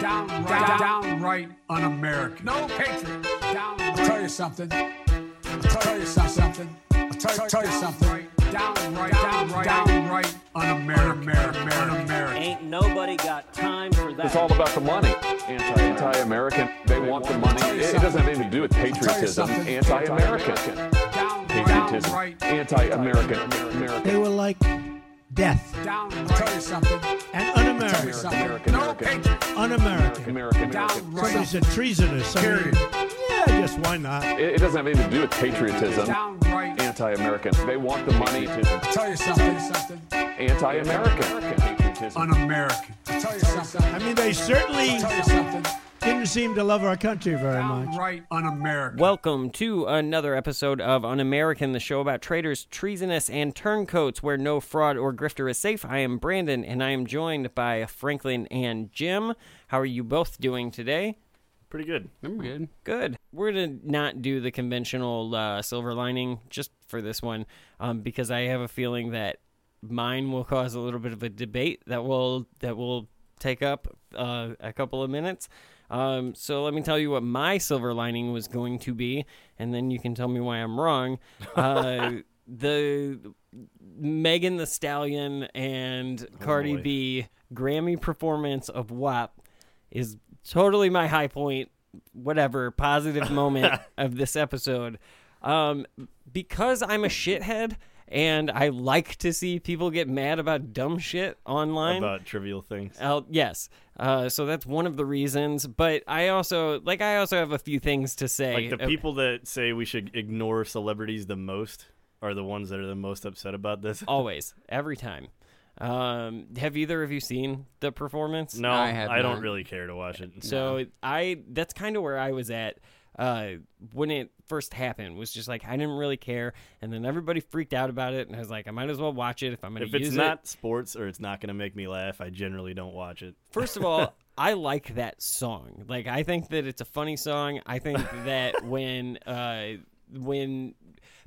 downright, downright un-American. No patriot. I'll tell you something. I'll tell you something. I'll tell, tell you something. Downright, downright, downright un-American. Un-American. Ain't nobody got time for that. It's all about the money. Anti, anti-American. They want the money. It, it doesn't have anything to do with patriotism. something. Anti-American. Patriotism. Downright, Anti-American. American. They were like death. down. I'll tell you something. And Tell you un-American. something. American, No American. patriot. Un-American. American. American. Somebody Downright, said treasonous. Somebody- Period. Yeah, just why not? It, it doesn't have anything to do with patriotism. downright. Anti-American. They want the money. To tell you something. Something. Anti-American. Patriotism. Un-American. I'll tell you something. I mean, they certainly I'll tell you something. Didn't seem to love our country very much. Downright un-American. Welcome to another episode of Un American, the show about traitors, treasonous, and turncoats where no fraud or grifter is safe. I am Brandon, and I am joined by Franklin and Jim. How are you both doing today? Pretty good. I'm good. Good. We're gonna not do the conventional uh, silver lining just for this one, um, because I have a feeling that mine will cause a little bit of a debate that will that will take up uh, a couple of minutes. Um, so let me tell you what my silver lining was going to be, and then you can tell me why I'm wrong. Uh, the Megan Thee Stallion and Cardi boy. B Grammy performance of WAP is totally my high point, whatever positive moment of this episode. Um, because I'm a shithead and I like to see people get mad about dumb shit online. About trivial things. Uh, yes. Uh, so that's one of the reasons. But I also like. I also have a few things to say. Like the people that say we should ignore celebrities the most are the ones that are the most upset about this. always, every time. Um, have either of you seen the performance? No, I I don't not. really care to watch it. So I that's kind of where I was at uh, when it first happened. Was just like I didn't really care, and then everybody freaked out about it, and I was like, I might as well watch it if I'm gonna. if to it's not it. sports or it's not going to make me laugh, I generally don't watch it. First of all, I like that song. Like I think that it's a funny song. I think that when uh, when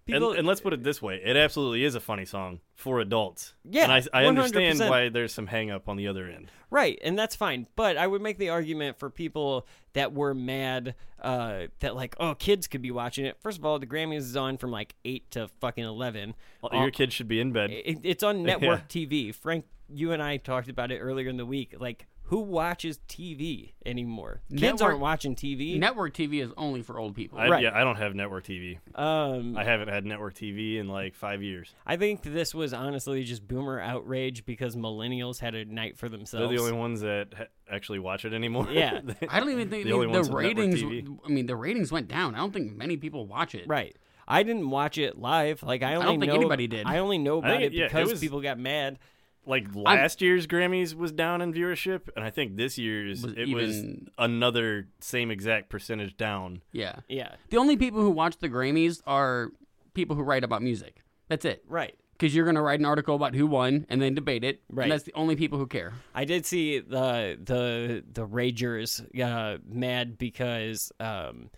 people and let's put it this way: it absolutely is a funny song for adults. Yeah, and I, I understand why there's some hang up on the other end. Right, and that's fine. But I would make the argument for people that were mad uh, that like, oh, kids could be watching it. First of all, the Grammys is on from like eight to fucking eleven. Well, Uh, Your kids should be in bed. it, it's on network TV. Frank, you and I talked about it earlier in the week. Like, who watches TV anymore? Kids Network- aren't watching TV. Network TV is only for old people. I, right. Yeah, I don't have network TV. um, I haven't had network TV in like five years. I think this was honestly just boomer outrage because millennials had a night for themselves. They're the only ones that ha- actually watch it anymore. Yeah. I don't even think The only the, ones ratings. I mean, the ratings went down. I don't think many people watch it. Right. I didn't watch it live. Like I only don't think know, anybody did. I only know about think it it- yeah, it because was- people got mad. Like last year's Grammys was down in viewership, and I think this year's Was it was another same exact percentage down. Yeah. Yeah. The only people who watch the Grammys are people who write about music. That's it. Right. Because you're going to write an article about who won and then debate it. Right. And that's the only people who care. I did see the the the ragers uh, mad because um,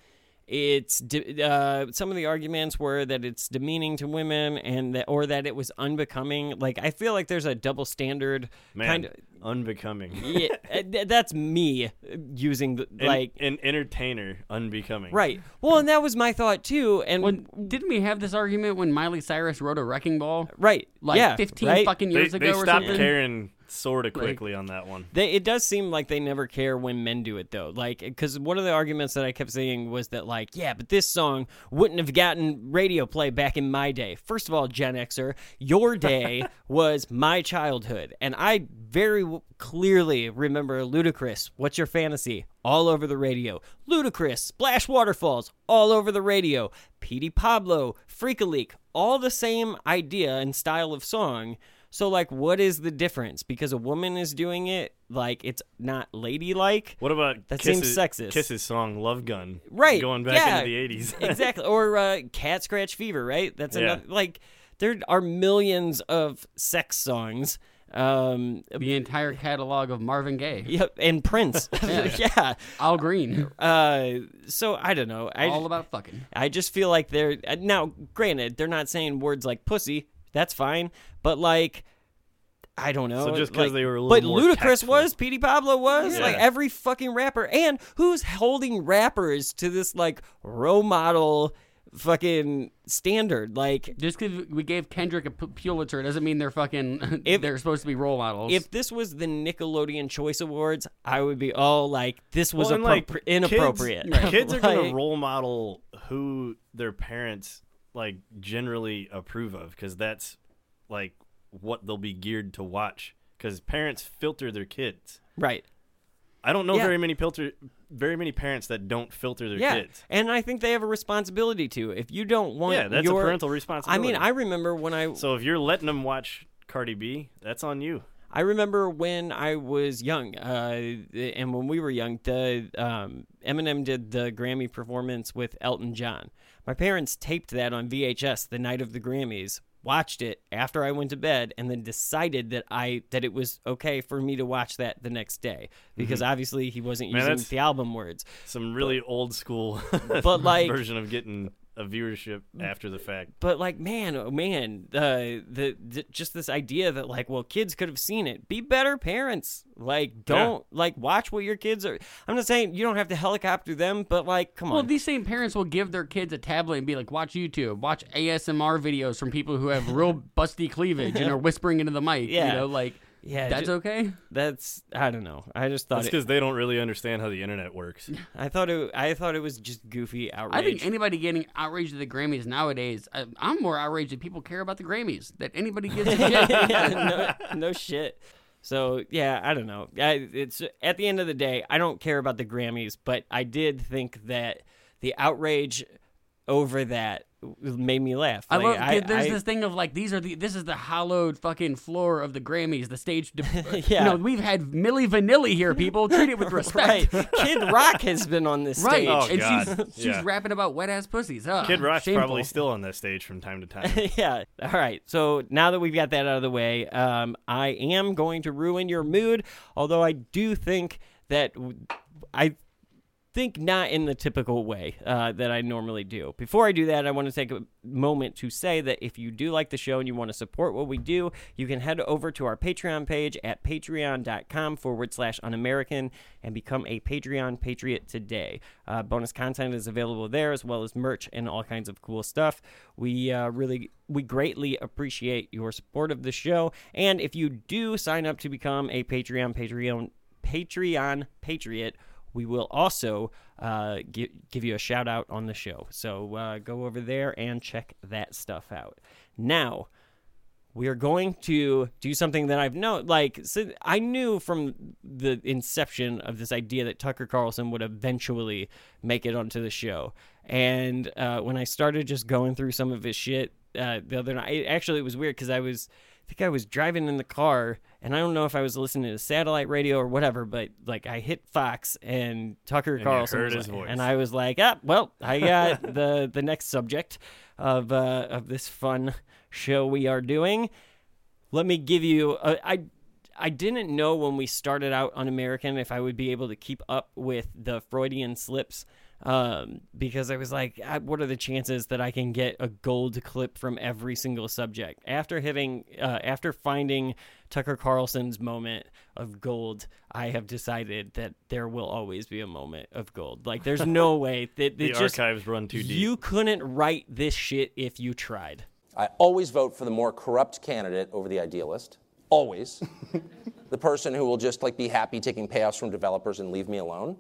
it's de- uh, some of the arguments were that it's demeaning to women and that or that it was unbecoming. Like I feel like there's a double standard Man, kind of. unbecoming. Yeah, uh, that's me using the, An- like an entertainer, unbecoming. right. Well, and that was my thought too. And When, didn't we have this argument when Miley Cyrus wrote a Wrecking Ball? right, Like yeah, 15 right? fucking years they ago or stopped something? caring sort of quickly on that one. They, it does seem like they never care when men do it though. Like, because one of the arguments that I kept saying was that, like, yeah, but this song wouldn't have gotten radio play back in my day. First of all, Gen Xer, your day was my childhood, and I very w- clearly remember Ludacris. What's your fantasy? All over the radio. Ludacris, Splash Waterfalls, all over the radio. Petey Pablo, Freek-a-Leek, all the same idea and style of song. So like what is the difference? Because a woman is doing it, like it's not ladylike. What about That seems sexist. Kiss's song "Love Gun"? Right. going back yeah, into the eighties. exactly. Or uh, cat scratch fever, right? That's Yeah. another like there are millions of sex songs. Um The entire catalog of Marvin Gaye. yep, and Prince. yeah. Al Green. Uh so I don't know. I all about fucking. I just feel like they're uh, now. Granted, they're not saying words like pussy. That's fine, but like, I don't know. So just 'cause like- they were a but little more Ludacris tactful. was, Petey Pablo was, like every fucking rapper, and who's holding rappers to this like role model fucking standard? Like, Just because we gave Kendrick a P- Pulitzer doesn't mean they're fucking. If- they're supposed to be role models. if this was the Nickelodeon Choice Awards, I would be oh like this was Well, and, like, appropri- inappropriate. Kids, kids are gonna role model who their parents like generally approve of because that's like what they'll be geared to watch. Because parents filter their kids. right. I don't know Yeah. very many filter, very many parents that don't filter their Yeah, kids. and I think they have a responsibility to. If you don't want, Yeah, that's your, a parental responsibility. I mean, I remember when I so if you're letting them watch Cardi B, that's on you. I remember when I was young, uh, and when we were young, the um, Eminem did the Grammy performance with Elton John. My parents taped that on VHS the night of the Grammys, watched it after I went to bed, and then decided that I that it was okay for me to watch that the next day because obviously he wasn't Mm-hmm. Man, using the album words. Some really old school, But, like- version of getting a viewership after the fact. But like, man, oh man, uh, the, the just this idea that like, well, kids could have seen it. Be better parents. Like, don't like watch what your kids are. I'm not saying you don't have to helicopter them, but like, come on. well, these same parents will give their kids a tablet and be like, "Watch YouTube, watch ASMR videos from people who have real busty cleavage and are whispering into the mic." Yeah. you know, like yeah, that's ju- okay. that's I don't know. I just thought That's it, because they don't really understand how the internet works. I thought it. I thought it was just goofy outrage. I think anybody getting outraged at the Grammys nowadays, I, I'm more outraged that people care about the Grammys. That anybody gives a shit. yeah, no, no shit. So yeah, I don't know. I, it's at the end of the day, I don't care about the Grammys, but I did think that the outrage over that made me laugh. I Like, love. there's I- this thing of like these are the this is the hallowed fucking floor of the Grammys, the stage. De- Yeah. You know, we've had Milli Vanilli here. People treat it with respect. right. Kid Rock has been on this Right, stage. Oh, and God. she's she's Yeah. rapping about wet ass pussies. Ugh, Kid Rock's shameful. probably still on that stage from time to time. yeah. All right. So now that we've got that out of the way, um, I am going to ruin your mood. Although I do think that w- I think not in the typical way uh, that I normally do. Before I do that, I want to take a moment to say that if you do like the show and you want to support what we do, you can head over to our Patreon page at patreon.com forward slash un-American and become a Patreon patriot today. Uh, bonus content is available there as well as merch and all kinds of cool stuff. We uh, really, we greatly appreciate your support of the show. And if you do sign up to become a Patreon, Patreon, Patreon patriot, we will also uh, give, give you a shout out on the show. So uh, go over there and check that stuff out. Now, we are going to do something that I've known, like, so I knew from the inception of this idea that Tucker Carlson would eventually make it onto the show. And uh, when I started just going through some of his shit uh, the other night, actually, it was weird because I was, I think I was driving in the car, and I don't know if I was listening to satellite radio or whatever, but like I hit Fox and Tucker you Carlson, heard his like- voice. and I was like, ah, well, I got the the next subject of uh, of this fun show we are doing. Let me give you. A, I I didn't know when we started out on American if I would be able to keep up with the Freudian slips. Um, because I was like, ah, what are the chances that I can get a gold clip from every single subject? After hitting, uh, after finding Tucker Carlson's moment of gold, I have decided that there will always be a moment of gold. Like, there's no way that the just archives run too deep. you couldn't write this shit if you tried. I always vote for the more corrupt candidate over the idealist. Always. the person who will just like be happy taking payoffs from developers and leave me alone.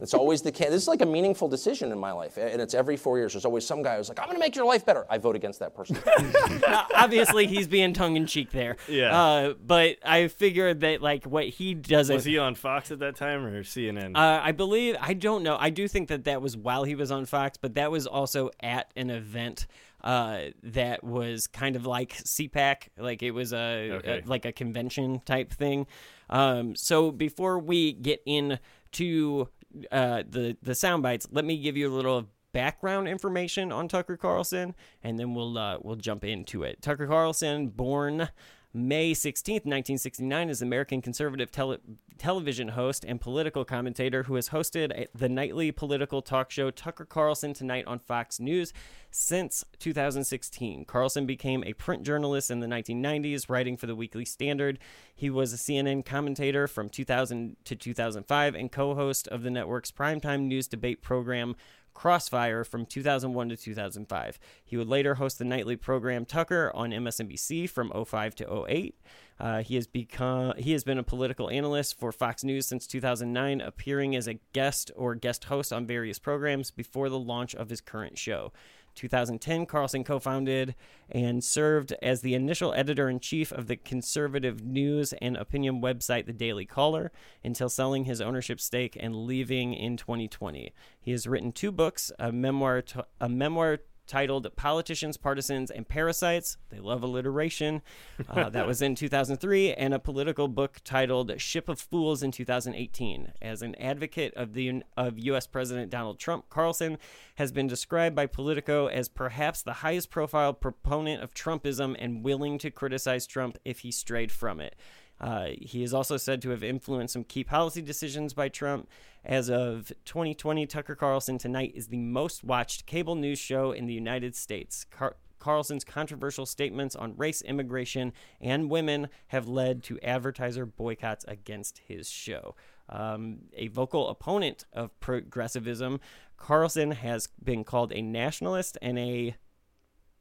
It's always the can. This is like a meaningful decision in my life, and it's every four years. There's always some guy who's like, "I'm going to make your life better." I vote against that person. Now, obviously, he's being tongue in cheek there. Yeah. Uh, but I figured that like what he doesn't. Was he on Fox at that time or CNN? Uh, I believe I don't know. I do think that that was while he was on Fox, but that was also at an event uh, that was kind of like CPAC, like it was a, Okay. a like a convention type thing. Um, so before we get into uh, the the sound bites, let me give you a little background information on Tucker Carlson, and then we'll uh, we'll jump into it. Tucker Carlson, born May 16th, 1969, is American conservative tele- television host and political commentator who has hosted eh, the nightly political talk show Tucker Carlson Tonight on Fox News since 2016. Carlson became a print journalist in the 1990s, writing for the Weekly Standard. He was a CNN commentator from 2000 to 2005 and co host of the network's primetime news debate program. Crossfire from 2001 to 2005. He would later host the nightly program Tucker on MSNBC from 05 to 08. Uh, he has become he has been a political analyst for Fox News since 2009, appearing as a guest or guest host on various programs before the launch of his current show. 2010, Carlson co founded and served as the initial editor in chief of the conservative news and opinion website, The Daily Caller, until selling his ownership stake and leaving in 2020. He has written two books a memoir, a memoir titled Politicians, Partisans, and Parasites. They love alliteration. Uh, that was in 2003, and a political book titled Ship of Fools in 2018. As an advocate of the of U.S. President Donald Trump, Carlson has been described by Politico as perhaps the highest profile proponent of Trumpism and willing to criticize Trump if he strayed from it. Uh, he is also said to have influenced some key policy decisions by Trump. As of 2020, Tucker Carlson Tonight is the most watched cable news show in the United States. Car- Carlson's controversial statements on race, immigration, and women have led to advertiser boycotts against his show. Um, a vocal opponent of progressivism, Carlson has been called a nationalist and a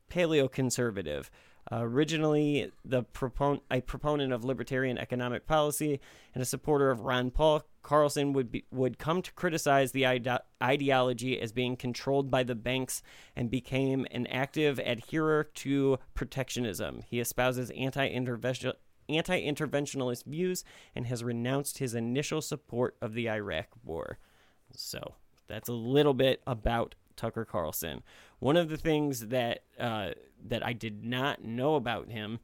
paleoconservative. Originally, the propon- a proponent of libertarian economic policy and a supporter of Ron Paul, Carlson would be, would come to criticize the ide- ideology as being controlled by the banks and became an active adherer to protectionism. He espouses anti-intervention anti-interventionist views and has renounced his initial support of the Iraq War. So that's a little bit about Tucker Carlson. One of the things that uh, that I did not know about him,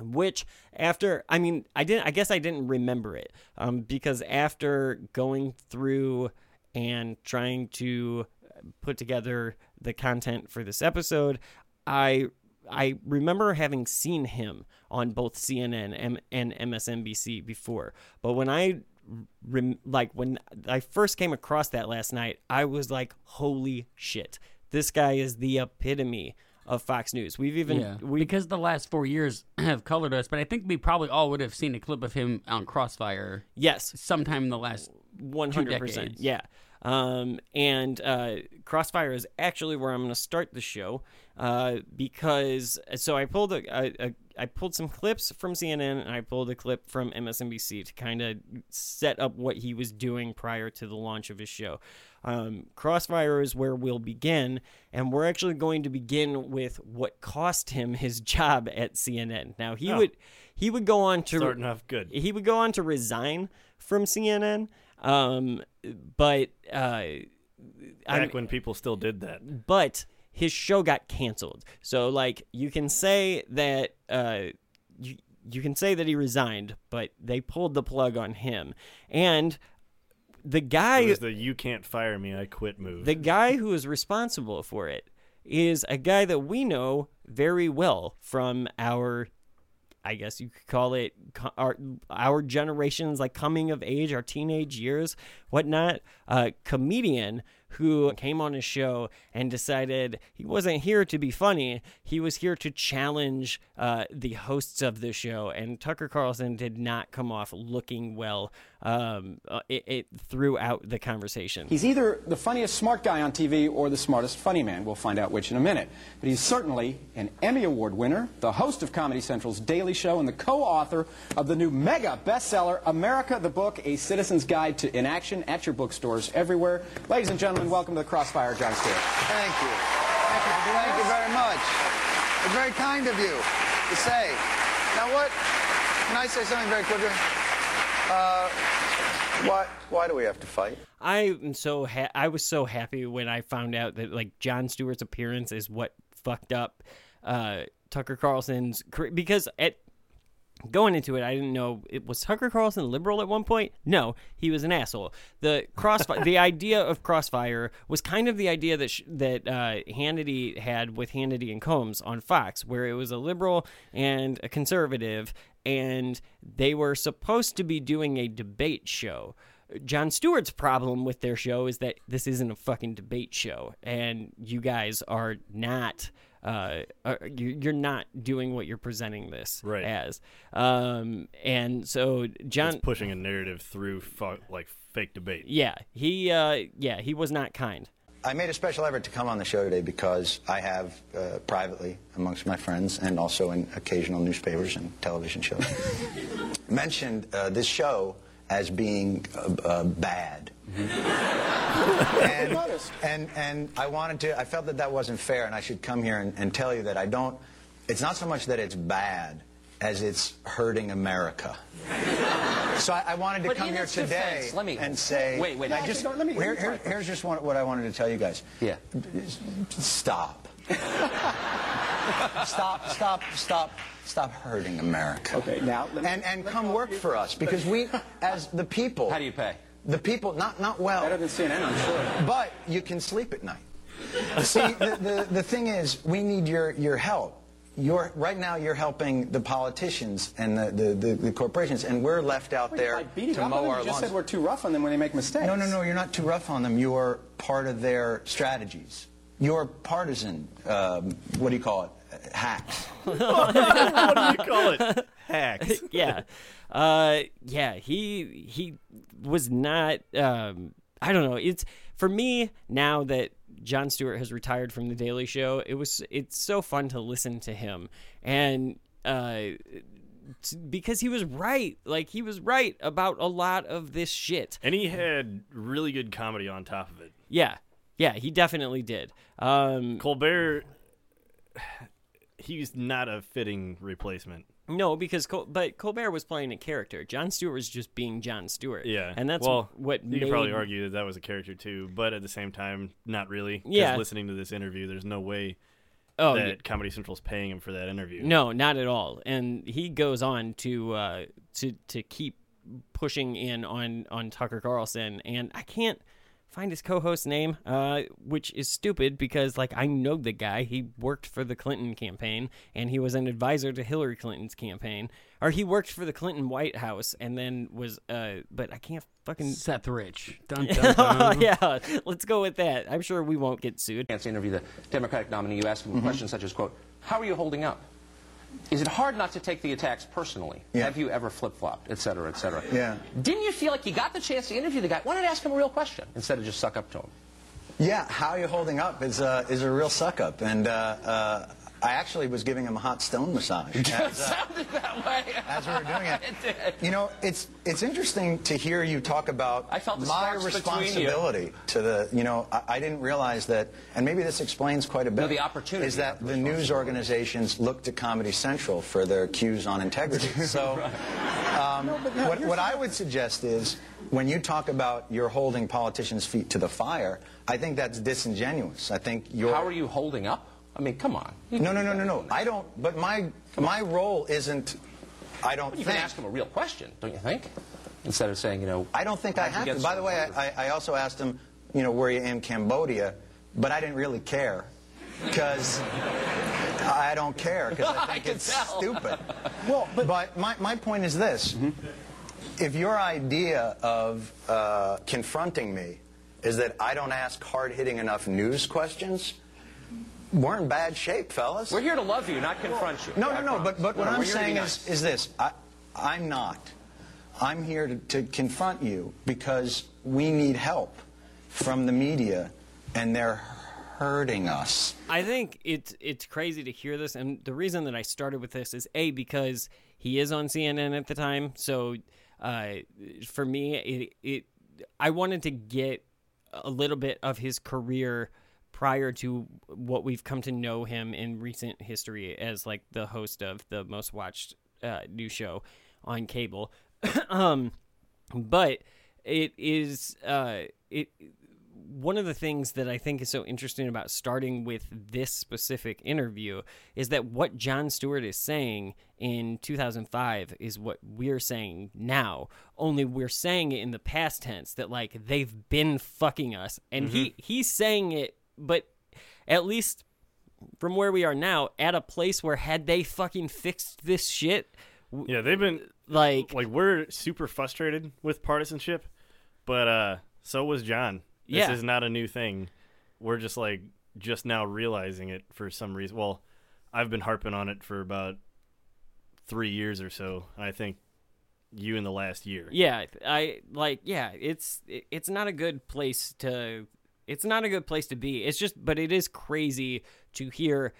which after I mean I didn't I guess I didn't remember it um, because after going through and trying to put together the content for this episode, I I remember having seen him on both CNN and, and MSNBC before, but when I like when I first came across that last night, I was like, "Holy shit! This guy is the epitome of Fox News." We've even Yeah, we because the last four years have colored us, but I think we probably all would have seen a clip of him on Crossfire yes, sometime in the last. one hundred percent, yeah. Um, and uh, Crossfire is actually where I'm going to start the show uh, because so I pulled a, a, a I pulled some clips from CNN and I pulled a clip from MSNBC to kind of set up what he was doing prior to the launch of his show. Um, Crossfire is where we'll begin, and we're actually going to begin with what cost him his job at CNN. Now he Oh. would he would go on to Starting off good. he would go on to resign from CNN, um, but uh, Back I'm- when people still did that. but his show got canceled. So like you can say that uh, you you can say that he resigned, but they pulled the plug on him, and the guy It was the "you can't fire me, I quit" move. the guy who is responsible for it is a guy that we know very well from our I guess you could call it our our generation's like coming of age, our teenage years, whatnot. A comedian who came on his show and decided he wasn't here to be funny. He was here to challenge uh, the hosts of the show. And Tucker Carlson did not come off looking well um, uh, it, it throughout the conversation. He's either the funniest smart guy on TV or the smartest funny man. We'll find out which in a minute. But he's certainly an Emmy Award winner, the host of Comedy Central's Daily Show, and the co-author of the new mega bestseller, America the Book, A Citizen's Guide to Inaction at your bookstores everywhere. Ladies and gentlemen, welcome to the Crossfire, Jon Stewart. Thank you. Thank you, Thank you very much. It's very kind of you to say. Now what? Can I say something very quickly? Uh, why, why do we have to fight? I am so ha- I was so happy when I found out that like Jon Stewart's appearance is what fucked up uh, Tucker Carlson's career because at going into it, I didn't know it was Tucker Carlson liberal at one point. No, he was an asshole. The crossfire, the idea of crossfire was kind of the idea that sh- that uh, Hannity had with Hannity and Colmes on Fox, where it was a liberal and a conservative, and they were supposed to be doing a debate show. Jon Stewart's problem with their show is that this isn't a fucking debate show, and you guys are not. Uh, you- you're not doing what you're presenting this Right. as, um, and so John, It's pushing a narrative through fu- like fake debate. yeah, he, uh, yeah, he was not kind. I made a special effort to come on the show today because I have uh, privately, amongst my friends, and also in occasional newspapers and television shows, mentioned uh, this show as being uh, uh, bad. and, and, and I wanted to, I felt that that wasn't fair, and I should come here and, and tell you that I don't, it's not so much that it's bad as it's hurting America. So I, I wanted to But come here today let me- and say, Wait, wait, I just, let me- here- here- here's just one, what I wanted to tell you guys. Yeah. Stop. stop, stop, stop, stop hurting America. Okay, now let me- and and come work for us because we, as the people. How do you pay? The people, not not well. Better than CNN, I'm sure. But you can sleep at night. See, the, the, the thing is, we need your, your help. You're, right now, you're helping the politicians and the, the, the, the corporations, and we're left out there beating to up mow them, our you just lawns. said we're too rough on them when they make mistakes. No, no, no, you're not too rough on them. You're part of their strategies. You're partisan, um, what do you call it, Hacks. what do you call it? Hacks. yeah, uh, yeah. He he was not. Um, I don't know. It's for me now that Jon Stewart has retired from the Daily Show. It was it's so fun to listen to him and. Uh, t- because he was right, like he was right about a lot of this shit. And he had really good comedy on top of it. Yeah, yeah, he definitely did. Um, Colbert, he's not a fitting replacement. No, because Col- but Colbert was playing a character. Jon Stewart was just being Jon Stewart. Yeah, and that's well, what you made. could probably argue that that was a character too, but at the same time, not really. Yeah. listening to this interview, there's no way Oh, that yeah. Comedy Central's paying him for that interview. No, not at all. And he goes on to uh, to to keep pushing in on on Tucker Carlson, and I can't find his co-host's name, uh, which is stupid because like I know the guy. He worked for the Clinton campaign, and he was an advisor to Hillary Clinton's campaign, or he worked for the Clinton White House, and then was. Uh, but I can't fucking. Seth Rich. Dun, dun, dun. yeah, let's go with that. I'm sure we won't get sued. chance to interview the Democratic nominee, you ask him Mm-hmm. questions such as, quote, how are you holding up? Is it hard not to take the attacks personally? Yeah. Have you ever flip-flopped, et cetera, et cetera? Yeah. Didn't you feel like you got the chance to interview the guy? Why not ask him a real question instead of just suck up to him? Yeah, how you're holding up is, uh, is a real suck up. And uh, uh, I actually was giving him a hot stone massage. As, uh, sounded that way. as we were doing it. It did. You know, it's it's interesting to hear you talk about I felt my sparks you. responsibility to the. You know, I, I didn't realize that, and maybe this explains quite a bit. No, the opportunity, is that the the news organizations look to Comedy Central for their cues on integrity. So, um, what what I would suggest is when you talk about you're holding politicians' feet to the fire, I think that's disingenuous. I think you're. How are you holding up? I mean, come on. No, no, no, no, no. I don't. But my my role isn't. I don't You think. can ask him a real question, don't you think? Instead of saying, you know, I don't think I have to. By the way. I, I also asked him, you know, were you in Cambodia? But I didn't really care because I don't care because I I think can it's tell. stupid. Well, but, my, my point is this: if your idea of uh, confronting me is that I don't ask hard-hitting enough news questions, we're in bad shape, fellas. We're here to love you, not confront you. No, no, no. promise. But but what No, I'm we're here to be saying nice. is is this: I, I'm not. I'm here to, to confront you because we need help from the media, and they're hurting us. I think it's it's crazy to hear this, and the reason that I started with this is a because he is on CNN at the time. So uh, for me, it, it I wanted to get a little bit of his career prior to what we've come to know him in recent history as like the host of the most watched uh, news show on cable. um, but it is uh, it one of the things that I think is so interesting about starting with this specific interview is that what Jon Stewart is saying in 2005 is what we're saying now. Only we're saying it in the past tense that like they've been fucking us, and he he's saying it, but at least from where we are now, at a place where had they fucking fixed this shit, Yeah, they've been like like we're super frustrated with partisanship, but uh so was John. This Yeah. is not a new thing. We're just like just now realizing it for some reason. Well, I've been harping on it for about 3 years or so, and I think you in the last year. Yeah, I like. Yeah, it's it's not a good place to. It's not a good place to be. It's just, but it is crazy to hear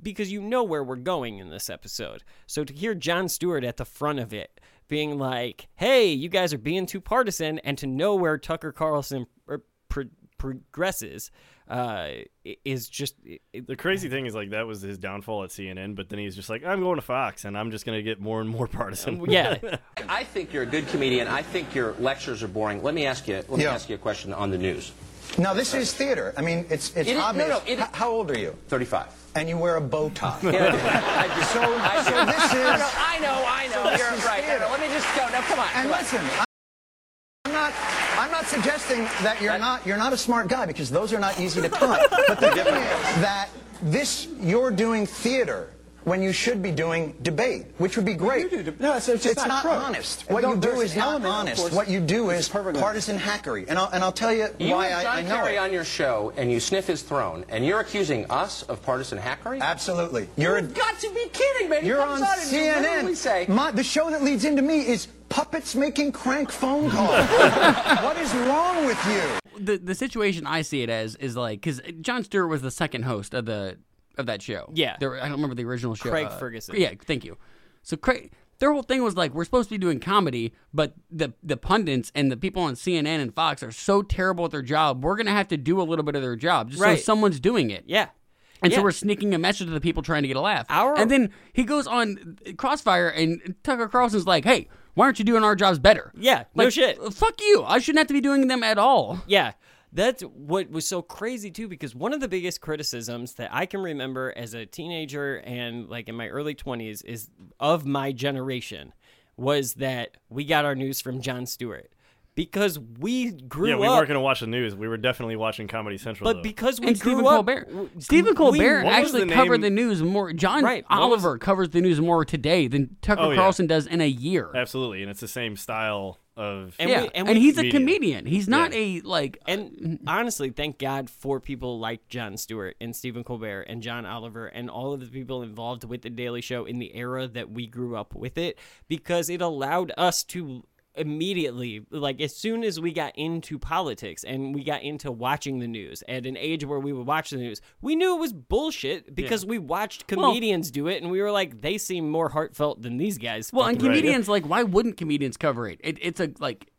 because you know where we're going in this episode. So to hear Jon Stewart at the front of it being like, "Hey, you guys are being too partisan," and to know where Tucker Carlson pro- progresses uh, is just it, The crazy thing is like that was his downfall at CNN, but then he's just like I'm going to Fox and I'm just going to get more and more partisan. yeah. I think you're a good comedian. I think your lectures are boring. Let me ask you. Let me Yeah. ask you a question on the news. No, this is theater. I mean, it's it's It is- no, obvious. no, it- H- how old are you? Thirty-five. And you wear a bow tie. I do. So- I do. so this is- no, I know. I know. This You're is right. No, no, theater. let me just go. Now, come on. And come on. listen, I'm not. I'm not suggesting that you're not. You're not a smart guy because those are not easy to taunt. But the thing is that this you're doing theater when you should be doing debate, which would be great. You do deb- no, it's- it's just not not honest. What you do is an not element, honest. course, What you do is it's perfectly- partisan hackery, and I'll and I'll tell you You why have I, John I know Kerry it. on your show, and you sniff his throne, and you're accusing us of partisan hackery. Absolutely, you're. You've got to be kidding, man. He You're on on and you CNN. say, My, the show that leads into me is puppets making crank phone calls. what is wrong with you? the the situation I see it as is like because John Stewart was the second host of the of that show. Yeah. There, I don't remember the original show. Craig uh, Ferguson. Yeah, thank you. So Craig, their whole thing was like we're supposed to be doing comedy, but the the pundits and the people on CNN and Fox are so terrible at their job. We're gonna have to do a little bit of their job just Right. so someone's doing it. Yeah. And Yeah. so we're sneaking a message to the people trying to get a laugh. Our- and then he goes on Crossfire, and Tucker Carlson's like, "Hey, why aren't you doing our jobs better?" Yeah, no Like, shit. Fuck you! I shouldn't have to be doing them at all. Yeah. That's what was so crazy too, because one of the biggest criticisms that I can remember as a teenager and like in my early 20s is of my generation was that we got our news from Jon Stewart because we grew yeah, we up. weren't going to watch the news. We were definitely watching Comedy Central. but though. because we and grew Stephen up, Colbert. w- Stephen Colbert what was actually the covered name- the news more. John Right, what was- Oliver covers the news more today than Tucker Oh, yeah. Carlson does in a year. absolutely, and it's the same style of And yeah, we- and, and we- he's a Comedian. comedian. He's not Yeah. a like. And uh, honestly, thank God for people like Jon Stewart and Stephen Colbert and John Oliver and all of the people involved with The Daily Show in the era that we grew up with it because it allowed us to immediately, like, as soon as we got into politics and we got into watching the news at an age where we would watch the news, we knew it was bullshit because we watched Well- comedians do it and we were like, they seem more heartfelt than these guys. well, and fucking do. comedians like, why wouldn't comedians cover it? it it's a like.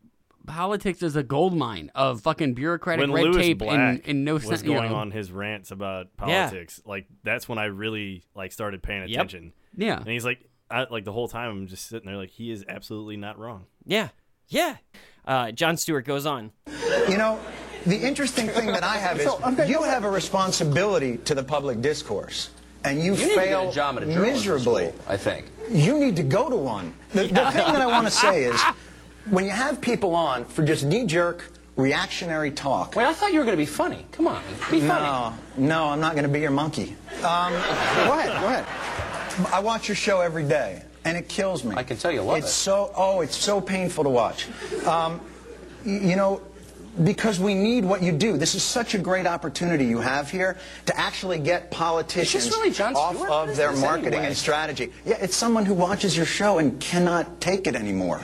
Politics is a gold mine of fucking bureaucratic when red Louis tape Black and, and no was sense. you going know. on his rants about Yeah. politics. Like that's when I really like started paying Yep. attention. Yeah. and he's like, I, like the whole time I'm just sitting there like he is absolutely not wrong. Yeah. Yeah. Uh, Jon Stewart goes on. You know, the interesting thing that I have is So, okay, you have a responsibility to the public discourse, and you, You fail a job at a miserably. school, I think. You need to go to one. The, the thing that I want to say is, when you have people on for just knee-jerk, reactionary talk. Wait, I thought you were going to be funny. Come on, be funny. No, no, I'm not going to be your monkey. Um, Go ahead, go ahead. I watch your show every day, and it kills me. I can tell you love it's it. so oh, it's so painful to watch. Um, you know, because we need what you do. This is such a great opportunity you have here to actually get politicians really off of their marketing anyway? and strategy. Yeah, it's someone who watches your show and cannot take it anymore.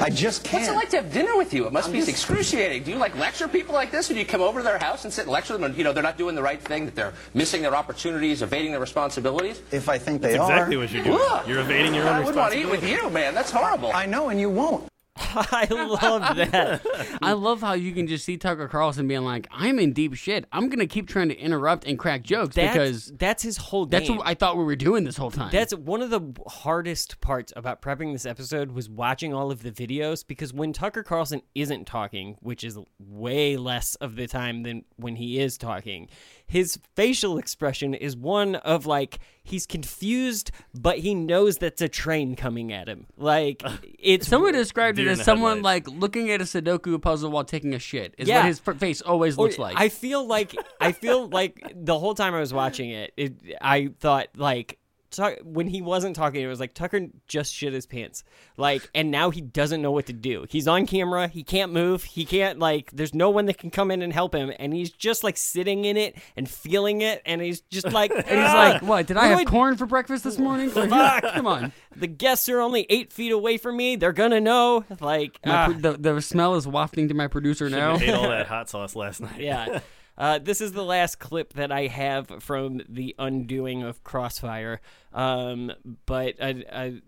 I just can't. What's it like to have dinner with you? It must be excruciating. Do you like lecture people like this? Or do you come over to their house and sit and lecture them? And you know they're not doing the right thing, that they're missing their opportunities, evading their responsibilities. if I think they That's are. exactly what you're doing. Ugh. You're evading your own I would want to eat with you, man. That's horrible. I know, and you won't. I love that. I love how you can just see Tucker Carlson being like, "I'm in deep shit. I'm gonna keep trying to interrupt and crack jokes That's, because that's his whole that's what I thought we were doing this whole time." That's one of the hardest parts about prepping this episode was watching all of the videos because when Tucker Carlson isn't talking, which is way less of the time than when he is talking, his facial expression is one of like he's confused, but he knows that's a train coming at him. Like it's Someone described it as someone headlights. like looking at a Sudoku puzzle while taking a shit. Is Yeah. what his face always Or- looks like. I feel like I feel like the whole time I was watching it, it I thought like Tuck, when he wasn't talking, it was like Tucker just shit his pants. Like, and now he doesn't know what to do. He's on camera. He can't move. He can't like. There's no one that can come in and help him, and he's just like sitting in it and feeling it, and he's just like, and he's like, "What? Did I What have do corn for breakfast this morning? Like, Come on." The guests are only eight feet away from me. They're gonna know. Like, My pro- ah. the, the smell is wafting to my producer now. Ate all that hot sauce last night. yeah. Uh, this is the last clip that I have from the undoing of Crossfire. Um, but I, I,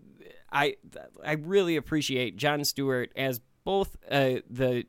I, I really appreciate Jon Stewart as both uh, the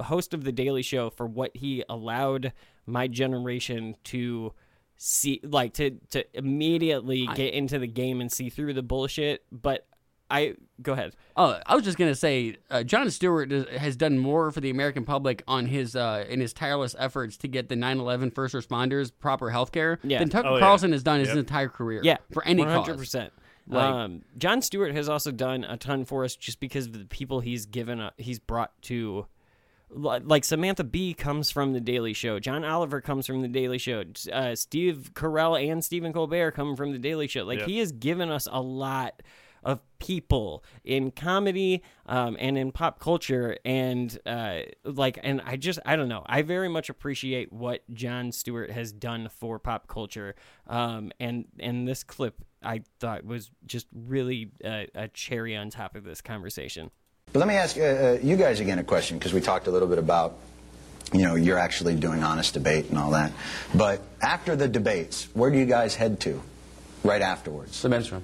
host of The Daily Show for what he allowed my generation to see, like to to immediately get into the game and see through the bullshit. But I go ahead. Oh, I was just gonna say, uh, Jon Stewart does, has done more for the American public on his uh, in his tireless efforts to get the 9/11 first responders proper health care Yeah. than Tucker Oh, yeah. Carlson has done his entire career. Yeah, for any one hundred cause. percent. Like- Um, Jon Stewart has also done a ton for us just because of the people he's given, uh, he's brought to. Like Samantha Bee comes from the Daily Show. John Oliver comes from the Daily Show. Uh, Steve Carell and Stephen Colbert come from the Daily Show. Like Yep. he has given us a lot of people in comedy um, and in pop culture and uh, like and i just i don't know i very much appreciate what jon stewart has done for pop culture um, and and this clip i thought was just really uh, a cherry on top of this conversation But let me ask uh, uh, you guys again a question because we talked a little bit about, you know, you're actually doing honest debate and all that. But after the debates, where do you guys head to? Right afterwards. The men's room.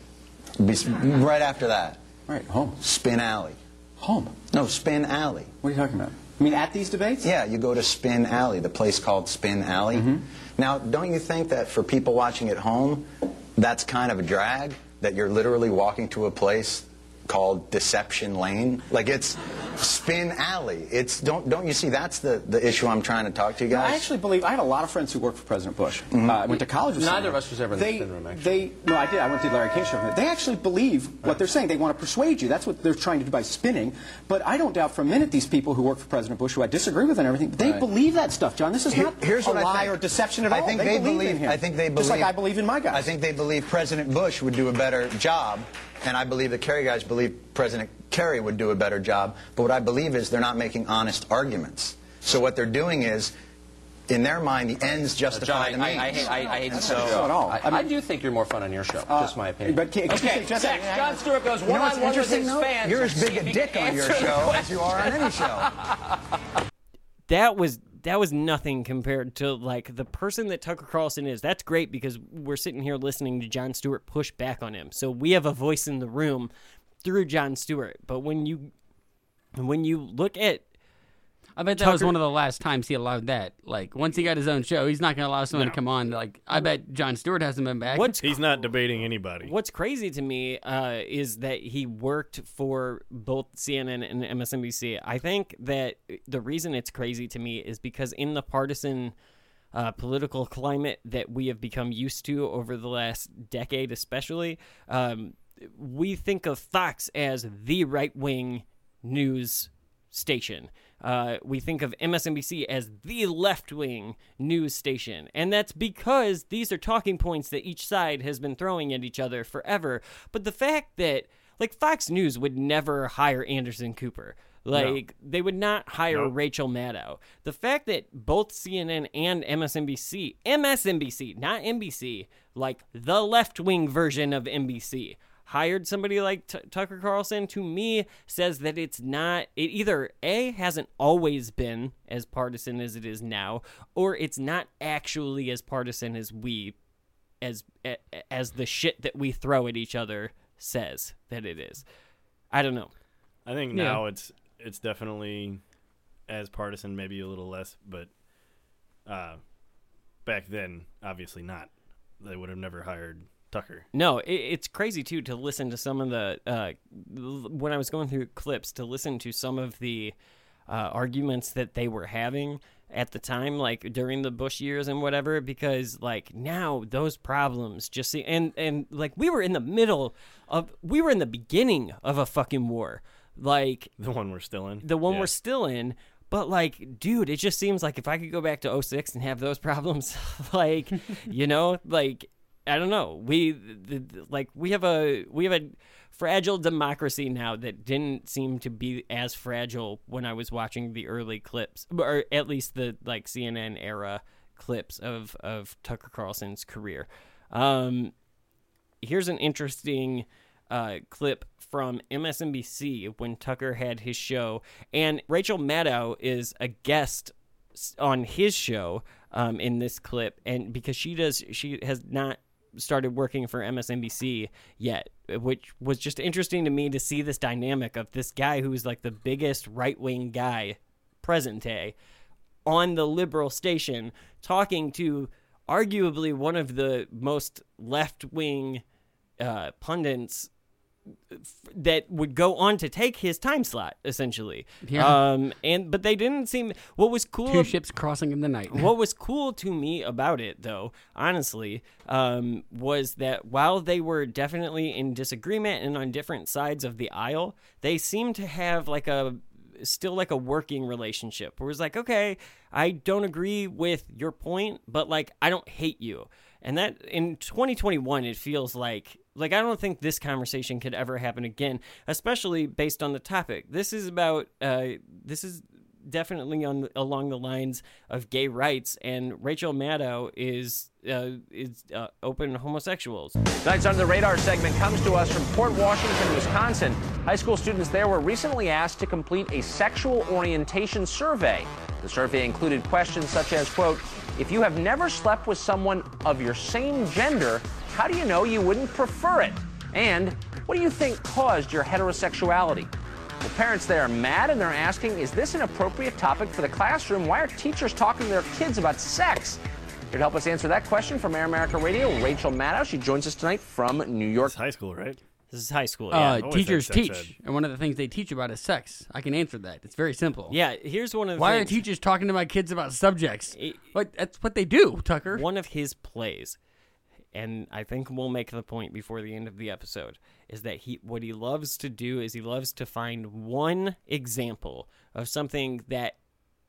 Be, right after that. Right, home. Spin Alley. Home. No, Spin Alley. What are you talking about? I mean, at these debates? Yeah, you go to Spin Alley, the place called Spin Alley. Mm-hmm. Now, don't you think that for people watching at home, that's kind of a drag? That you're literally walking to a place called Deception Lane? Like it's Spin Alley. It's don't don't you see that's the, the issue I'm trying to talk to you guys? I actually believe I had a lot of friends who worked for President Bush. Mm-hmm. Uh, I went to college with some Neither them. of us was ever in the they, spin room, actually. They, no, I did. I went to Larry King show. They actually believe what they're saying. They want to persuade you. That's what they're trying to do by spinning. But I don't doubt for a minute these people who work for President Bush, who I disagree with and everything, they Right. believe that stuff, John. This is Here- not here's a lie or deception at I all. think they, they believe, believe. in him. I think they believe. Just like I believe in my guys. I think they believe President Bush would do a better job, and I believe the Kerry guys believe President Kerry would do a better job. But what I believe is they're not making honest arguments. So what they're doing is, in their mind, the ends justify John, the means. I, I, hate- I, I hate to That's say not this. true at all. I, I mean- I do think you're more fun on your show. Uh, just my opinion. but can- can okay, say- just- Zach, John. Stewart goes You know one what's on one with interesting, his though? fans. You're as big a dick on your show as you are on any show. that was that was nothing compared to like the person that Tucker Carlson is. That's great because we're sitting here listening to Jon Stewart push back on him. So we have a voice in the room through Jon Stewart. But when you when you look at I bet that was one of the last times he allowed that. Like once he got his own show, he's not going to allow someone to come on. Like I bet Jon Stewart hasn't been back. what's He's not debating anybody. What's crazy to me uh, is that he worked for both CNN and MSNBC. I think that the reason it's crazy to me is because in the partisan uh, political climate that we have become used to over the last decade, especially, um, we think of Fox as the right wing news station. Uh, we think of MSNBC as the left wing news station. And that's because these are talking points that each side has been throwing at each other forever. But the fact that, like, Fox News would never hire Anderson Cooper. Like, they would not hire Nope. Rachel Maddow. The fact that both CNN and MSNBC, MSNBC, not NBC, like the left wing version of NBC, hired somebody like T- Tucker Carlson to me says that it's not it either a hasn't always been as partisan as it is now or it's not actually as partisan as we as as the shit that we throw at each other says that it is. I don't know. I think Yeah. now it's it's definitely as partisan, maybe a little less, but uh, back then, obviously not. They would have never hired Tucker. No, it, it's crazy too to listen to some of the uh, when I was going through clips to listen to some of the uh, arguments that they were having at the time, like during the Bush years and whatever. Because like now those problems just see and and like we were in the middle of we were in the beginning of a fucking war, like The one we're still in. the one Yeah. we're still in. But like, dude, it just seems like if I could go back to 06 and have those problems, like, you know, like I don't know, we the, the- like we have a we have a fragile democracy now that didn't seem to be as fragile when I was watching the early clips, or at least the like CNN era clips of of Tucker Carlson's career. Um, here's an interesting uh, clip from MSNBC when Tucker had his show, and Rachel Maddow is a guest on his show um, in this clip, and because she does, she has not started working for MSNBC yet, which was just interesting to me to see this dynamic of this guy who's like the biggest right wing guy present day on the liberal station talking to arguably one of the most left wing uh, pundits that would go on to take his time slot essentially Yeah. um and but they didn't seem what was cool Two ships crossing in the night. what was cool to me about it, though, honestly, um, was that while they were definitely in disagreement and on different sides of the aisle, they seemed to have like a still like a working relationship where it's like, okay, I don't agree with your point, but like I don't hate you. And that in 2021, it feels like like I don't think this conversation could ever happen again, especially based on the topic. This is about uh, this is definitely on along the lines of gay rights, and Rachel Maddow is uh, is uh, open homosexuals. Tonight's Under the Radar segment comes to us from Port Washington, Wisconsin. High school students there were recently asked to complete a sexual orientation survey. The survey included questions such as, quote, if you have never slept with someone of your same gender, how do you know you wouldn't prefer it? And what do you think caused your heterosexuality? Well, parents they are mad and they're asking, is this an appropriate topic for the classroom? Why are teachers talking to their kids about sex? Here to help us answer that question from Air America Radio, Rachel Maddow. She joins us tonight from New York. It's high school, right? This is high school. Yeah. Uh, teachers teach, ed. and one of the things they teach about is sex. I can answer that. It's very simple. yeah. Here's one of the Why are teachers talking to my kids about subjects? It- What? That's what they do, Tucker. one of his plays and i think we'll make the point before the end of the episode is that he what he loves to do is he loves to find one example of something that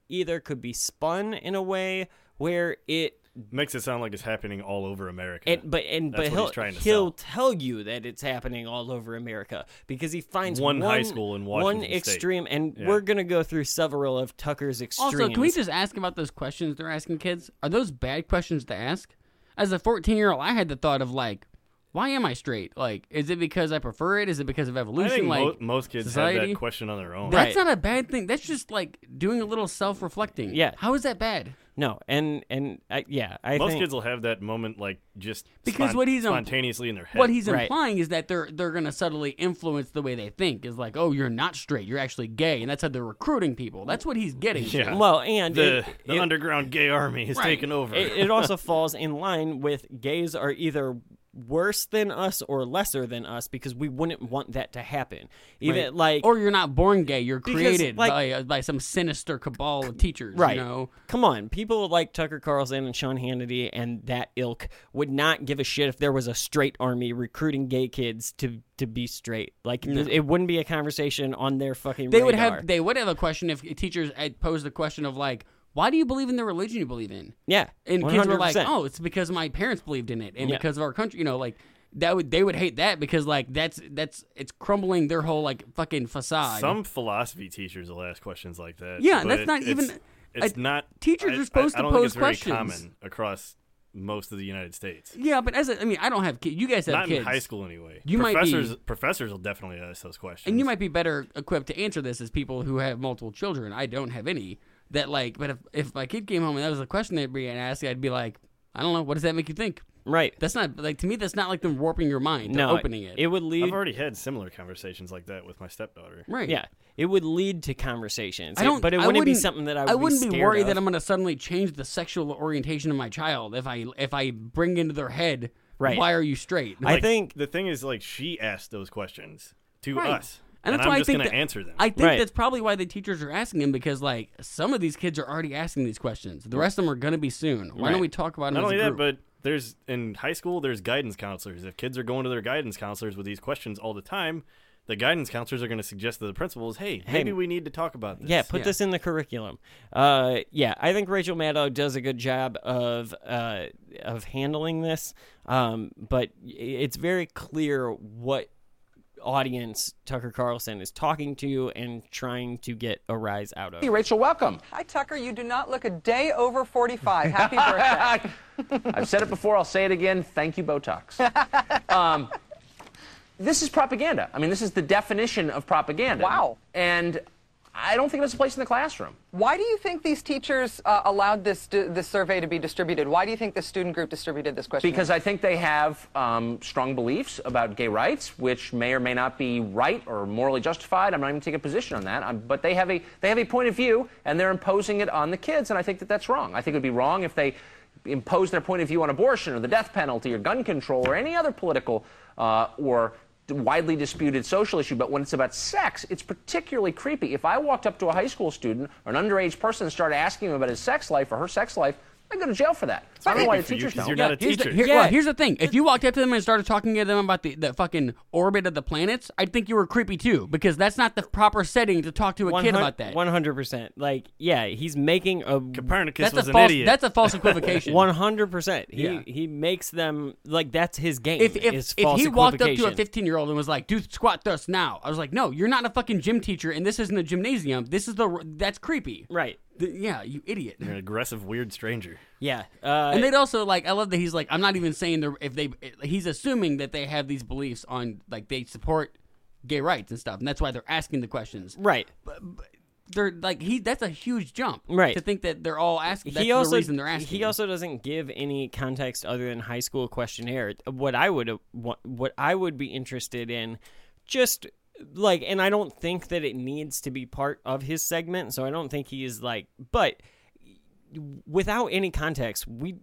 either could be spun in a way where it Makes it sound like it's happening all over America. and but and That's but what he'll he's trying to he'll sell. tell you that it's happening all over America because he finds One high school in one Washington State. extreme, and Yeah. we're gonna go through several of Tucker's extremes. Also, can we just ask about those questions they're asking kids? Are those bad questions to ask? As a 14 year old, I had the thought of like, why am I straight? Like, is it because I prefer it? Is it because of I evolution? think like, mo- most kids have society? that question on their own. That's Right. not a bad thing. That's just like doing a little self reflecting. Yeah. How is that bad? No, and and I, yeah, I Most think, kids will have that moment like just Because spon- what he's spontaneously in their head. What he's Right. implying is that they're they're gonna subtly influence the way they think. Is like, oh, you're not straight. You're actually gay, and that's how they're recruiting people. That's what he's getting. to. Yeah. well, and the it, the it- underground gay army is Right. taking over. it, it also falls in line with gays are either worse than us or lesser than us because we wouldn't want that to happen. Even Right. like or you're not born gay. You're Because, created like- by uh, by some sinister cabal of teachers. right. You know. Come on, people like Tucker Carlson and Sean Hannity and that ilk would not give a shit if there was a straight army recruiting gay kids to to be straight. Like th- it wouldn't be a conversation on their fucking. They would have they would have a question if teachers had posed the question of like, why do you believe in the religion you believe in? yeah, And kids were like, oh, it's because my parents believed in it and Yeah. because of our country. You know, like that would they would hate that because like that's that's it's crumbling their whole like fucking facade. Some philosophy teachers will ask questions like that. Yeah, but that's not it's- even- It's uh, not. teachers I- are supposed I, I to don't think pose it's very questions. common across most of the United States. yeah, but as a, I mean, I don't have kids. You guys have Not kids. in high school anyway. You might be- professors professors will definitely ask those questions. and you might be better equipped to answer this as people who have multiple children. I don't have any. That like, but if if my kid came home and that was a question they'd be asking, I'd be like, I don't know. What does that make you think? Right. That's not like to me. That's not like them warping your mind. No, opening it. It would lead. I've already had similar conversations like that with my stepdaughter. right. Yeah, it would lead to conversations. I don't. but it wouldn't, be wouldn't- something that I would i wouldn't be, scared worried of. that I'm going to suddenly change the sexual orientation of my child if I if I bring into their head. Right. Why are you straight? I think the thing is, like, she asked those questions to Right. us, And that's I'm why just I think gonna that- answer them. I think Right. that's probably why the teachers are asking them because like some of these kids are already asking these questions. The rest of them are going to be soon. Why Right. don't we talk about them Not as only a that, but there's in high school there's guidance counselors. If kids are going to their guidance counselors with these questions all the time, the guidance counselors are going to suggest to the principals, "Hey, Hey, maybe we need to talk about this." Yeah, put Yeah. this in the curriculum. Uh, yeah, I think Rachel Maddow does a good job of uh, of handling this, um, but it's very clear what audience Tucker Carlson is talking to and trying to get a rise out of. Hey, Rachel, welcome. Hi, Tucker. You do not look a day over 45. Happy birthday. I've said it before, I'll say it again. Thank you, Botox. um, this is propaganda. I mean, this is the definition of propaganda. Wow. And I don't think it has a place in the classroom. Why do you think these teachers uh, allowed this this survey to be distributed? Why do you think the student group distributed this question? Because I think they have um, strong beliefs about gay rights, which may or may not be right or morally justified. I'm not even taking a position on that. Um, but they have a they have a point of view, and they're imposing it on the kids, and I think that that's wrong. I think it would be wrong if they imposed their point of view on abortion or the death penalty or gun control or any other political uh, or widely disputed social issue, but when it's about sex, it's particularly creepy. If I walked up to a high school student or an underage person and started asking him about his sex life or her sex life, I'd go to jail for that. I don't know why the for you, don't. you're not a Here's the, teacher. here- Yeah. well, here's the thing. If you walked up to them and started talking to them about the, the fucking orbit of the planets, I'd think you were creepy too, because that's not the proper setting to talk to a kid about that. One hundred percent. Like, yeah, he's making a Copernicus That's was a an false. idiot. That's a false equivocation. one hundred percent. He Yeah. he makes them like that's his game. if if, is if false he walked up to a equivocation. 15 year old and was like, "Do squat thrust now," I was like, "No, you're not a fucking gym teacher, and this isn't a gymnasium. This is the that's creepy." right? The- yeah, you idiot. You're an aggressive, weird stranger. Yeah, uh, And they'd also like. I love that he's like. I'm not even saying they're if they. He's assuming that they have these beliefs on like they support gay rights and stuff, and that's why they're asking the questions. right. but They're like he. That's a huge jump, Right. To think that they're all asking. That's he also the reason they're asking. he also doesn't give any context other than high school questionnaire. What I would what, what I would be interested in, just like, and I don't think that it needs to be part of his segment. So I don't think he is like, but without any context, we.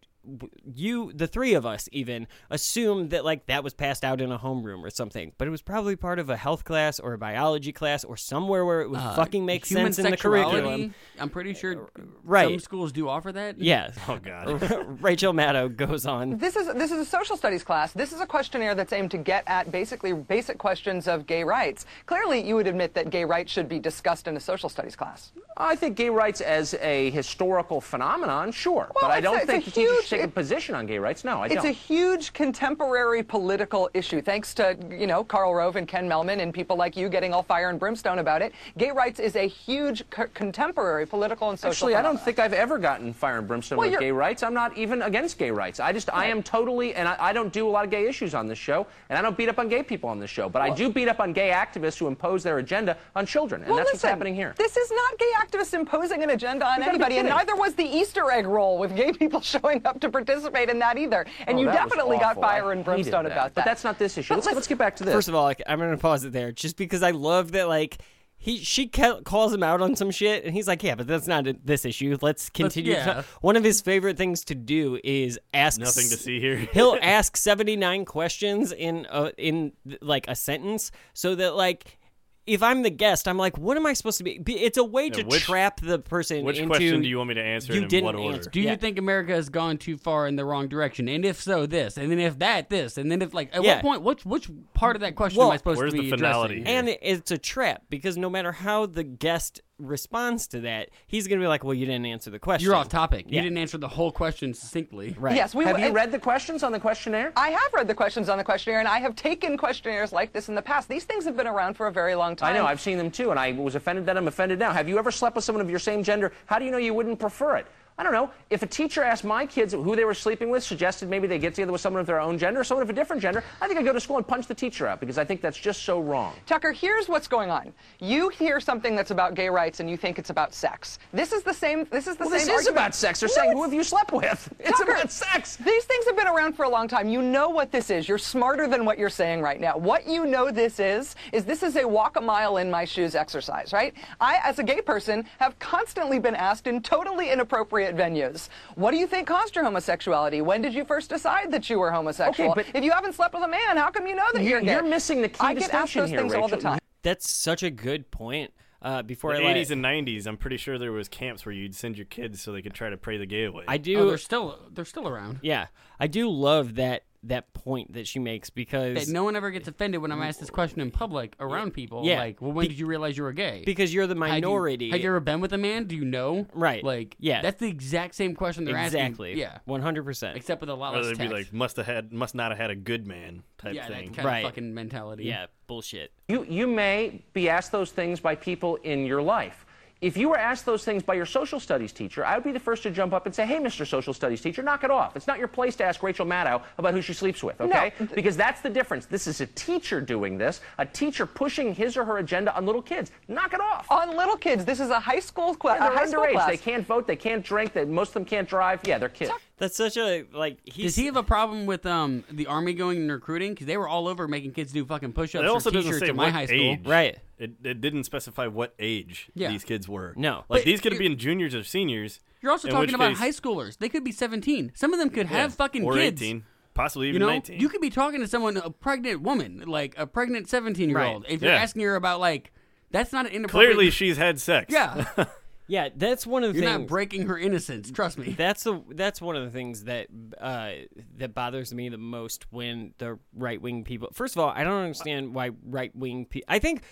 You, the three of us, even assumed that like that was passed out in a homeroom or something, but it was probably part of a health class or a biology class or somewhere where it would Uh, fucking make human sense in the curriculum. I'm pretty sure right. some schools do offer that. Yeah. Oh God. Rachel Maddow goes on. This is this is a social studies class. This is a questionnaire that's aimed to get at basically basic questions of gay rights. Clearly, you would admit that gay rights should be discussed in a social studies class. I think gay rights as a historical phenomenon, sure. Well, but I don't a- it's think a huge- should take a position on gay rights. No, I It's don't. It's a huge contemporary political issue. Thanks to, you know, Karl Rove and Ken Mehlman and people like you getting all fire and brimstone about it. Gay rights is a huge co- contemporary political and social Actually, I don't think I've ever gotten fire and brimstone Well, with gay rights. I'm not even against gay rights. I just, I am totally, and I, I don't do a lot of gay issues on this show, and I don't beat up on gay people on this show, but I do beat up on gay activists who impose their agenda on children, and Well, that's what's happening here. This is not gay activists imposing an agenda on You gotta be anybody, and neither was the Easter egg roll with gay people showing up to participate in that either. And Oh, you definitely got awful. fire and hated brimstone that. about that. But that's not this issue. Let's, let's get back to this. First of all, like, I'm gonna pause it there, just because I love that. Like, he she calls him out on some shit, and he's like, "Yeah, but that's not a- this issue. Let's continue." to yeah. One of his favorite things to do is ask. Nothing to see here. He'll ask 79 questions in a, in like a sentence, so that like. If I'm the guest, I'm like, what am I supposed to be? be- It's a way to which- trap the person Which into. question do you want me to answer you and in didn't what order? answer. Do Yeah. you think America has gone too far in the wrong direction? And if so, this. And then if that, this. And then if like, at Yeah. what point, which which part of that question Well, am I supposed where's to the be finality addressing? here? And it's a trap because no matter how the guest responds to that, he's gonna be like, "Well, you didn't answer the question." You're off topic. Yeah. You didn't answer the whole question succinctly. Right. Yes, we Have you read the questions on the questionnaire? I have read the questions on the questionnaire, and I have taken questionnaires like this in the past. These things have been around for a very long time. I know, I've seen them too, and I was offended that I'm offended now. Have you ever slept with someone of your same gender? How do you know you wouldn't prefer it? I don't know. If a teacher asked my kids who they were sleeping with, suggested maybe they get together with someone of their own gender, or someone of a different gender, I think I'd go to school and punch the teacher out because I think that's just so wrong. Tucker, here's what's going on. You hear something that's about gay rights and you think it's about sex. This is the same. This is the Well, same. this is argument. about sex. They're No, saying, who have you slept with? It's Tucker, about sex. These things have been around for a long time. You know what this is. You're smarter than what you're saying right now. What you know this is, is this is a walk a mile in my shoes exercise, right? I, as a gay person, have constantly been asked in totally inappropriate venues, what do you think caused your homosexuality? When did you first decide that you were homosexual? Okay, but- if you haven't slept with a man, how come you know that You're- you're gay? you're missing the key I get asked distinction those here, things all the time. That's such a good point. Uh, before the I let, 80s and 90s, I'm pretty sure there was camps where you'd send your kids so they could try to pray the gay away. I do. Oh, they're still they're still around. yeah, I do love that that point that she makes because That no one ever gets offended when I'm asked this question in public around people. Yeah. Like, well, when did you realize you were gay? because you're the Had you- minority. Had you, ever been with a man? Do you know? Right. Like, Yeah. That's the exact same question they're asking. exactly. Yeah. One hundred percent. Except with a lot or less they'd be text. like, must have had, must not have had a good man type yeah, thing. that Right. of fucking mentality. Yeah, bullshit. You, you may be asked those things by people in your life. If you were asked those things by your social studies teacher, I would be the first to jump up and say, hey, Mr. Social Studies teacher, knock it off. It's not your place to ask Rachel Maddow about who she sleeps with, okay? No. Because that's the difference. This is a teacher doing this, a teacher pushing his or her agenda on little kids. Knock it off. On little kids, this is a high school, Yeah, a high they're school underage. class. They can't vote. They can't drink. They, most of them can't drive. Yeah, they're kids. That's such a like. He's, Does he have a problem with um the army going and recruiting? Because they were all over making kids do fucking push-ups It also doesn't t-shirts say at my what high school. age. Right. It, it didn't specify what age Yeah. these kids were. No. Like But these could you're- have been juniors or seniors. You're also in talking about case- high schoolers. They could be 17. Some of them could have fucking or kids. 18, possibly You even know, 19. you could be talking to someone, a pregnant woman, like a pregnant 17 year old. Right. If you're Yeah. asking her about like, that's not an inappropriate. Clearly, she's had sex. yeah, Yeah, that's one of the you're things. not breaking her innocence. Trust me. That's a that's one of the things that uh, that bothers me the most when the right wing people. First of all, I don't understand why right wing. Pe- I think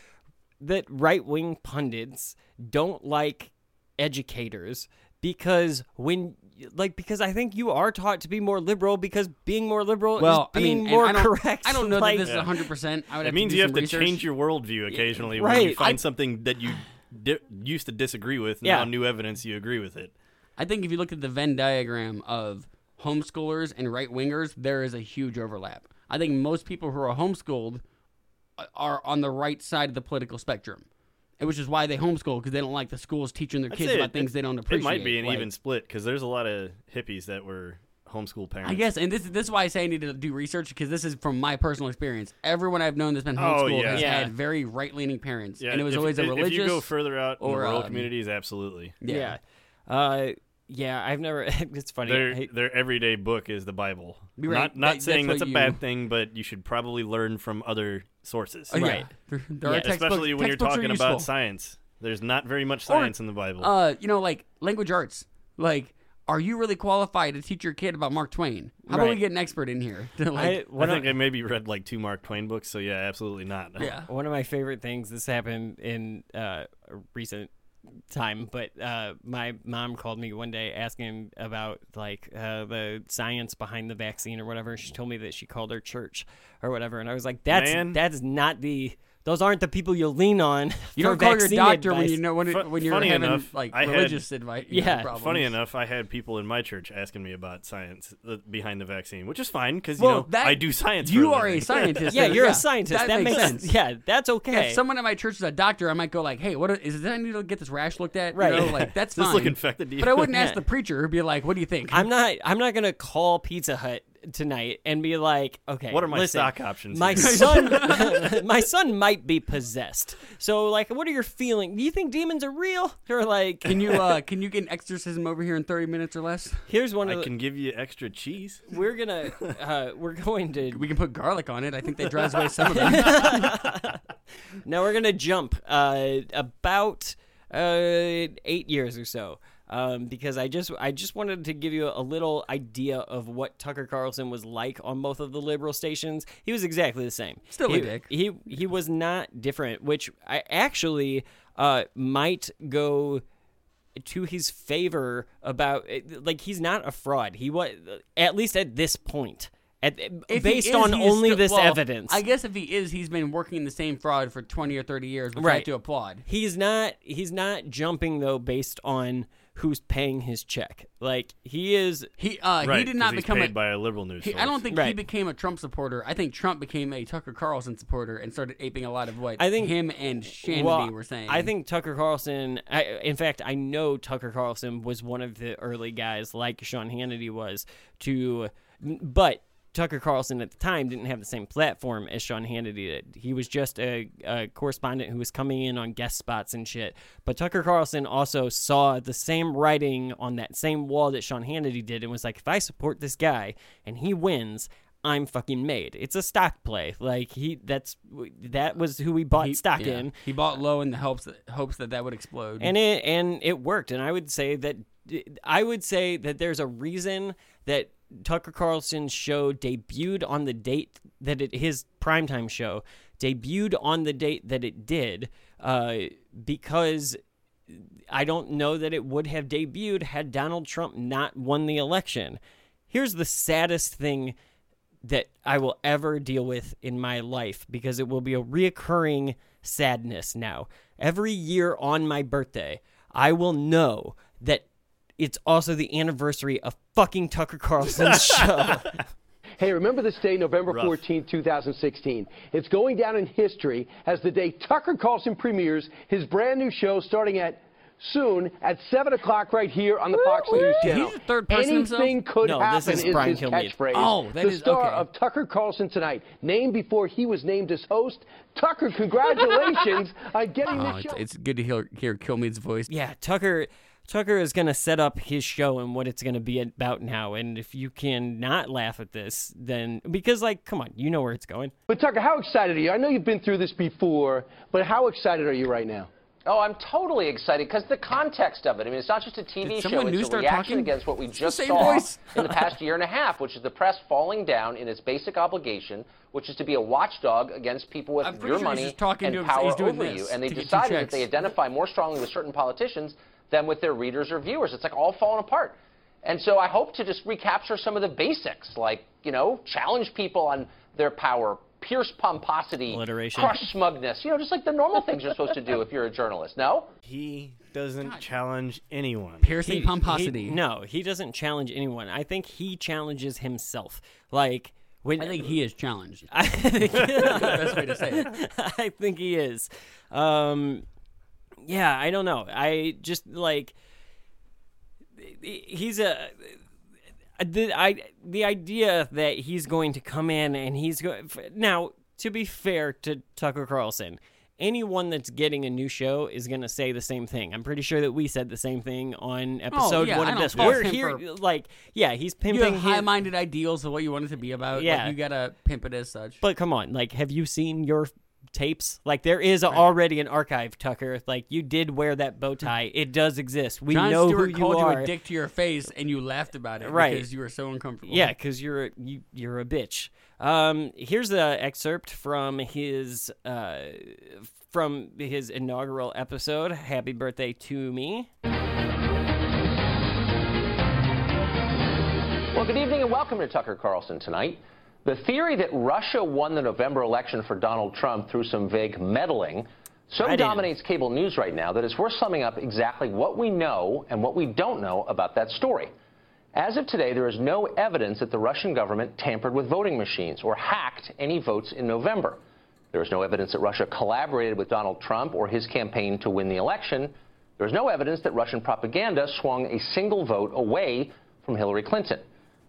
that right wing pundits don't like educators because when like because I think you are taught to be more liberal because being more liberal well, is being I mean, more I correct. I don't know like, that this is 100. percent I would have It means to do you have to research. change your worldview occasionally when you find I- something that you di- used to disagree with. Yeah. Now, new evidence, you agree with it. I think if you look at the Venn diagram of homeschoolers and right wingers, there is a huge overlap. I think most people who are homeschooled uh, are on the right side of the political spectrum, which is why they homeschool because they don't like the schools teaching their I'd kids about it- things they don't appreciate. It might be an Like, even split because there's a lot of hippies that were homeschool parents. I guess, and this this is why I say I need to do research because this is from my personal experience. Everyone I've known that's been Oh, homeschooled yeah. has Yeah. had very right leaning parents, Yeah, and it was if, always a if- religious. If you go further out or, in the or, rural um, communities, absolutely. yeah. Uh, yeah, I've never. It's funny. Their I- their everyday book is the Bible. Right. Not not That- saying that's that's, a you- bad thing, but you should probably learn from other sources. Oh. Right. There, there Yeah, are textbooks, Especially when you're talking about science. There's not very much science in the Bible. Uh, you know, like language arts. Like, are you really qualified to teach your kid about Mark Twain? How about we get an expert in here? To, I, like, I one think of, I maybe read like two Mark Twain books, so yeah, absolutely not. yeah. one of my favorite things. This happened in uh, a recent time, but uh, my mom called me one day asking about like uh, the science behind the vaccine or whatever. She told me that she called her church or whatever, and I was like, "That's Man. that's not the." Those aren't the people you lean on. You for don't call your vaccine doctor when you know when, it, when you're funny having enough, like I had- religious advice. you know, Yeah. problems. Funny enough, I had people in my church asking me about science behind the vaccine, which is fine because you Well, know that- I do science. You for are a living. scientist. Yeah, you're a scientist. That, makes sense. Yeah, that's okay. If someone at my church is a doctor, I might go like, "Hey, what is it? I need to get this rash looked at." Right. You know, like that's Does this fine. look infected? But I wouldn't ask the preacher. Who'd Be like, "What do you think?" I'm not. I'm not gonna call Pizza Hut tonight and be like, okay, What are my listen, stock options My here?" son, my son might be possessed. So, like, what are your feelings? Do you think demons are real? Or like, Can you uh can you get an exorcism over here in 30 minutes or less? here's one of I the. can give you extra cheese. We're gonna. Uh, we're going to. We can put garlic on it. I think that drives away some of them. now we're gonna jump uh, about uh, eight years or so. Um, because I just I just wanted to give you a little idea of what Tucker Carlson was like on both of the liberal stations. He was exactly the same. Still a he, dick. He he was not different, which I actually uh, might go to his favor about like he's not a fraud. He was at least at this point. At, based is, on only still- this well, evidence. I guess if he is, he's been working the same fraud for 20 or 30 years, which I Right. have to applaud. He's not he's not jumping though based on who's paying his check. Like he is He uh, right, he did not become paid a. by a liberal news he- I don't think he became a Trump supporter. I think Trump became a Tucker Carlson supporter and started aping a lot of what I think him and Shannity well, were saying. I think Tucker Carlson. I, in fact, I know Tucker Carlson was one of the early guys, like Sean Hannity was, to. But Tucker Carlson at the time didn't have the same platform as Sean Hannity did. He was just a, a correspondent who was coming in on guest spots and shit. But Tucker Carlson also saw the same writing on that same wall that Sean Hannity did and was like, if I support this guy and he wins. I'm fucking made. It's a stock play. Like he, that's that was who we bought he, stock yeah. in. He bought low in the hopes that hopes that that would explode. and it and it worked and i would say that i would say that there's a reason that tucker carlson's show debuted on the date that it his primetime show debuted on the date that it did uh, because i don't know that it would have debuted had donald trump not won the election here's the saddest thing that I will ever deal with in my life because it will be a reoccurring sadness now. Every year on my birthday, I will know that it's also the anniversary of fucking Tucker Carlson's show. Hey, remember this day, November 14, 2016. It's going down in history as the day Tucker Carlson premieres his brand new show starting at soon at 7 o'clock right here on the Fox News channel. He's the third person Anything himself? could No, this happen is is Brian his Kilmeade. catchphrase. Oh, that the is- star okay. of Tucker Carlson tonight, named before he was named as host. Tucker, congratulations on getting Oh, this it's, show. it's good to hear hear Kilmeade's voice. yeah, Tucker Tucker is going to set up his show and what it's going to be about now and if you can not laugh at this then because like come on, you know where it's going. But Tucker, how excited are you? I know you've been through this before, but how excited are you right now? Oh, I'm totally excited because the context of it. I mean, it's not just a TV Did show; it's a reaction talking? against what we It's just saw in the past year and a half, which is the press falling down in its basic obligation, which is to be a watchdog against people with your sure money and him- power over you. And they to get you decided that they identify more strongly with certain politicians than with their readers or viewers. It's like all falling apart. And so I hope to just recapture some of the basics, like you know, challenge people on their power. Pierce pomposity, Alliteration. crush smugness, you know, just like the normal things you're supposed to do if you're a journalist. No? He doesn't challenge anyone. Piercing He- pomposity. he- no, he doesn't challenge anyone. I think he challenges himself. Like when I think he is challenged. I think, Best way to say it. I think he is. Um, yeah, I don't know. I just like he's a Uh, the I the idea that he's going to come in and he's going now. To be fair to Tucker Carlson, anyone that's getting a new show is going to say the same thing. I'm pretty sure that we said the same thing on oh, episode Oh, yeah, one of this. We're here, like, yeah, he's pimping. high-minded ideals of what you want it to be about. Yeah. like, you gotta pimp it as such. But come on, like, have you seen your tapes? Like, there is already an archive, Tucker. Like, you did wear that bow tie. It does exist. We Jon know Stewart who called you you, are. a dick to your face, and you laughed about it Right. because you were so uncomfortable. Yeah, because you're a- you, you're a bitch. Um, here's the excerpt from his uh, from his inaugural episode. Happy birthday to me. Well, good evening and welcome to Tucker Carlson tonight. The theory that Russia won the November election for Donald Trump through some vague meddling so I didn't. dominates cable news right now that it's worth summing up exactly what we know and what we don't know about that story. As of today, there is no evidence that the Russian government tampered with voting machines or hacked any votes in November. There is no evidence that Russia collaborated with Donald Trump or his campaign to win the election. There is no evidence that Russian propaganda swung a single vote away from Hillary Clinton.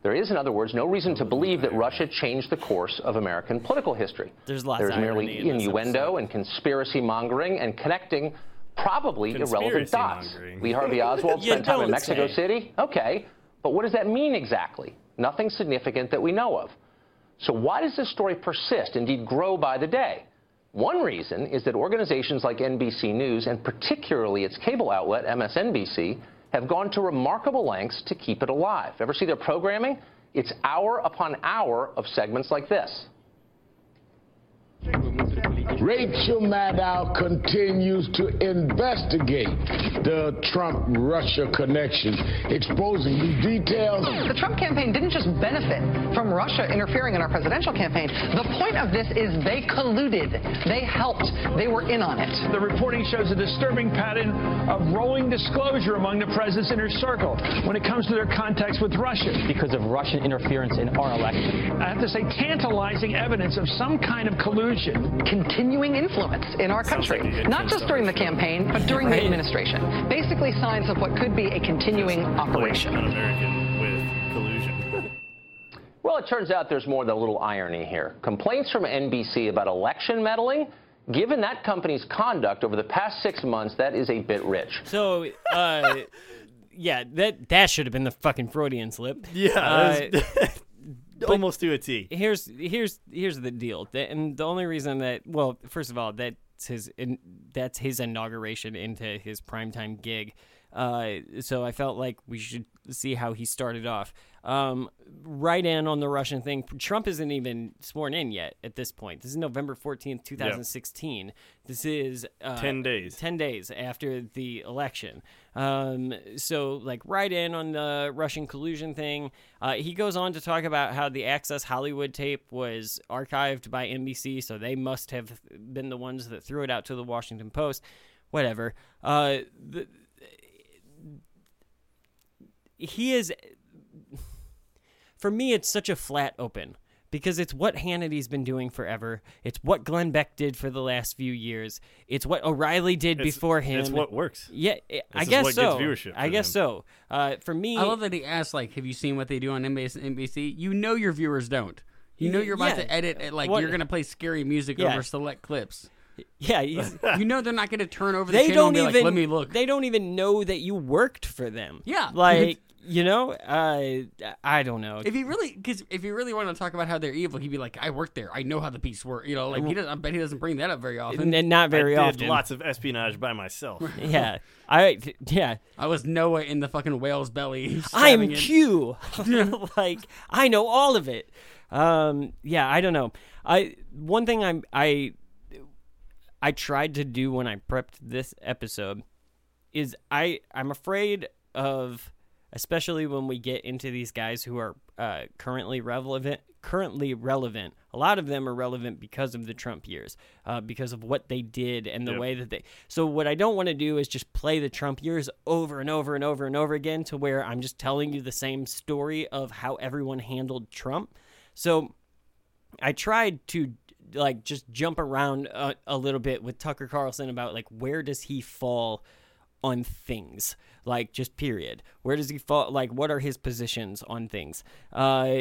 There is, in other words, no reason to believe that Russia changed the course of American political history. There's lots There's of merely in innuendo and conspiracy mongering and connecting probably irrelevant Conspiracy dots. mongering. Lee Harvey Oswald spent time in Mexico say. City. Okay, but what does that mean exactly? Nothing significant that we know of. So why does this story persist, indeed grow by the day? One reason is that organizations like NBC News, and particularly its cable outlet, MSNBC, have gone to remarkable lengths to keep it alive. Ever see their programming? It's hour upon hour of segments like this. Rachel Maddow continues to investigate the Trump Russia connection, exposing new details. The Trump campaign didn't just benefit from Russia interfering in our presidential campaign. The point of this is they colluded, they helped, they were in on it. The reporting shows a disturbing pattern of rolling disclosure among the president's inner circle when it comes to their contacts with Russia. Because of Russian interference in our election. I have to say, tantalizing evidence of some kind of collusion. Continuing influence in our country, not just during the campaign, but during the administration. Basically, signs of what could be a continuing operation. Un-American with collusion. Well, it turns out there's more than a little irony here. Complaints from NBC about election meddling? Given that company's conduct over the past six months, that is a bit rich. So, uh, yeah, that that should have been the fucking Freudian slip. Yeah, Uh, almost to a T. Here's here's here's the deal, That- and the only reason that well, first of all, that's his in, that's his inauguration into his primetime gig. Uh, so I felt like we should see how he started off. Um, right in on the Russian thing. Trump isn't even sworn in yet at this point. This is November fourteenth, two thousand sixteen. This is uh, 10 days. Ten days after the election. Um, so like right in on the Russian collusion thing. Uh, he goes on to talk about how the Access Hollywood tape was archived by NBC, so they must have been the ones that threw it out to the Washington Post. Whatever. Uh, the, he is for me it's such a flat open because it's what Hannity's been doing forever. It's what Glenn Beck did for the last few years. It's what O'Reilly did It's- before him. it's what works. Yeah, I- I is guess what so. gets viewership I for guess so. Uh, for me, I love that he asked, like, have you seen what they do on NBC? NBC? You know your viewers don't. You know you're about Yeah. to edit it, like What- you're gonna play scary music Yeah. over select clips. Yeah, you know they're not gonna turn over the they channel don't and be even. like, "Let me look." They don't even know that you worked for them. Yeah. like you know, uh, I don't know. If he really, because if he really wanted to talk about how they're evil, he'd be like, "I worked there. I know how the piece work." You know, like he doesn't. I bet he doesn't bring that up very often. And not very I did often. lots of espionage by myself. yeah, I yeah. I was Noah in the fucking whale's belly. I'm stabbing. Q. like I know all of it. Um, yeah, I don't know. I one thing I'm I I tried to do when I prepped this episode is I I'm afraid of especially when we get into these guys who are uh, currently relevant currently relevant. A lot of them are relevant because of the trump years uh, because of what they did and the Yep. way that they so what i don't want to do is just play the trump years over and over and over and over again to where i'm just telling you the same story of how everyone handled trump. So I tried to like just jump around a, a little bit with Tucker Carlson about like where does he fall on things like just period where does he fall like what are his positions on things uh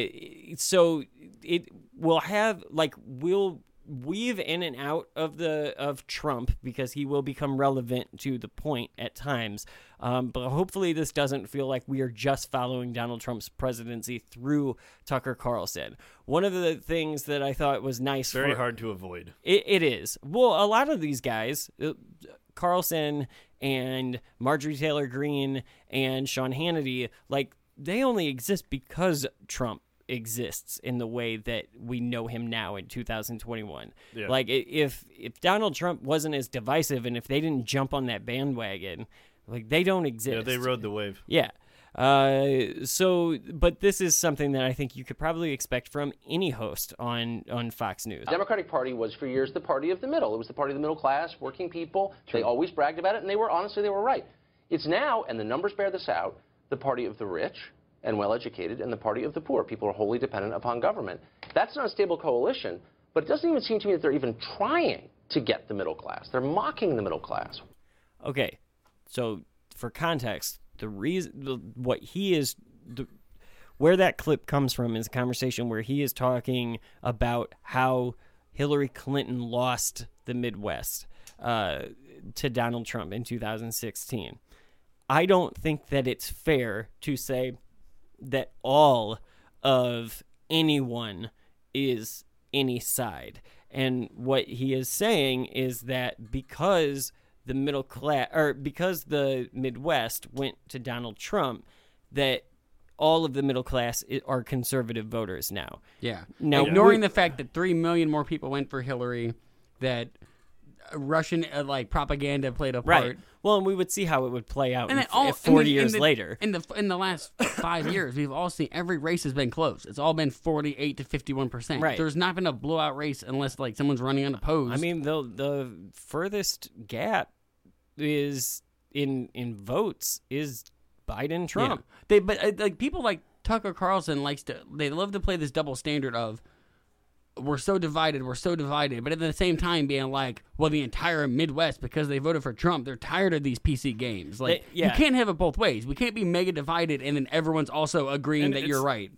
so it will have like we'll weave in and out of the of Trump because he will become relevant to the point at times. Um, but hopefully, this doesn't feel like we are just following Donald Trump's presidency through Tucker Carlson. One of the things that I thought was nice, Very for- hard to avoid. It, it is. Well, a lot of these guys, uh, Carlson and Marjorie Taylor Greene and Sean Hannity, like they only exist because Trump exists in the way that we know him now in 2021. Yeah. Like if if Donald Trump wasn't as divisive and if they didn't jump on that bandwagon, like they don't exist. Yeah, they rode the wave. Yeah. Uh, so, but this is something that I think you could probably expect from any host on on Fox News. The Democratic Party was for years the party of the middle. It was the party of the middle class, working people. They always bragged about it, and they were honestly they were right. It's now, and the numbers bear this out, the party of the rich and well-educated, and the party of the poor. People are wholly dependent upon government. That's not a stable coalition, but it doesn't even seem to me that they're even trying to get the middle class. They're mocking the middle class. Okay, so for context, the reason what he is the, where that clip comes from is a conversation where he is talking about how Hillary Clinton lost the Midwest uh, to Donald Trump in 2016. I don't think that it's fair to say that all of anyone is any side. And what he is saying is that because the middle class or because the Midwest went to Donald Trump, that all of the middle class are conservative voters now. Yeah. Now ignoring the fact that three million more people went for Hillary that Russian uh, like propaganda played a part. Right. Well, and we would see how it would play out And in, all, if 40 in the- in years the- later. in the in the last five years, we've all seen every race has been close. It's all been forty eight to fifty one percent. Right. There's not been a blowout race unless like someone's running unopposed. I mean, the the furthest gap is in in votes is Biden Trump. Yeah. They but uh, like people like Tucker Carlson likes to they love to play this double standard of we're so divided, we're so divided, but at the same time being like, well, the entire Midwest because they voted for Trump, they're tired of these PC games. Like They- yeah. you can't have it both ways. We can't be mega divided and then everyone's also agreeing And that you're right.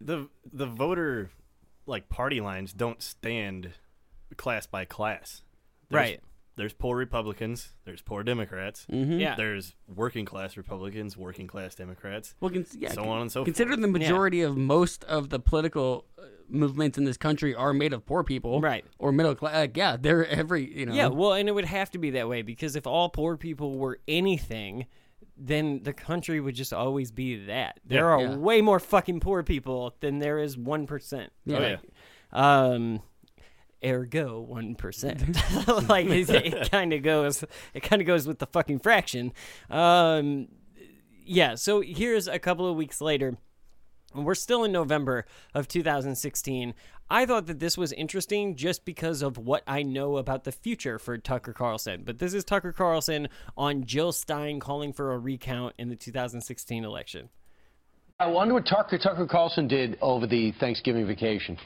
the the voter like party lines don't stand class by class. There's- Right. There's poor Republicans. There's poor Democrats. Mhm. Yeah. There's working class Republicans, working class Democrats. Well, cons- yeah, so con- on and so consider forth. the majority of most of the political uh, movements in this country are made of poor people, Right. Or middle class. Like, yeah, they're every you know. Yeah, well, and it would have to be that way because if all poor people were anything, then the country would just always be that. There Yeah. are Yeah. way more fucking poor people than there is one percent. Yeah. Oh, yeah. Um, ergo one percent. like it, it kind of goes. It kind of goes with the fucking fraction. Um, yeah. So here's a couple of weeks later. We're still in November of 2016. I thought that this was interesting just because of what I know about the future for Tucker Carlson. But this is Tucker Carlson on Jill Stein calling for a recount in the 2016 election. I wonder what Tucker, Tucker Carlson did over the Thanksgiving vacation.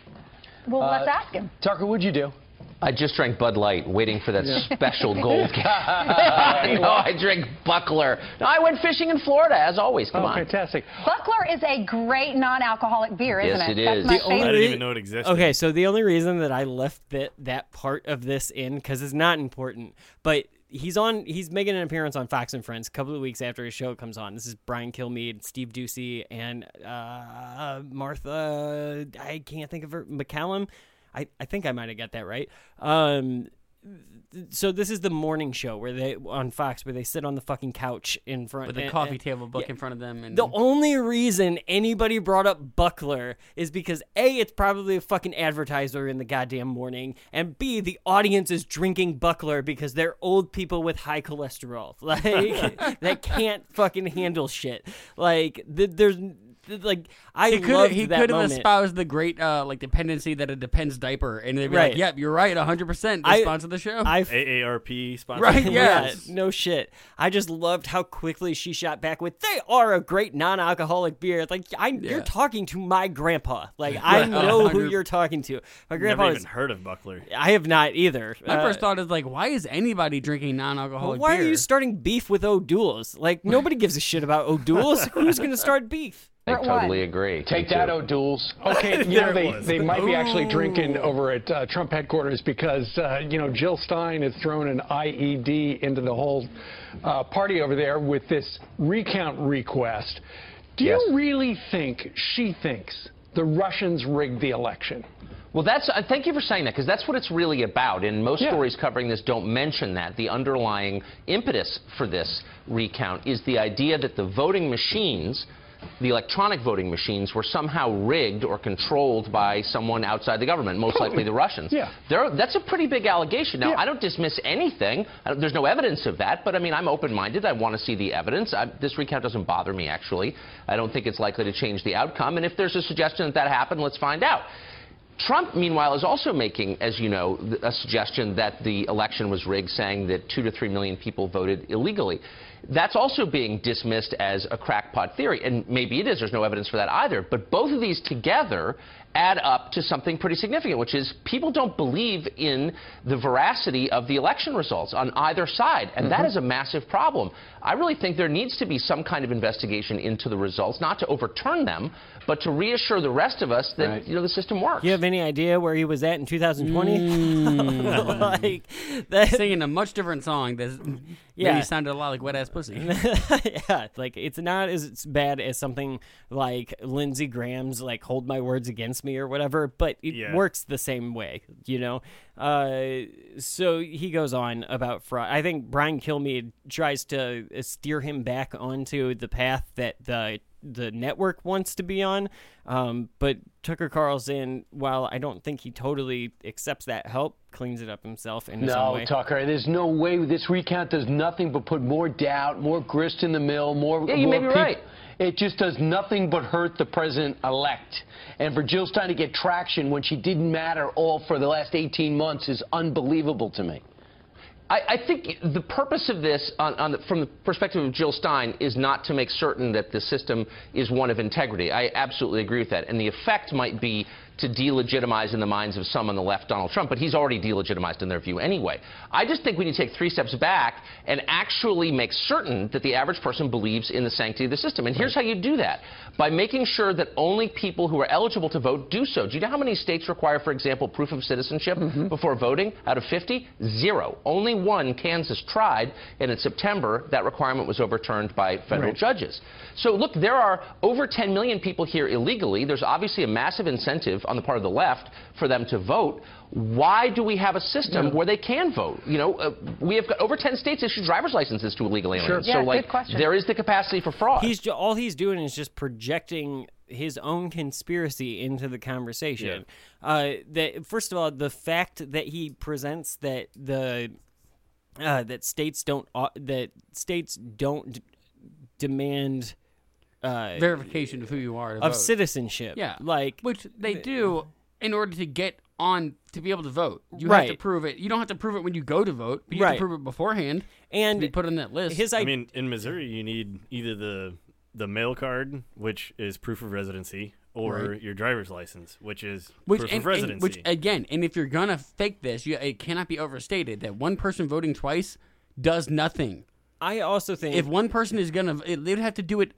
Well, Uh, let's ask him. Tucker, what'd you do? I just drank Bud Light, waiting for that Yeah. special gold. no, I drank Buckler. No, I went fishing in Florida, as always. Come oh, on. fantastic. Buckler is a great non-alcoholic beer, isn't Yes, it? it That's is. my only favorite. I didn't even know it existed. Okay, so the only reason that I left that that part of this in because it's not important, but he's on. He's making an appearance on Fox and Friends a couple of weeks after his show comes on. This is Brian Kilmeade, Steve Doocy, and uh, Martha. I can't think of her. McCallum. I, I think I might have got that right. Um, so this is the morning show where they on Fox where they sit on the fucking couch in front with a and- coffee and- table book in front of them, and the only reason anybody brought up Buckler is because A, it's probably a fucking advertiser in the goddamn morning, and B, the audience is drinking Buckler because they're old people with high cholesterol. Like, that can't fucking handle shit. Like, th- there's, th- like, I he could loved he could have espoused the great uh, like dependency that it depends diaper, and they'd be Right. like, "Yep, you're right, 100 percent." I- Sponsor the show. I AARP sponsor. Right, Yeah, yes. no shit. I just loved how quickly she shot back with, "They are a great non-alcoholic beer." Like, I, you're talking to my grandpa. Like, I Right, know who you're talking to. My grandpa Never was. even heard of Buckler. I have not either. My Uh, first thought is like, why is anybody drinking non-alcoholic why beer? are you starting beef with O'Doul's? Like, nobody gives a shit about O'Doul's. Who's going to start beef? I totally one. agree. Take that. O'Doul's. Okay, you know, they, they might be actually drinking over at uh, Trump headquarters because, uh, you know, Jill Stein has thrown an IED into the whole uh, party over there with this recount request. Do Yes. you really think she thinks the Russians rigged the election? Well, that's. Uh, thank you for saying that because that's what it's really about. And most Yeah. stories covering this don't mention that. The underlying impetus for this recount is the idea that the voting machines, the electronic voting machines, were somehow rigged or controlled by someone outside the government, most likely the Russians. Yeah. There, that's a pretty big allegation. Now, Yeah. I don't dismiss anything. I don't- there's no evidence of that, but I mean, I'm open-minded. I want to see the evidence. I, this recount doesn't bother me, actually. I don't think it's likely to change the outcome. And if there's a suggestion that that happened, let's find out. Trump, meanwhile, is also making, as you know, a suggestion that the election was rigged, saying that two to three million people voted illegally. That's also being dismissed as a crackpot theory, and maybe it is. There's no evidence for that either. But both of these together add up to something pretty significant, which is people don't believe in the veracity of the election results on either side, and that is a massive problem. I really think there needs to be some kind of investigation into the results, not to overturn them, but to reassure the rest of us that you know the system works. You have any idea where he was at in 2020? Mm. like, that, singing a much different song that Yeah. maybe sounded a lot like wet ass pussy? yeah, like it's not as bad as something like Lindsey Graham's like "Hold My Words Against Me" or whatever, but it Yeah. works the same way, you know. Uh, so he goes on about fraud. I think Brian Kilmeade tries to steer him back onto the path that the the network wants to be on. Um, but Tucker Carlson, while I don't think he totally accepts that help, cleans it up himself in his own No, way. Tucker, there's no way this recount does nothing but put more doubt, more grist in the mill, more. Yeah, you more may be peop- right. It just does nothing but hurt the president elect. And for Jill Stein to get traction when she didn't matter all for the last 18 months is unbelievable to me. I, I think the purpose of this, on, on the, from the perspective of Jill Stein, is not to make certain that the system is one of integrity. I absolutely agree with that. And the effect might be to delegitimize in the minds of some on the left Donald Trump, but he's already delegitimized in their view anyway. I just think we need to take three steps back and actually make certain that the average person believes in the sanctity of the system. And here's how you do that by making sure that only people who are eligible to vote do so. Do you know how many states require, for example, proof of citizenship mm-hmm. before voting? Out of 50, zero. Only one, Kansas, tried, and in September, that requirement was overturned by federal Right. judges. So, look, there are over 10 million people here illegally. There's obviously a massive incentive on the part of the left for them to vote. Why do we have a system where they can vote? You know, uh, we have got over 10 states issue driver's licenses to illegal aliens. Sure. So, like, good question. there is the capacity for fraud. He's ju- all he's doing is just projecting his own conspiracy into the conversation. Uh, that first of all, the fact that he presents that the uh, that states don't au- that states don't d- demand uh, verification of who you are to of vote. citizenship. Yeah, like which they do in order to get on to be able to vote. You have to prove it. You don't have to prove it when you go to vote, but you have to prove it beforehand. And to be put on that list. His I mean, in Missouri, you need either the the mail card, which is proof of residency, or Right. your driver's license, which is Which, proof and, of and- residency. which again, and if you're gonna fake this, you, it cannot be overstated that one person voting twice does nothing. I also think if one person is gonna, they'd have to do it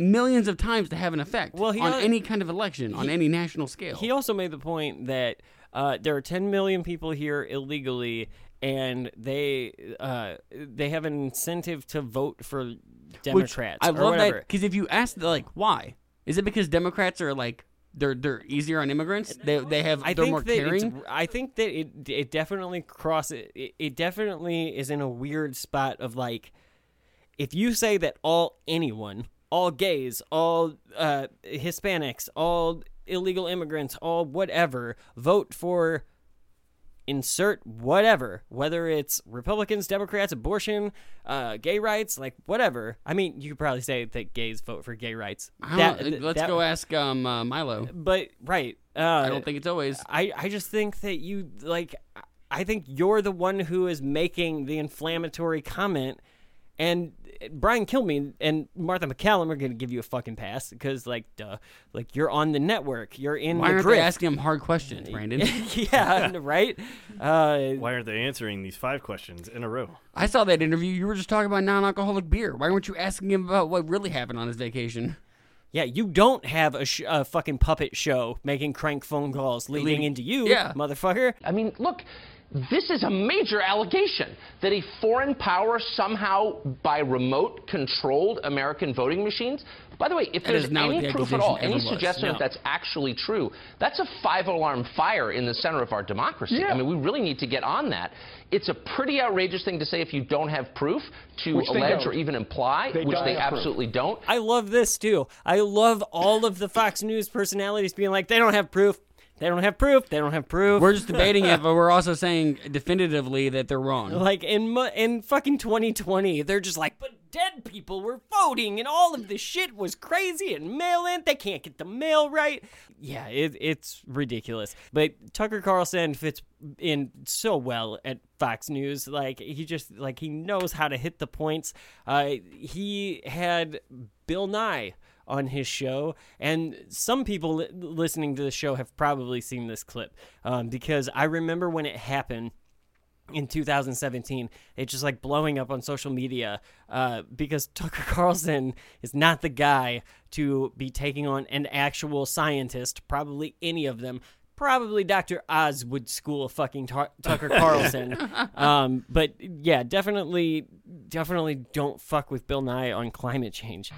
millions of times to have an effect Well, he on al- any kind of election on any national scale. He also made the point that uh, there are 10 million people here illegally, and they uh, they have an incentive to vote for Democrats. Which I love whatever. that because if you ask, like, why is it because Democrats are like they're they're easier on immigrants? They they have I they're think more that caring. I think that it it definitely crosses. It, it definitely is in a weird spot of like, if you say that all anyone, all gays, all uh, Hispanics, all illegal immigrants, all whatever, vote for insert whatever, whether it's Republicans, Democrats, abortion, uh, gay rights, like whatever. I mean, you could probably say that gays vote for gay rights. That- don't- let's that- go ask um, uh, Milo. But right, uh, I don't think it's always. I I just think that you like. I think you're the one who is making the inflammatory comment, and Brian Kilmeade and Martha MacCallum are going to give you a fucking pass because, like, duh, like you're on the network, you're in Why the aren't grip. they asking him hard questions, Brandon? yeah, right. Uh, Why aren't they answering these five questions in a row? I saw that interview. You were just talking about non-alcoholic beer. Why weren't you asking him about what really happened on his vacation? Yeah, you don't have a, sh- a fucking puppet show making crank phone calls leading Leading- into you, Yeah. motherfucker. I mean, look, this is a major allegation that a foreign power somehow, by remote, controlled American voting machines. By the way, if That there's is not what any the proof at all, any suggestion No. that that's actually true, that's a five-alarm fire in the center of our democracy. Yeah. I mean, we really need to get on that. It's a pretty outrageous thing to say if you don't have proof to Which allege or even imply, They which they have proof. absolutely don't. I love this too. I love all of the Fox News personalities being like, they don't have proof. They don't have proof. They don't have proof. We're just debating it, but we're also saying definitively that they're wrong. Like in in fucking 2020, they're just like, but dead people were voting, and all of this shit was crazy and mail in. They can't get the mail right. Yeah, it, it's ridiculous. But Tucker Carlson fits in so well at Fox News. Like he just like he knows how to hit the points. Uh, he had Bill Nye on his show, and some people li- listening to the show have probably seen this clip um, because I remember when it happened in 2017 it's just like blowing up on social media uh, because tucker carlson is not the guy to be taking on an actual scientist. Probably any of them. Probably dr oz would school fucking Tar- tucker carlson. Um, but yeah definitely definitely don't fuck with bill nye on climate change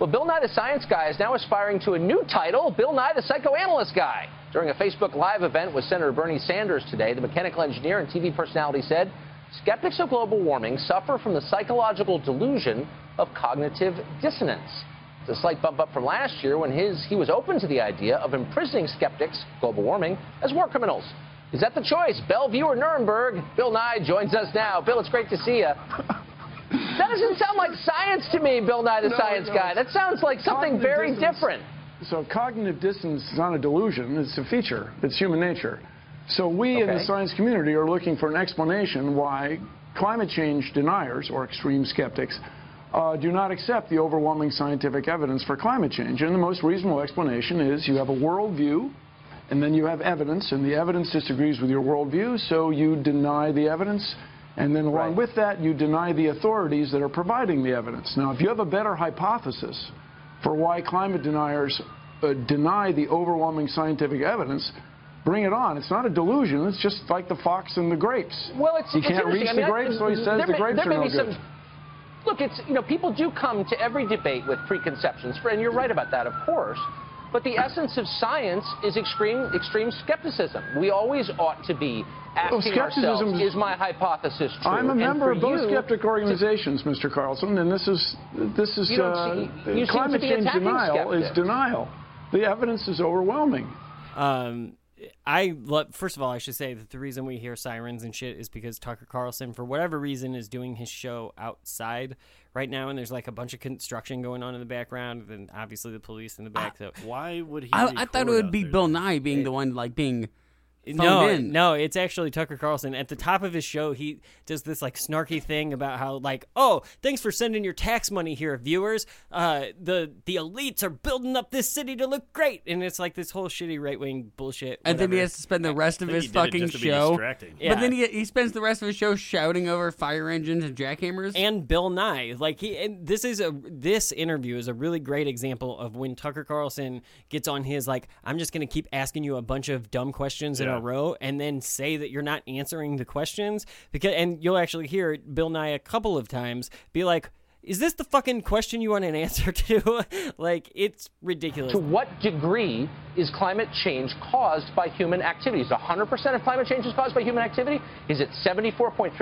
Well, Bill Nye the Science Guy is now aspiring to a new title, Bill Nye the Psychoanalyst Guy. During a Facebook Live event with Senator Bernie Sanders today, the mechanical engineer and TV personality said skeptics of global warming suffer from the psychological delusion of cognitive dissonance. It's a slight bump up from last year when his he was open to the idea of imprisoning skeptics, global warming, as war criminals. Is that the choice? Bellevue or Nuremberg? Bill Nye joins us now. Bill, it's great to see you. That doesn't sound like science to me, Bill Nye, the No, science guy. That sounds like something Cognitive very dissonance- different. So cognitive dissonance is not a delusion, it's a feature. It's human nature. So we in the science community are looking for an explanation why climate change deniers or extreme skeptics uh, do not accept the overwhelming scientific evidence for climate change. And the most reasonable explanation is you have a worldview and then you have evidence, and the evidence disagrees with your worldview, so you deny the evidence, and then along with that, you deny the authorities that are providing the evidence. Now, if you have a better hypothesis for why climate deniers uh, deny the overwhelming scientific evidence, bring it on. It's not a delusion. It's just like the fox and the grapes. Well, it's he it's can't reach the I mean, grapes, so he says the may- grapes there are may no be good. some- Look, it's you know people do come to every debate with preconceptions, and you're right about that, of course. But the essence of science is extreme extreme skepticism. We always ought to be asking skepticism ourselves, is- "Is my hypothesis true?" I'm a And member for of both you skeptic to- organizations, Mr. Carlson, and this is this is You uh, see- you climate change attacking denial is denial. The evidence is overwhelming. Um, I love. First of all, I should say that the reason we hear sirens and shit is because Tucker Carlson, for whatever reason, is doing his show outside right now, and there's like a bunch of construction going on in the background, and obviously the police in the back. so why would he? I, I thought it would be Bill Nye being the one like being phoned no, in. no, it's actually Tucker Carlson. At the top of his show, he does this like snarky thing about how like, oh, thanks for sending your tax money here, viewers. Uh, the the elites are building up this city to look great, and it's like this whole shitty right wing bullshit. And then he has to spend the rest of his he did it fucking just to be show. distracting. But then he, he spends the rest of his show shouting over fire engines and jackhammers. and Bill Nye. Like he, and this is a this interview is a really great example of when Tucker Carlson gets on his like, I'm just gonna keep asking you a bunch of dumb questions in Yeah. A row, and then say that you're not answering the questions because, and you'll actually hear Bill Nye a couple of times be like. Is this the fucking question you want an answer to? like, it's ridiculous. To what degree is climate change caused by human activities? 100% of climate change is caused by human activity? Is it 74.3%?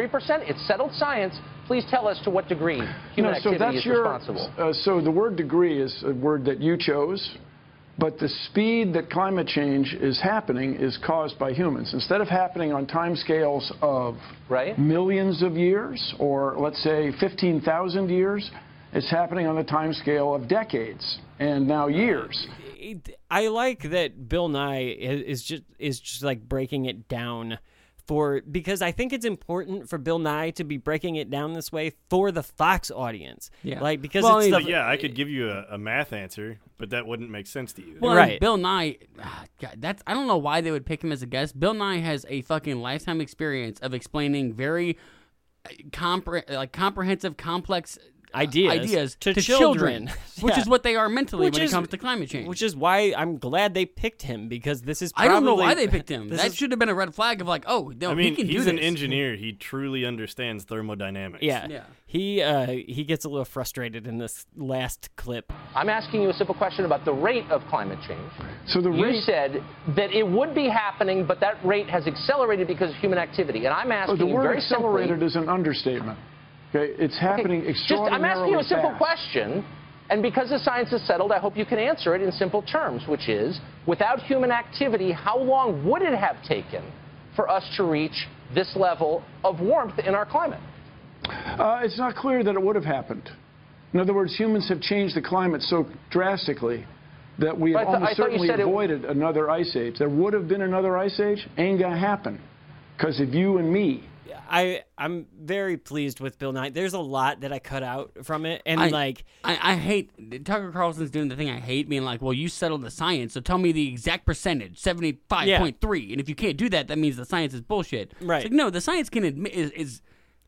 It's settled science. Please tell us to what degree human No, so activity that's is your, responsible. Uh, so the word degree is a word that you chose, but the speed that climate change is happening is caused by humans. Instead of happening on timescales of millions of years, or let's say 15,000 years, it's happening on the timescale of decades and now years. I like that Bill Nye is, is just is just like breaking it down for because I think it's important for Bill Nye to be breaking it down this way for the Fox audience. Yeah. like because Well, it's I the, mean, yeah, I could give you a, a math answer, but that wouldn't make sense to you. Well, and Bill Nye, ah, God, that's I don't know why they would pick him as a guest. Bill Nye has a fucking lifetime experience of explaining very uh, compre- like comprehensive, complex Ideas ideas to children, children. which Yeah. is what they are mentally Which when is- it comes to climate change. which is why I'm glad they picked him because this is. I don't know why they picked him. this That is- should have been a red flag of like, oh, no, I mean, he can he's do an engineer. He truly understands thermodynamics. Yeah, yeah. he uh, he gets a little frustrated in this last clip. I'm asking you a simple question about the rate of climate change. So the you rate- said that it would be happening, but that rate has accelerated because of human activity. And I'm Oh, asking the you word very accelerated simply. is an understatement. Okay, it's happening extremely. Just, I'm asking you a simple fast. question, and because the science is settled, I hope you can answer it in simple terms, which is, without human activity, how long would it have taken for us to reach this level of warmth in our climate? Uh, it's not clear that it would have happened. In other words, humans have changed the climate so drastically that we have But I thought- I almost certainly avoided another ice age. There would have been another ice age, ain't gonna happen because of you and me. I I'm very pleased with Bill Nye. There's a lot that I cut out from it, and I, like I, I hate Tucker Carlson's doing the thing I hate, being like, "Well, you settled the science, so tell me the exact percentage, seventy five point three, and if you can't do that, that means the science is bullshit." Right. It's like, no, the science can admit is, is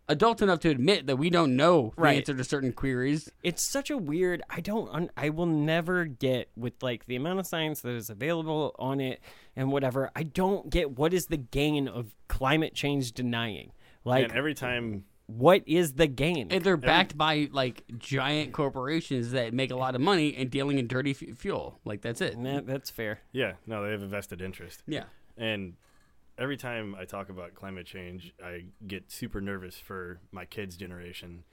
adult enough to admit that we don't know the Right. answer to certain queries. it's such a weird i don't i will never get with like the amount of science that is available on it and whatever i don't get what is the gain of climate change denying like and every time what is the gain And they're backed by like giant corporations that make a lot of money and dealing in dirty f- fuel. Like that's it. That, that's fair. Yeah, no, they have a vested interest. Yeah. And every time I talk about climate change, I get super nervous for my kids' generation.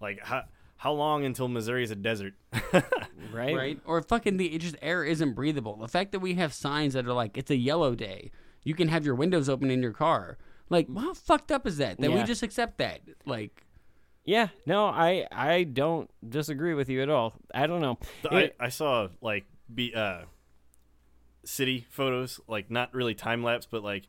Like, how, how long until Missouri is a desert? right? right? Or fucking the just air isn't breathable. The fact that we have signs that are like it's a yellow day, you can have your windows open in your car. Like, how fucked up is that? That we just accept that? Like, Yeah, no, I I don't disagree with you at all. I don't know. It- I, I saw like be uh city photos, like not really time lapse, but like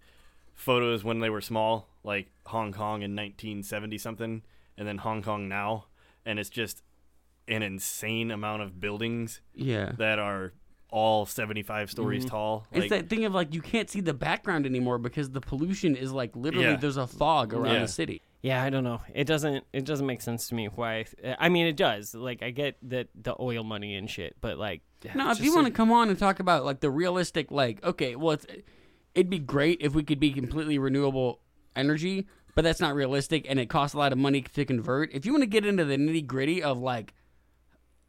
photos when they were small, like Hong Kong in 1970 something, and then Hong Kong now, and it's just an insane amount of buildings. Yeah. that are all 75 stories Mhm. tall. It's that thing of like you can't see the background anymore because the pollution is like literally Yeah. there's a fog around Yeah. the city. Yeah, I don't know. It doesn't. It doesn't make sense to me why. I mean, it does. Like, I get that the oil money and shit, but like, No, if you want to come on and talk about like the realistic, like, okay, well, it's, it'd be great if we could be completely renewable energy, but that's not realistic, and it costs a lot of money to convert. If you want to get into the nitty gritty of like,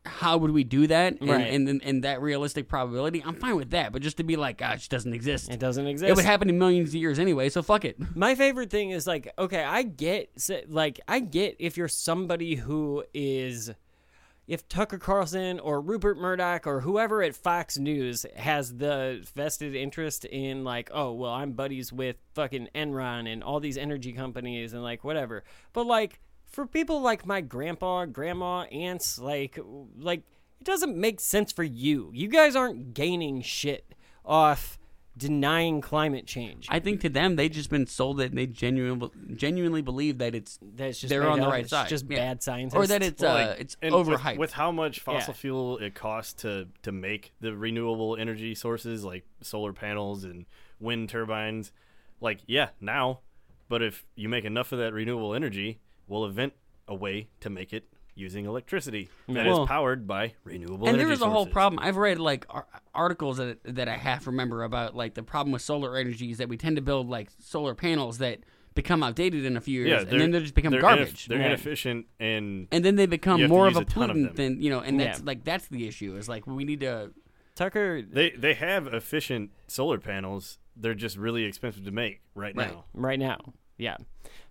how would we do that, and, Right. and, and and that realistic probability, I'm fine with that. But just to be like, gosh, it doesn't exist. It doesn't exist. It would happen in millions of years anyway, so fuck it. My favorite thing is like, okay, I get, like, I get if you're somebody who is, if Tucker Carlson or Rupert Murdoch or whoever at Fox News has the vested interest in, like, oh, well, I'm buddies with fucking Enron and all these energy companies and like whatever. But like, for people like my grandpa, grandma, aunts, like, like, it doesn't make sense for you. You guys aren't gaining shit off denying climate change. I think to them, they've just been sold it, and they genuinely genuinely believe that it's that it's just they're made on the right it's side, just Yeah. bad scientists. or that it's Well, uh, like, it's and with- overhyped. with, how much Yeah. fossil fuel it costs to to make the renewable energy sources like solar panels and wind turbines. Like, yeah, now, but if you make enough of that renewable energy, we'll invent a way to make it using electricity that is Well, powered by renewable and energy there was a whole problem. I've read like ar- articles that that I half remember about like the problem with solar energy is that we tend to build like solar panels that become outdated in a few years, Yeah, and then they just become they're garbage. ineff- they're inefficient and and then they become you have to more of use a ton of pollutant than you know, and that's Yeah. like that's the issue. Is like we need to Tucker. They they have efficient solar panels. They're just really expensive to make right, right now. right now. Yeah.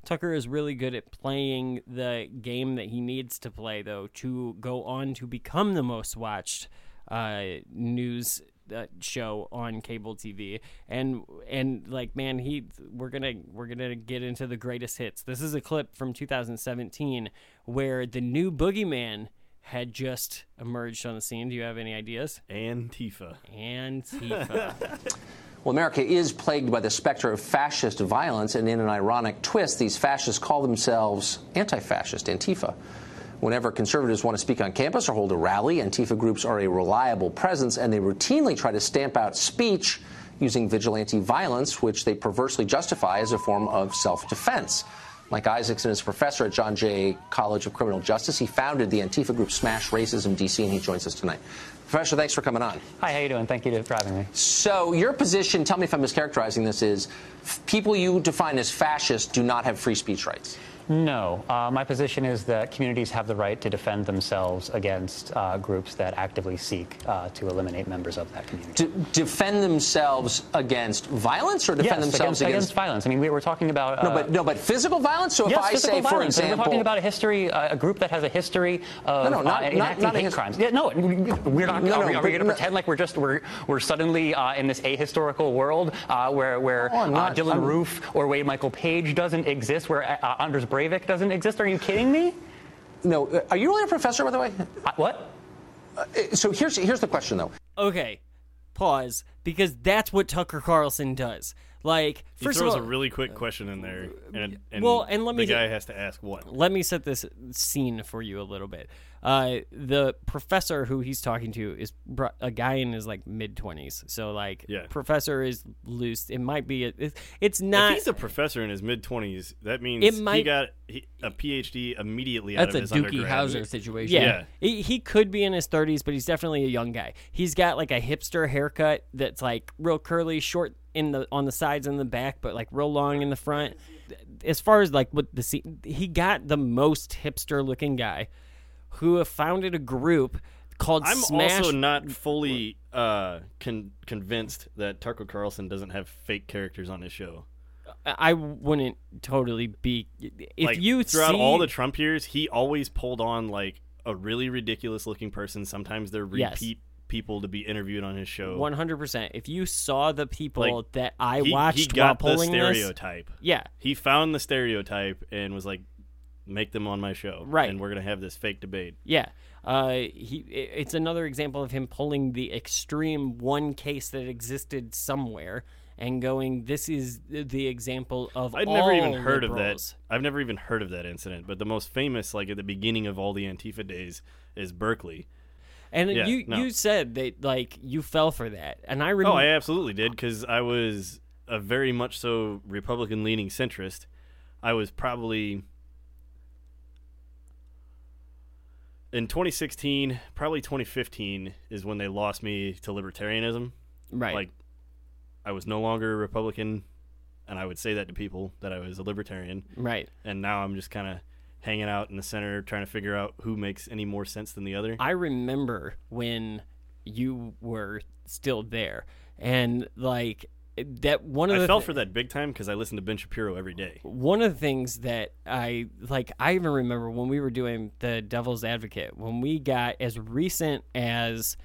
Tucker is really good at playing the game that he needs to play, though, to go on to become the most watched uh, news uh, show on cable TV. And and like, man, he we're gonna we're gonna get into the greatest hits. This is a clip from 2017 where the new boogeyman had just emerged on the scene. Do you have any ideas? Antifa. Antifa. Well, America is plagued by the specter of fascist violence, and in an ironic twist, these fascists call themselves anti fascist, Antifa. Whenever conservatives want to speak on campus or hold a rally, Antifa groups are a reliable presence, and they routinely try to stamp out speech using vigilante violence, which they perversely justify as a form of self defense. Mike Isaacson is a professor at John Jay College of Criminal Justice. He founded the Antifa group Smash Racism DC, and he joins us tonight. Professor, thanks for coming on. Hi, how you doing? Thank you for having me. So your position, tell me if I'm mischaracterizing this, is people you define as fascists do not have free speech rights. No, uh, my position is that communities have the right to defend themselves against uh, groups that actively seek uh, to eliminate members of that community. D- defend themselves against violence or defend yes, themselves against, against violence. I mean, we were talking about. No, uh, but no, but physical violence. So if yes, I say, for violence. And example, we're talking about a history, uh, a group that has a history of No, no, not- uh, not- enacting not hate crimes. Yeah, no, we're not. No, are we, no, are we going to no- pretend like we're just we're we're suddenly uh, in this ahistorical world uh, where where Oh, uh, not- Dylan I'm- Roof or Wade Michael Page doesn't exist, where uh, Anders Breivik doesn't exist? Are you kidding me? no, uh, are you really a professor, by the way? Uh, what? Uh, so here's here's the question though. okay, pause because that's what Tucker Carlson does. Like, He first throws of all, a really quick question in there, and, and well, and let me the guy has to ask what. let me set this scene for you a little bit. Uh, the professor who he's talking to is br- a guy in his like mid twenties. So like, Yeah. professor is loose. It might be. A, it, it's not. if he's a professor in his mid twenties, that means It he got a PhD immediately out That's of a his Doogie undergrad. Howser situation. Yeah. Yeah. He, he could be in his 30s, but he's definitely a young guy. He's got like a hipster haircut that's like real curly, short in the on the sides and the back, but like real long in the front. As far as like what the se- he got the most hipster looking guy who have founded a group called Smash I'm Smash. also not fully uh, con- convinced that Tucker Carlson doesn't have fake characters on his show. I wouldn't totally be if like you throughout see, all the Trump years, he always pulled on like a really ridiculous looking person. Sometimes they're Yes. repeat people to be interviewed on his show. One hundred percent. If you saw the people Like, that I he, watched he got while the pulling this, stereotype. yeah, he found the stereotype and was like, "Make them on my show." Right. and we're gonna have this fake debate. Yeah. Uh, he it's another example of him pulling the extreme one case that existed somewhere and going, "This is the example of." I'd never even heard liberals." of that. I've never even heard of that incident. But the most famous, like at the beginning of all the Antifa days, is Berkeley. And Yeah, you no. you said that like you fell for that, and I remember. Oh, I absolutely did because I was a very much so Republican leaning centrist. I was probably in 2016, probably 2015 is when they lost me to libertarianism. Right. Like I was no longer a Republican, and I would say that to people that I was a libertarian. Right. And now I'm just kind of hanging out in the center, trying to figure out who makes any more sense than the other. I remember when you were still there, and like that one of I the fell thi- for that big time because I listened to Ben Shapiro every day. one of the things that I like, I even remember when we were doing the Devil's Advocate, when we got as recent as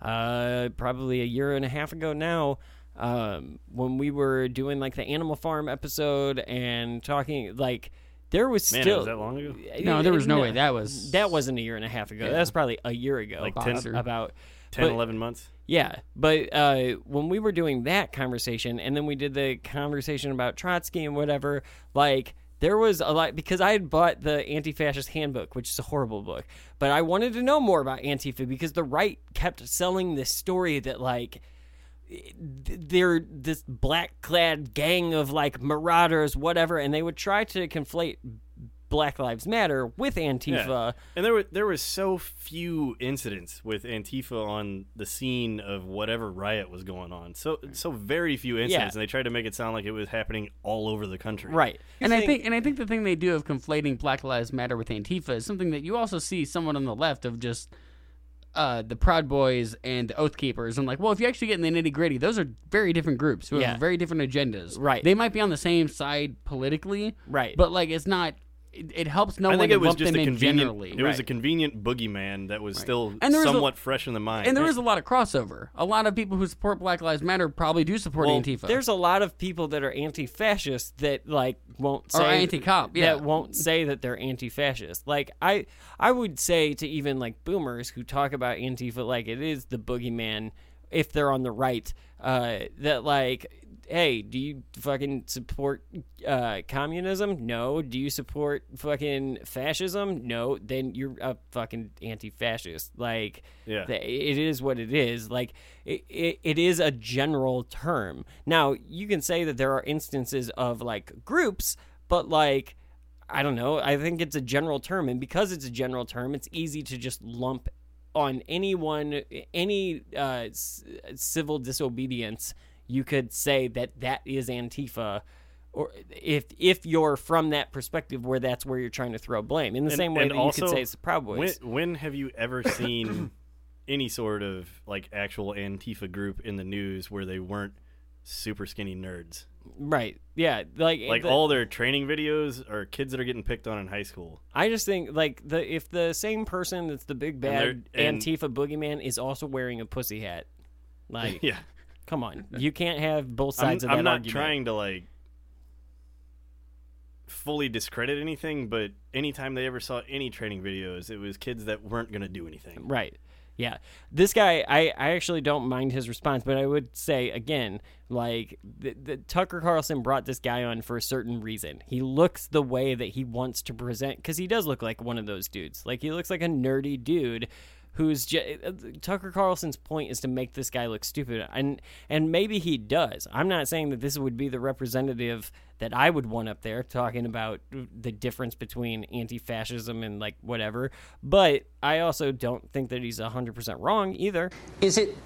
uh, probably a year and a half ago now, um, when we were doing like the Animal Farm episode and talking like. There was Man, still was that long ago? No, there was no way. That was- that wasn't a year and a half ago. Yeah. That was probably a year ago. Like ab- 10 about 10, but- 11 months. Yeah, but uh, when we were doing that conversation, and then we did the conversation about Trotsky and whatever, like there was a lot because I had bought the Anti-Fascist Handbook, which is a horrible book, but I wanted to know more about Antifa because the right kept selling this story that like they're this black clad gang of like marauders, whatever, and they would try to conflate Black Lives Matter with Antifa. Yeah. And there were there was so few incidents with Antifa on the scene of whatever riot was going on. So so very few incidents, Yeah. and they tried to make it sound like it was happening all over the country. Right. And I think and I think the thing they do of conflating Black Lives Matter with Antifa is something that you also see someone on the left of just uh, the Proud Boys and the Oath Keepers. I'm like, well, if you actually get in the nitty gritty, those are very different groups who Yeah. have very different agendas. Right. They might be on the same side politically. Right. But like, it's not. It, it helps no I think to it was just a convenient. generally. It was a convenient boogeyman that was still And there was a- somewhat fresh in the mind. and there is a lot of crossover. A lot of people who support Black Lives Matter probably do support Well, Antifa. There's a lot of people that are anti-fascist that like won't Or say anti-cop, yeah. that won't say that they're anti-fascist. Like I, I would say to even like boomers who talk about Antifa like it is the boogeyman if they're on the right, uh, that like. Hey, do you fucking support uh, communism? No. Do you support fucking fascism? No. Then you're a fucking anti-fascist. Like, Yeah. th- it is what it is. Like it, it, it is a general term. Now you can say that there are instances of like groups, but like I don't know. I think it's a general term, and because it's a general term, it's easy to just lump on anyone, any uh, s- civil disobedience. You could say that that is Antifa. Or if if you're from that perspective, where that's where you're trying to throw blame, in the And- same way and that you could say it's the Proud Boys. When, when have you ever seen any sort of like actual Antifa group in the news where they weren't super skinny nerds? Right. Yeah. Like Like the- all their training videos are kids that are getting picked on in high school. I just think like the if the same person that's the big bad they're- and- Antifa boogeyman is also wearing a pussy hat, like Yeah. Come on, you can't have both I'm, sides of I'm not argument. trying to like fully discredit anything, but anytime they ever saw any training videos, it was kids that weren't gonna do anything. Right. Yeah. This guy, I, I actually don't mind his response, but I would say again, like the, the Tucker Carlson brought this guy on for a certain reason. He looks the way that he wants to present because he does look like one of those dudes. Like he looks like a nerdy dude who's j- Tucker Carlson's point is to make this guy look stupid, and and maybe he does. I'm not saying that this would be the representative that I would want up there talking about the difference between anti-fascism and like whatever, but I also don't think that he's 100% wrong either. Is it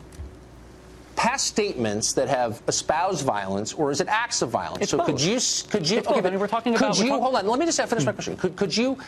past statements that have espoused violence, or is it acts of violence? It's so could you could you It's both. I mean, we're talking could about- you we're talk- hold on? Let me just finish my hmm. question. Could could you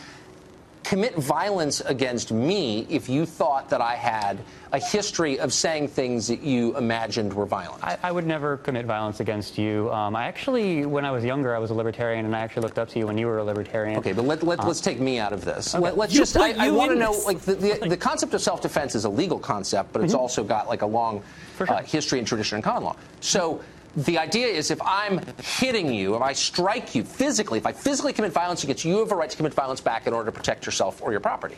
commit violence against me if you thought that I had a history of saying things that you imagined were violent. I, I would never commit violence against you. Um, I actually, when I was younger, I was a libertarian, and I actually looked up to you when you were a libertarian. Okay, but let, let, Uh, us take me out of this. Okay. Let, us just, I, I want to know, like, the, the, the concept of self defense is a legal concept, but it's Mhm. also got, like, a long uh, history and tradition in common law. So, the idea is if I'm hitting you, if I strike you physically, if I physically commit violence against you, you have a right to commit violence back in order to protect yourself or your property.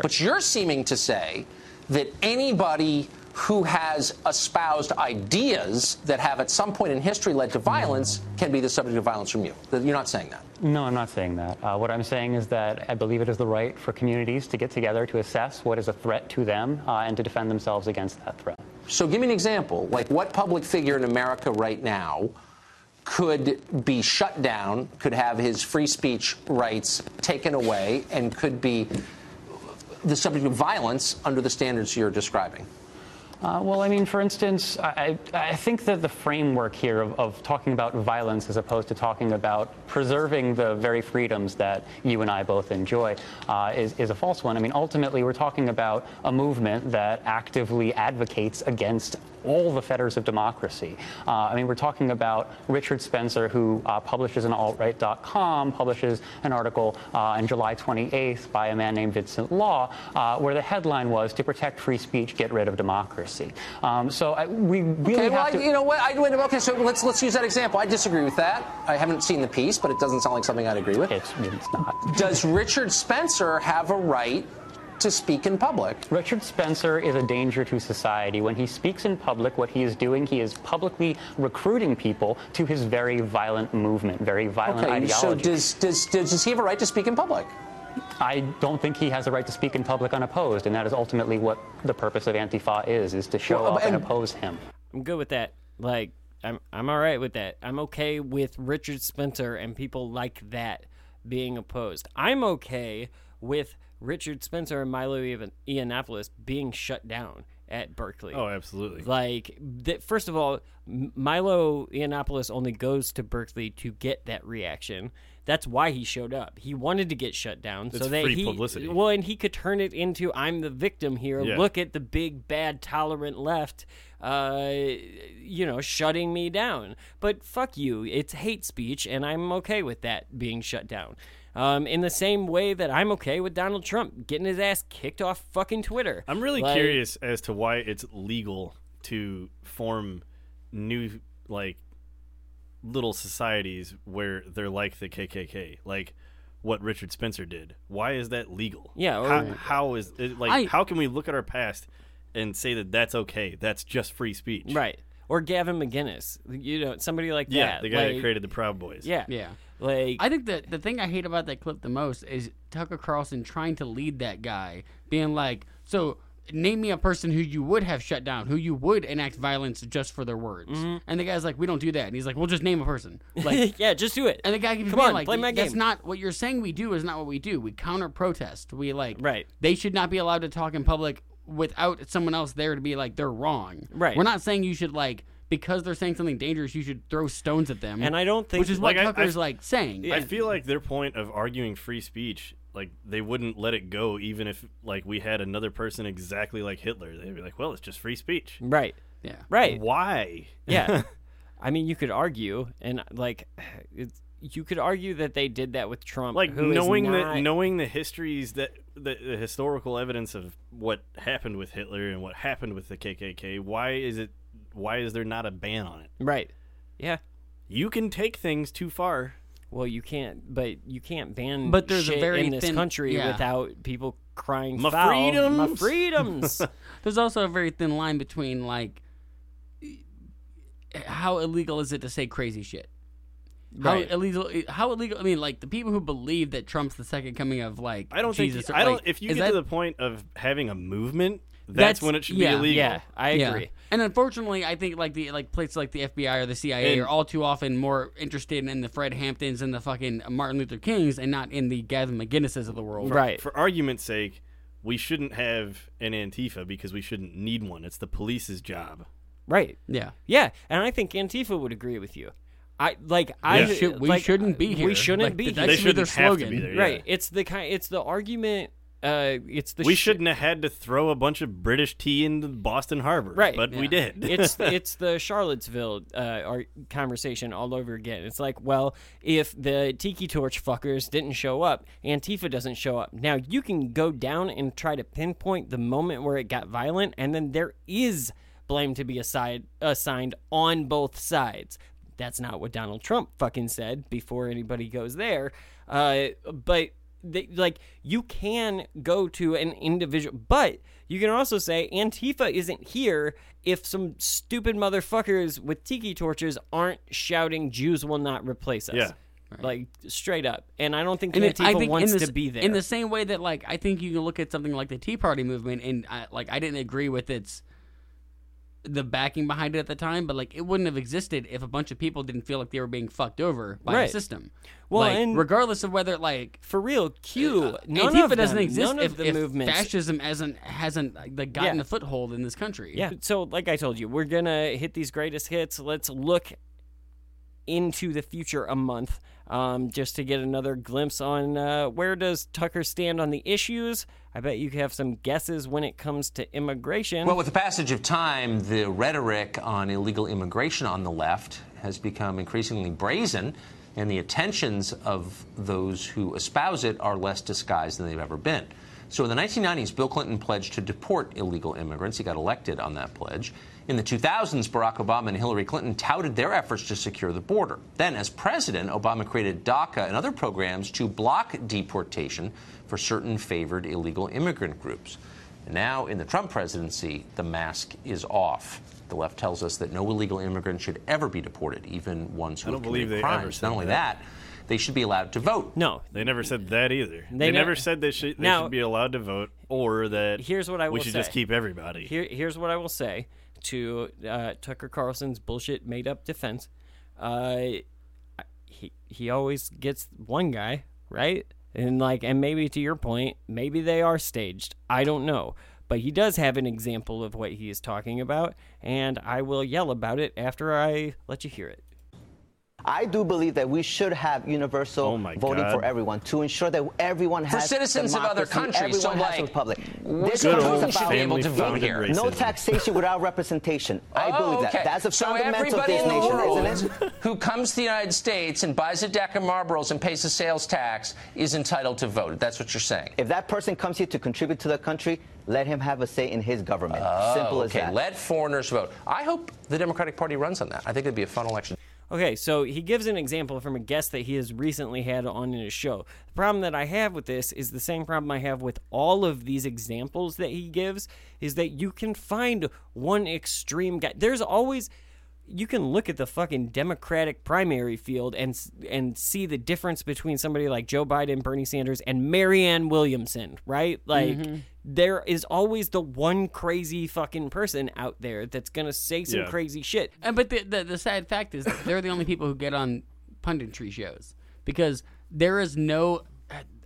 But you're seeming to say that anybody who has espoused ideas that have at some point in history led to violence can be the subject of violence from you. You're not saying that. No, I'm not saying that. Uh, what I'm saying is that I believe it is the right for communities to get together to assess what is a threat to them uh, and to defend themselves against that threat. So give me an example. Like what public figure in America right now could be shut down, could have his free speech rights taken away, and could be the subject of violence under the standards you're describing? Uh, well, I mean, for instance, I, I think that the framework here of, of talking about violence as opposed to talking about preserving the very freedoms that you and I both enjoy uh, is, is a false one. I mean, ultimately, we're talking about a movement that actively advocates against all the fetters of democracy. Uh, I mean, we're talking about Richard Spencer, who uh, publishes in altright.com, publishes an article uh, on July 28th by a man named Vincent Law, uh, where the headline was "To protect free speech, get rid of democracy." Um, so I, we really Okay, well, have I, to. you know what? I, wait, okay, so let's let's use that example. I disagree with that. I haven't seen the piece, but it doesn't sound like something I'd agree with. It's, it's not. Does Richard Spencer have a right to speak in public? Richard Spencer is a danger to society. When he speaks in public, what he is doing, he is publicly recruiting people to his very violent movement, very violent Okay, so does, does does does he have a right to speak in public? I don't think he has a right to speak in public unopposed, and that is ultimately what the purpose of Antifa is: is to show Well, up and and- oppose him. I'm good with that. Like, I'm I'm all right with that. I'm okay with Richard Spencer and people like that being opposed. I'm okay with Richard Spencer and Milo Ian- Yiannopoulos being shut down at Berkeley. Oh, absolutely. Like, that, first of all, M- Milo Yiannopoulos only goes to Berkeley to get that reaction. That's why he showed up. He wanted to get shut down so It's that free he publicity. well, and he could turn it into "I'm the victim here." Yeah. Look at the big bad tolerant left, uh, you know, shutting me down. But fuck you, it's hate speech, and I'm okay with that being shut down. Um, in the same way that I'm okay with Donald Trump getting his ass kicked off fucking Twitter. I'm really Like- curious as to why it's legal to form new like little societies where they're like the KKK, like what Richard Spencer did. Why is that legal? Yeah, or- how, how is it like? I- how can we look at our past and say that that's okay? That's just free speech, Right. Or Gavin McInnes, you know, somebody like Yeah, that. the guy that created the Proud Boys. Yeah, Yeah. Like I think that the thing I hate about that clip the most is Tucker Carlson trying to lead that guy, being like, "So name me a person who you would have shut down, who you would enact violence just for their words." Mm-hmm. And the guy's like, "We don't do that." And he's like, "Well, just name a person." Like, yeah, just do it. and the guy keeps Come being on, like, play my "That's game." not what you're saying. We do is not what we do. We counter protest. We like, right? They should not be allowed to talk in public without someone else there to be like they're wrong. Right. We're not saying you should like. Because they're saying something dangerous, you should throw stones at them. And I don't think- which is what Like, I- Tucker's I- like saying. I feel like their point of arguing free speech, like they wouldn't let it go, even if like we had another person exactly like Hitler. They'd be like, "Well, it's just free speech." Right. Yeah. Right. Why? Yeah. I mean, you could argue, and like, it's, you could argue that they did that with Trump, like who is knowing not- the knowing the histories that the, the historical evidence of what happened with Hitler and what happened with the KKK. Why is it? Why is there not a ban on it? Right. Yeah. You can take things too far. Well, you can't, but you can't ban. But there's a shit very in this thin- country yeah. without people crying My foul. My freedoms!" freedoms. There's also a very thin line between like how illegal is it to say crazy shit? How Right. illegal? How illegal? I mean, like the people who believe that Trump's the second coming of like I don't Jesus. think or, I don't. like, If you is get that- to the point of having a movement, that's, when it should yeah, be illegal. Yeah, I Yeah. agree. And unfortunately, I think like the like places like the FBI or the CIA And- are all too often more interested in the Fred Hamptons and the fucking Martin Luther Kings and not in the Gavin McInneses of the world. Right. For argument's sake, we shouldn't have an Antifa because we shouldn't need one. It's the police's job. Right. Yeah. Yeah, and I think Antifa would agree with you. I like I We should- we like, shouldn't be here. We shouldn't Like, be that here. should be their They shouldn't have to be slogan. there, Right. It's the kind. It's the argument. Uh, it's the we sh- shouldn't have had to throw a bunch of British tea into Boston Harbor, Right, But we did. it's it's the Charlottesville uh, conversation all over again. It's like, well, if the Tiki Torch fuckers didn't show up, Antifa doesn't show up. Now you can go down and try to pinpoint the moment where it got violent, and then there is blame to be aside, assigned on both sides. That's not what Donald Trump fucking said before anybody goes there. Uh, but they, like you can go to an individual, but you can also say Antifa isn't here if some stupid motherfuckers with tiki torches aren't shouting "Jews will not replace us." Yeah. Like straight up, and I don't think And it- Antifa I think wants in the, to be there. In the same way that, like, I think you can look at something like the Tea Party movement, and I, like, I didn't agree with its the backing behind it at the time, but like, it wouldn't have existed if a bunch of people didn't feel like they were being fucked over by Right. the system. Well, Like, and- regardless of whether, like, for real, Q, uh, none Antifa of doesn't exist none of if, the if movements- fascism hasn't hasn't like, gotten Yeah. a foothold in this country. Yeah. So, like I told you, we're gonna hit these greatest hits. Let's look into the future a month, um, just to get another glimpse on uh, where does Tucker stand on the issues. I bet you have some guesses when it comes to immigration. Well, with the passage of time, the rhetoric on illegal immigration on the left has become increasingly brazen, and the attentions of those who espouse it are less disguised than they've ever been. So in the 1990s, Bill Clinton pledged to deport illegal immigrants. He got elected on that pledge. In the 2000s, Barack Obama and Hillary Clinton touted their efforts to secure the border. Then, as president, Obama created DACA and other programs to block deportation for certain favored illegal immigrant groups. And now, in the Trump presidency, the mask is off. The left tells us that no illegal immigrant should ever be deported, even ones who I don't have believe committed they crimes. said Not only that. that, they should be allowed to vote. No, They never said that either. They They, never said they should they Now- should be allowed to vote or that here's what I will we should say. just keep everybody. Here, here's what I will say to uh, Tucker Carlson's bullshit made up defense. Uh, he he always gets one guy right, and like, and maybe to your point, maybe they are staged. I don't know. But he does have an example of what he is talking about, and I will yell about it after I let you hear it. I do believe that we should have universal oh voting God. for everyone to ensure that everyone has For has citizens of other democracy, countries, so, Everyone has like, a republic. This good country old is about family founded no racism. taxation without representation. I Oh, believe okay. that. That's a so fundamental of everybody in the nation, world isn't it? who comes to the United States and buys a deck of Marlboros and pays a sales tax is entitled to vote. That's what you're saying. If that person comes here to contribute to the country, let him have a say in his government. Oh, Simple as okay. that. Let foreigners vote. I hope the Democratic Party runs on that. I think it'd be a fun election. Okay, so he gives an example from a guest that he has recently had on in his show. The problem that I have with this is the same problem I have with all of these examples that he gives is that you can find one extreme guy. There's always you can look at the fucking Democratic primary field and and see the difference between somebody like Joe Biden, Bernie Sanders, and Marianne Williamson, right? Like Mhm. there is always the one crazy fucking person out there that's gonna say some Yeah. crazy shit. And but the, the the sad fact is they're the only people who get on punditry shows because there is no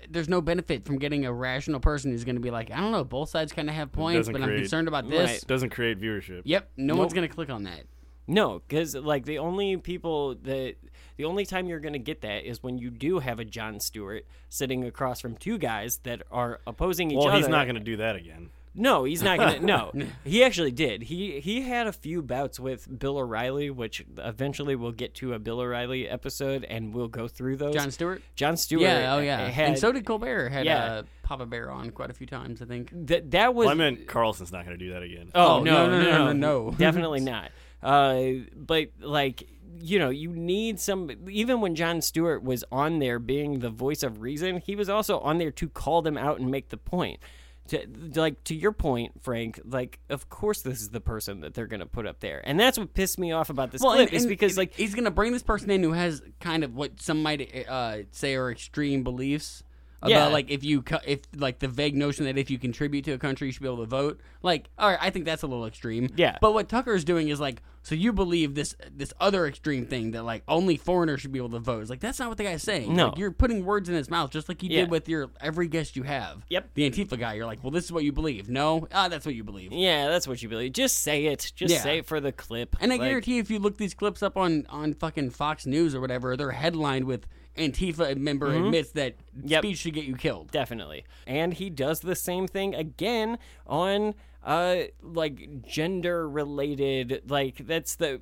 there's no benefit from getting a rational person who's going to be like, I don't know, both sides kind of have points, Doesn't but I'm concerned about this. Doesn't create viewership. Yep, no one's going to click on that. No, because like the only people that the only time you're gonna get that is when you do have a Jon Stewart sitting across from two guys that are opposing each Well, other. Well, he's not going to do that again. No, he's not gonna. No, he actually did. He he had a few bouts with Bill O'Reilly, which eventually we'll get to a Bill O'Reilly episode, and we'll go through those. Jon Stewart? Jon Stewart. Yeah, oh yeah. had- and so did Colbert. Had yeah. uh, Papa Bear on quite a few times, I think. That that was. Well, I meant Carlson's not going to do that again. Oh, Oh, no, no, no, no, no, no, no. definitely not. Uh, but like you know, you need some. Even when Jon Stewart was on there being the voice of reason, he was also on there to call them out and make the point. To, like to your point, Frank. Like, of course, this is the person that they're gonna put up there, and that's what pissed me off about this Well, clip. and- is and because like he's going to bring this person in who has kind of what some might uh, say are extreme beliefs. About Yeah. like if you co- if like the vague notion that if you contribute to a country you should be able to vote. Like, all right, I think that's a little extreme. Yeah. But what Tucker's doing is like, so you believe this this other extreme thing that like only foreigners should be able to vote. It's like that's not what the guy's saying. No. Like, you're putting words in his mouth just like you Yeah. did with your every guest you have. Yep. The Antifa guy. You're like, well, this is what you believe. No, ah, that's what you believe. Yeah, that's what you believe. Just say it. Just Yeah. say it for the clip. And I Like- guarantee if you look these clips up on on fucking Fox News or whatever, they're headlined with Antifa member Mhm. admits that Yep. speech should get you killed. Definitely. And he does the same thing again on uh like gender related like that's the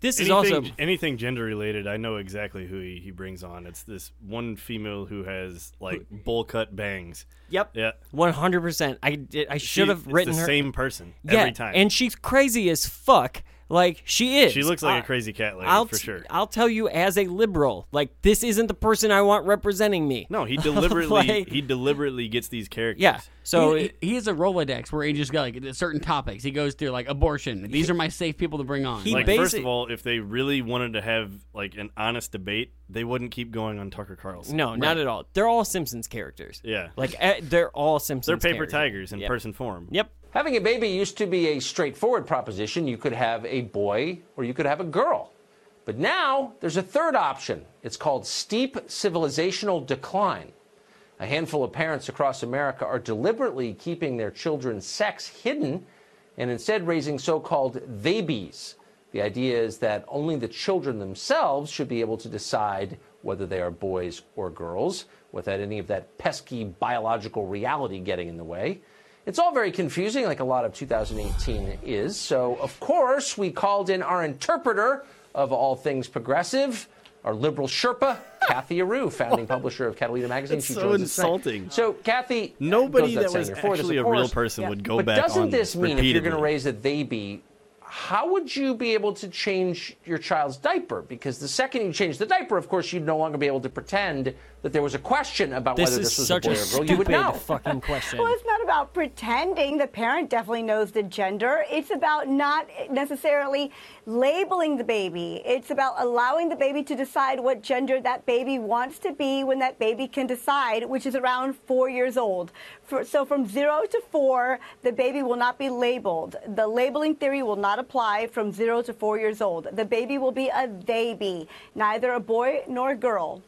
this is also anything gender related. I know exactly who he, he brings on. It's this one female who has like bowl cut bangs. Yep. Yeah. One hundred percent. I did. I should have written the her same person Yeah, every time. and she's crazy as fuck. Like she is. She looks like a I- crazy cat lady, I'll for t- sure. I'll tell you, as a liberal, like this isn't the person I want representing me. No, he deliberately Like, he deliberately gets these characters. Yeah. So he, it- he has a Rolodex where he just got like certain topics. He goes through like abortion. These are my safe people to bring on. like first of all, if they really wanted to have like an honest debate, they wouldn't keep going on Tucker Carlson. no, not at all. They're all Simpsons characters. Yeah. Like eh, they're all Simpsons. They're paper characters. tigers in Yep. person form. Yep. Having a baby used to be a straightforward proposition. You could have a boy or you could have a girl. But now there's a third option. It's called steep civilizational decline. A handful of parents across America are deliberately keeping their children's sex hidden and instead raising so called theybies. The idea is that only the children themselves should be able to decide whether they are boys or girls without any of that pesky biological reality getting in the way. It's all very confusing, like a lot of 2018 is. So, of course, we called in our interpreter of all things progressive, our liberal Sherpa, Kathy Areu, founding publisher of Catalina Magazine. That's She so joins us tonight. insulting. So, Kathy, Nobody that was this, actually of a real course. person would go back to that. but back doesn't this mean if you're going to raise a baby, how would you be able to change your child's diaper? Because the second you change the diaper, of course, you'd no longer be able to pretend that there was a question about This whether this was such a boy a or a girl. You would stupid know. fucking question. Well, it's not about pretending. The parent definitely knows the gender. It's about not necessarily labeling the baby. It's about allowing the baby to decide what gender that baby wants to be when that baby can decide, which is around four years old. For, so from zero to four, the baby will not be labeled. The labeling theory will not apply from zero to four years old. The baby will be a baby, neither a boy nor a girl.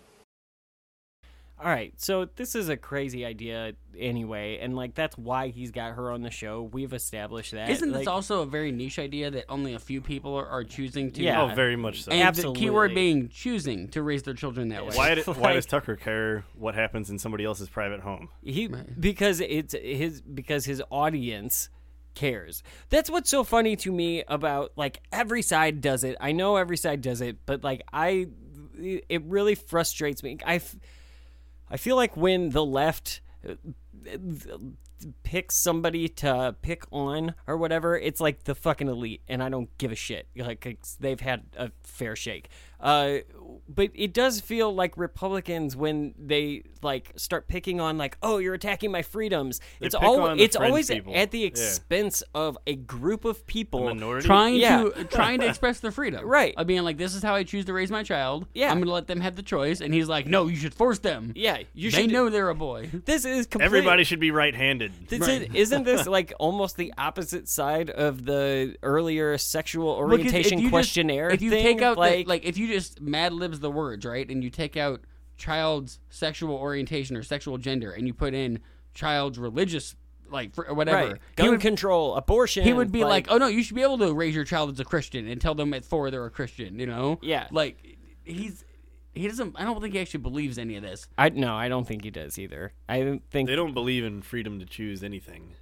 All right, so this is a crazy idea anyway, and like that's why he's got her on the show. We've established that. Isn't this Like, also a very niche idea that only a few people are, are choosing to? Yeah. Oh, very much so. And Absolutely. the keyword being choosing to raise their children that way. Why, d- why does Tucker care what happens in somebody else's private home? he because it's his because his audience cares. That's what's so funny to me about like every side does it. I know every side does it, but like I it really frustrates me. I f- I feel like when the left uh, picks somebody to pick on or whatever, it's like the fucking elite, and I don't give a shit. Like they've had a fair shake. Uh, but it does feel like Republicans when they like start picking on like, oh, you're attacking my freedoms. They it's always it's always people. at the Yeah. expense of a group of people trying Yeah. to trying to express their freedom, Right. Of being like, this is how I choose to raise my child. Yeah. I'm going to let them have the choice. And he's like, no, you should force them. Yeah, you they should- know they're a boy. This is complete, Everybody should be right-handed. This is, isn't this like almost the opposite side of the earlier sexual Because if orientation you just- questionnaire? if you thing? take out like, the, like if you just mad libs the words right, and you take out child's sexual orientation or sexual gender, and you put in child's religious like for, or whatever, right, gun would- control, abortion. He would be like, "Oh no, you should be able to raise your child as a Christian and tell them at four they're a Christian." You know? Yeah. Like he's he doesn't. I don't think he actually believes any of this. I no, I don't think he does either. I think They don't believe in freedom to choose anything.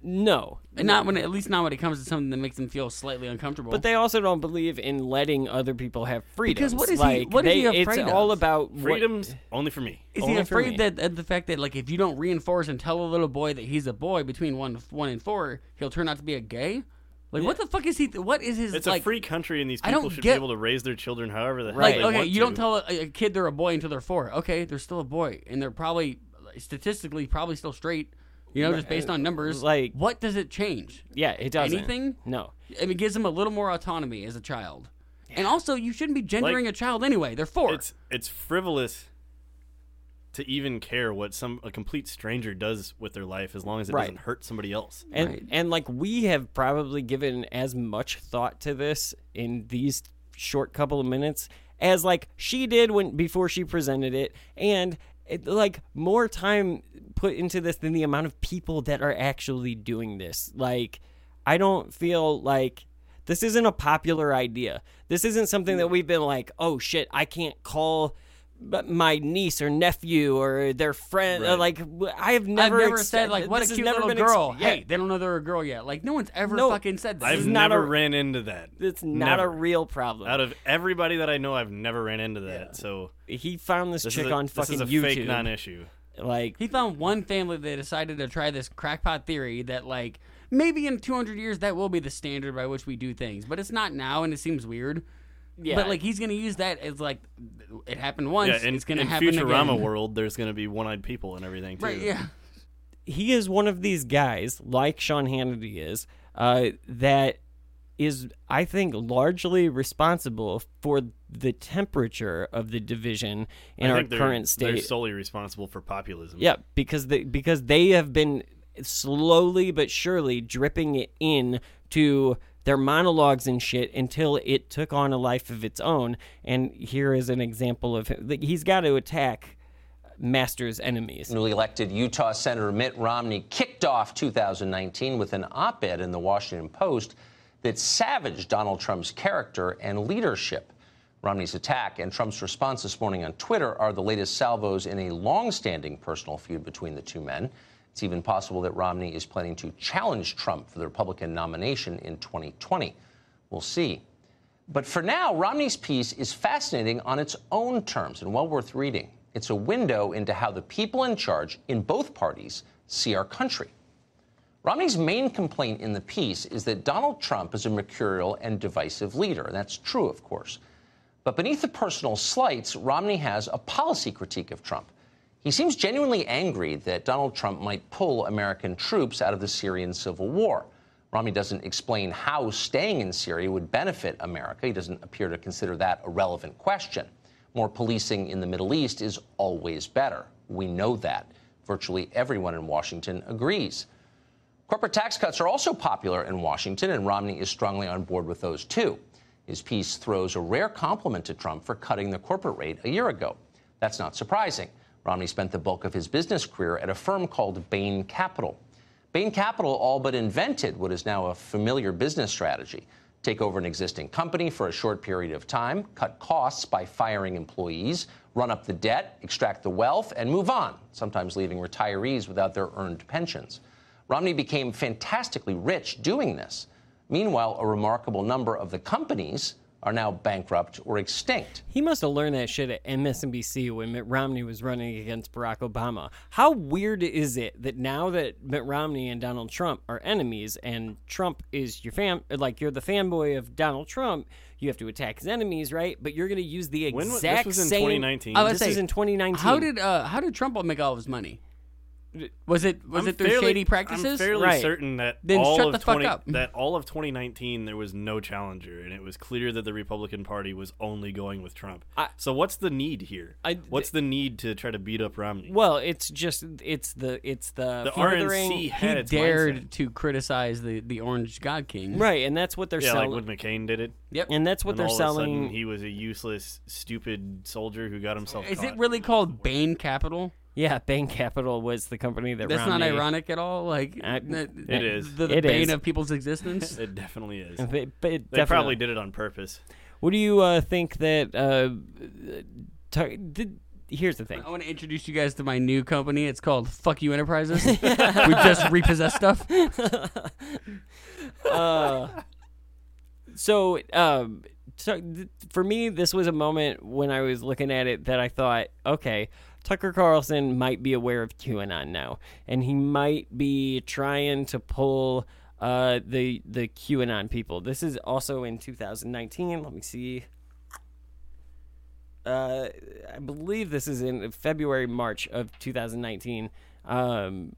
No, And not when, at least not when it comes to something that makes them feel slightly uncomfortable. But they also don't believe in letting other people have freedoms. Because what is he- like, what is they, he afraid It's of? all about what- Freedoms only for me. Is Only he for afraid me. that at the fact that like if you don't reinforce and tell a little boy that he's a boy between one one and four, he'll turn out to be a gay? Like what the fuck is he? What is his? It's like, a free country, and these I people don't should get- be able to raise their children however the hell Like they okay, want you to. don't tell a, a kid they're a boy until they're four. Okay, they're still a boy, and they're probably statistically probably still straight. You know, just based on numbers. Like- what does it change? Yeah, it doesn't. Anything? No. I mean, it gives them a little more autonomy as a child. And also, you shouldn't be gendering Like, a child anyway. They're four. It's it's frivolous to even care what some a complete stranger does with their life as long as it Right. doesn't hurt somebody else. And and like we have probably given as much thought to this in these short couple of minutes as like she did when before she presented it and it, like more time put into this than the amount of people that are actually doing this. Like I don't feel like this isn't a popular idea. This isn't something that we've been like, "Oh shit, I can't call my niece or nephew or their friend uh, Right. like w- I have never, I've never ex- said like what a cute never little been ex- girl. yeah. Hey, they don't know they're a girl yet. Like no one's ever No, fucking said that. I've is not never a- ran into that. It's not a real problem. Out of everybody that I know, I've never ran into that. So he found this, this chick is a, on this fucking is a YouTube. fake non-issue. Like he found one family that decided to try this crackpot theory that like maybe in 200 years that will be the standard by which we do things, but it's not now, and it seems weird. Yeah. But like he's gonna use that as like it happened once. yeah, in, it's gonna in happen Futurama again. world, there's going to be one-eyed people and everything too. Right? Yeah. he is one of these guys, like Sean Hannity is, uh, that is, I think, largely responsible for the temperature of the division in I our think they're- current They're solely responsible for populism. Yeah, because they because they have been slowly but surely dripping it in to their monologues and shit until it took on a life of its own. And here is an example of He's got to attack Master's enemies. Newly elected Utah Senator Mitt Romney kicked off 2019 with an op ed in the Washington Post that savaged Donald Trump's character and leadership. Romney's attack and Trump's response this morning on Twitter are the latest salvos in a long standing personal feud between the two men. It's even possible that Romney is planning to challenge Trump for the Republican nomination in 2020. We'll see. But for now, Romney's piece is fascinating on its own terms and well worth reading. It's a window into how the people in charge in both parties see our country. Romney's main complaint in the piece is that Donald Trump is a mercurial and divisive leader. That's true, of course. But beneath the personal slights, Romney has a policy critique of Trump. He seems genuinely angry that Donald Trump might pull American troops out of the Syrian civil war. Romney doesn't explain how staying in Syria would benefit America. He doesn't appear to consider that a relevant question. More policing in the Middle East is always better. We know that. Virtually everyone in Washington agrees. Corporate tax cuts are also popular in Washington, and Romney is strongly on board with those too. His piece throws a rare compliment to Trump for cutting the corporate rate a year ago. That's not surprising. Romney spent the bulk of his business career at a firm called Bain Capital. Bain Capital all but invented what is now a familiar business strategy take over an existing company for a short period of time, cut costs by firing employees, run up the debt, extract the wealth, and move on, sometimes leaving retirees without their earned pensions. Romney became fantastically rich doing this. Meanwhile, a remarkable number of the companies are now bankrupt or extinct. He must have learned that shit at MSNBC when Mitt Romney was running against Barack Obama. How weird is it that now that Mitt Romney and Donald Trump are enemies and Trump is your fan, like you're the fanboy of Donald Trump, you have to attack his enemies, right? But you're going to use the When wa- this exact was in same. 2019? I would This say, is in 2019. How did uh, how did Trump make all of his money? Was it was I'm it through fairly- shady practices? I'm fairly Right. certain that Then all shut of the fuck up. that all of 2019 there was no challenger, and it was clear that the Republican Party was only going with Trump. so what's the need here? what's the need to try to beat up Romney? Well, it's just it's the it's the, The furthering. RNC had he its dared to criticize the the Orange God King. Right, and that's what they're yeah, selling. like when McCain did it. Yep. And that's what And they're all of a sudden selling- he was a useless, stupid soldier who got himself. Is caught. it really called Bain Capital? Yeah, Bain Capital was the company that. That's not ironic at all. Like the, It is. the, the It bane is. of people's existence. It definitely is. But- but it they definitely- probably did it on purpose. What do you uh, think that? Uh, tar- did, here's the thing. I want to introduce you guys to my new company. It's called Fuck You Enterprises. we just repossess stuff. uh, so, um, so th- for me, this was a moment when I was looking at it that I thought, okay, Tucker Carlson might be aware of QAnon now, and he might be trying to pull uh, the the QAnon people. This is also in 2019. Let me see. Uh, I believe this is in February, March of 2019. Um,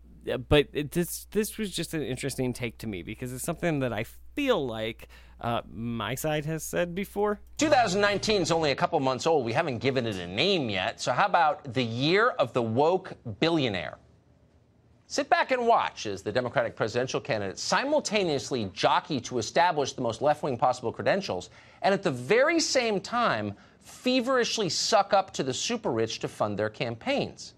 but it, this this was just an interesting take to me because it's something that I feel like uh, my side has said before. 2019 is only a couple months old. We haven't given it a name yet. So, how about the year of the woke billionaire? Sit back and watch as the Democratic presidential candidates simultaneously jockey to establish the most left wing possible credentials and at the very same time feverishly suck up to the super rich to fund their campaigns.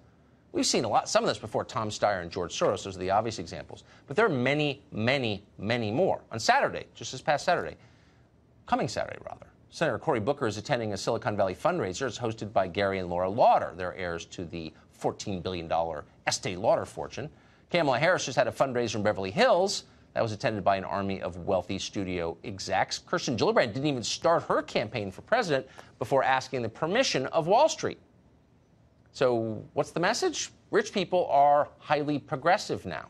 We've seen a lot, some of this before Tom Steyer and George Soros. Those are the obvious examples. But there are many, many, many more. On Saturday, just this past Saturday, coming Saturday rather, Senator Cory Booker is attending a Silicon Valley fundraiser. It's hosted by Gary and Laura Lauder. They're heirs to the $14 billion Estee Lauder fortune. Kamala Harris just had a fundraiser in Beverly Hills that was attended by an army of wealthy studio execs. Kirsten Gillibrand didn't even start her campaign for president before asking the permission of Wall Street. So, what's the message? Rich people are highly progressive now.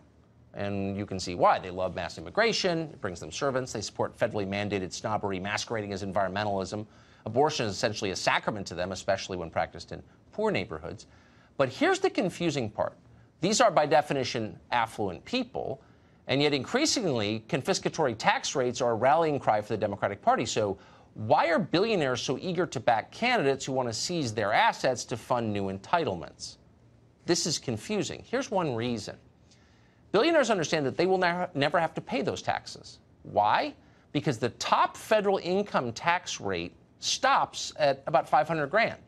And you can see why. They love mass immigration, it brings them servants, they support federally mandated snobbery masquerading as environmentalism. Abortion is essentially a sacrament to them, especially when practiced in poor neighborhoods. But here's the confusing part these are, by definition, affluent people, and yet increasingly, confiscatory tax rates are a rallying cry for the Democratic Party. So, why are billionaires so eager to back candidates who want to seize their assets to fund new entitlements? This is confusing. Here's one reason billionaires understand that they will never, have to pay those taxes. Why? Because the top federal income tax rate stops at about 500 grand.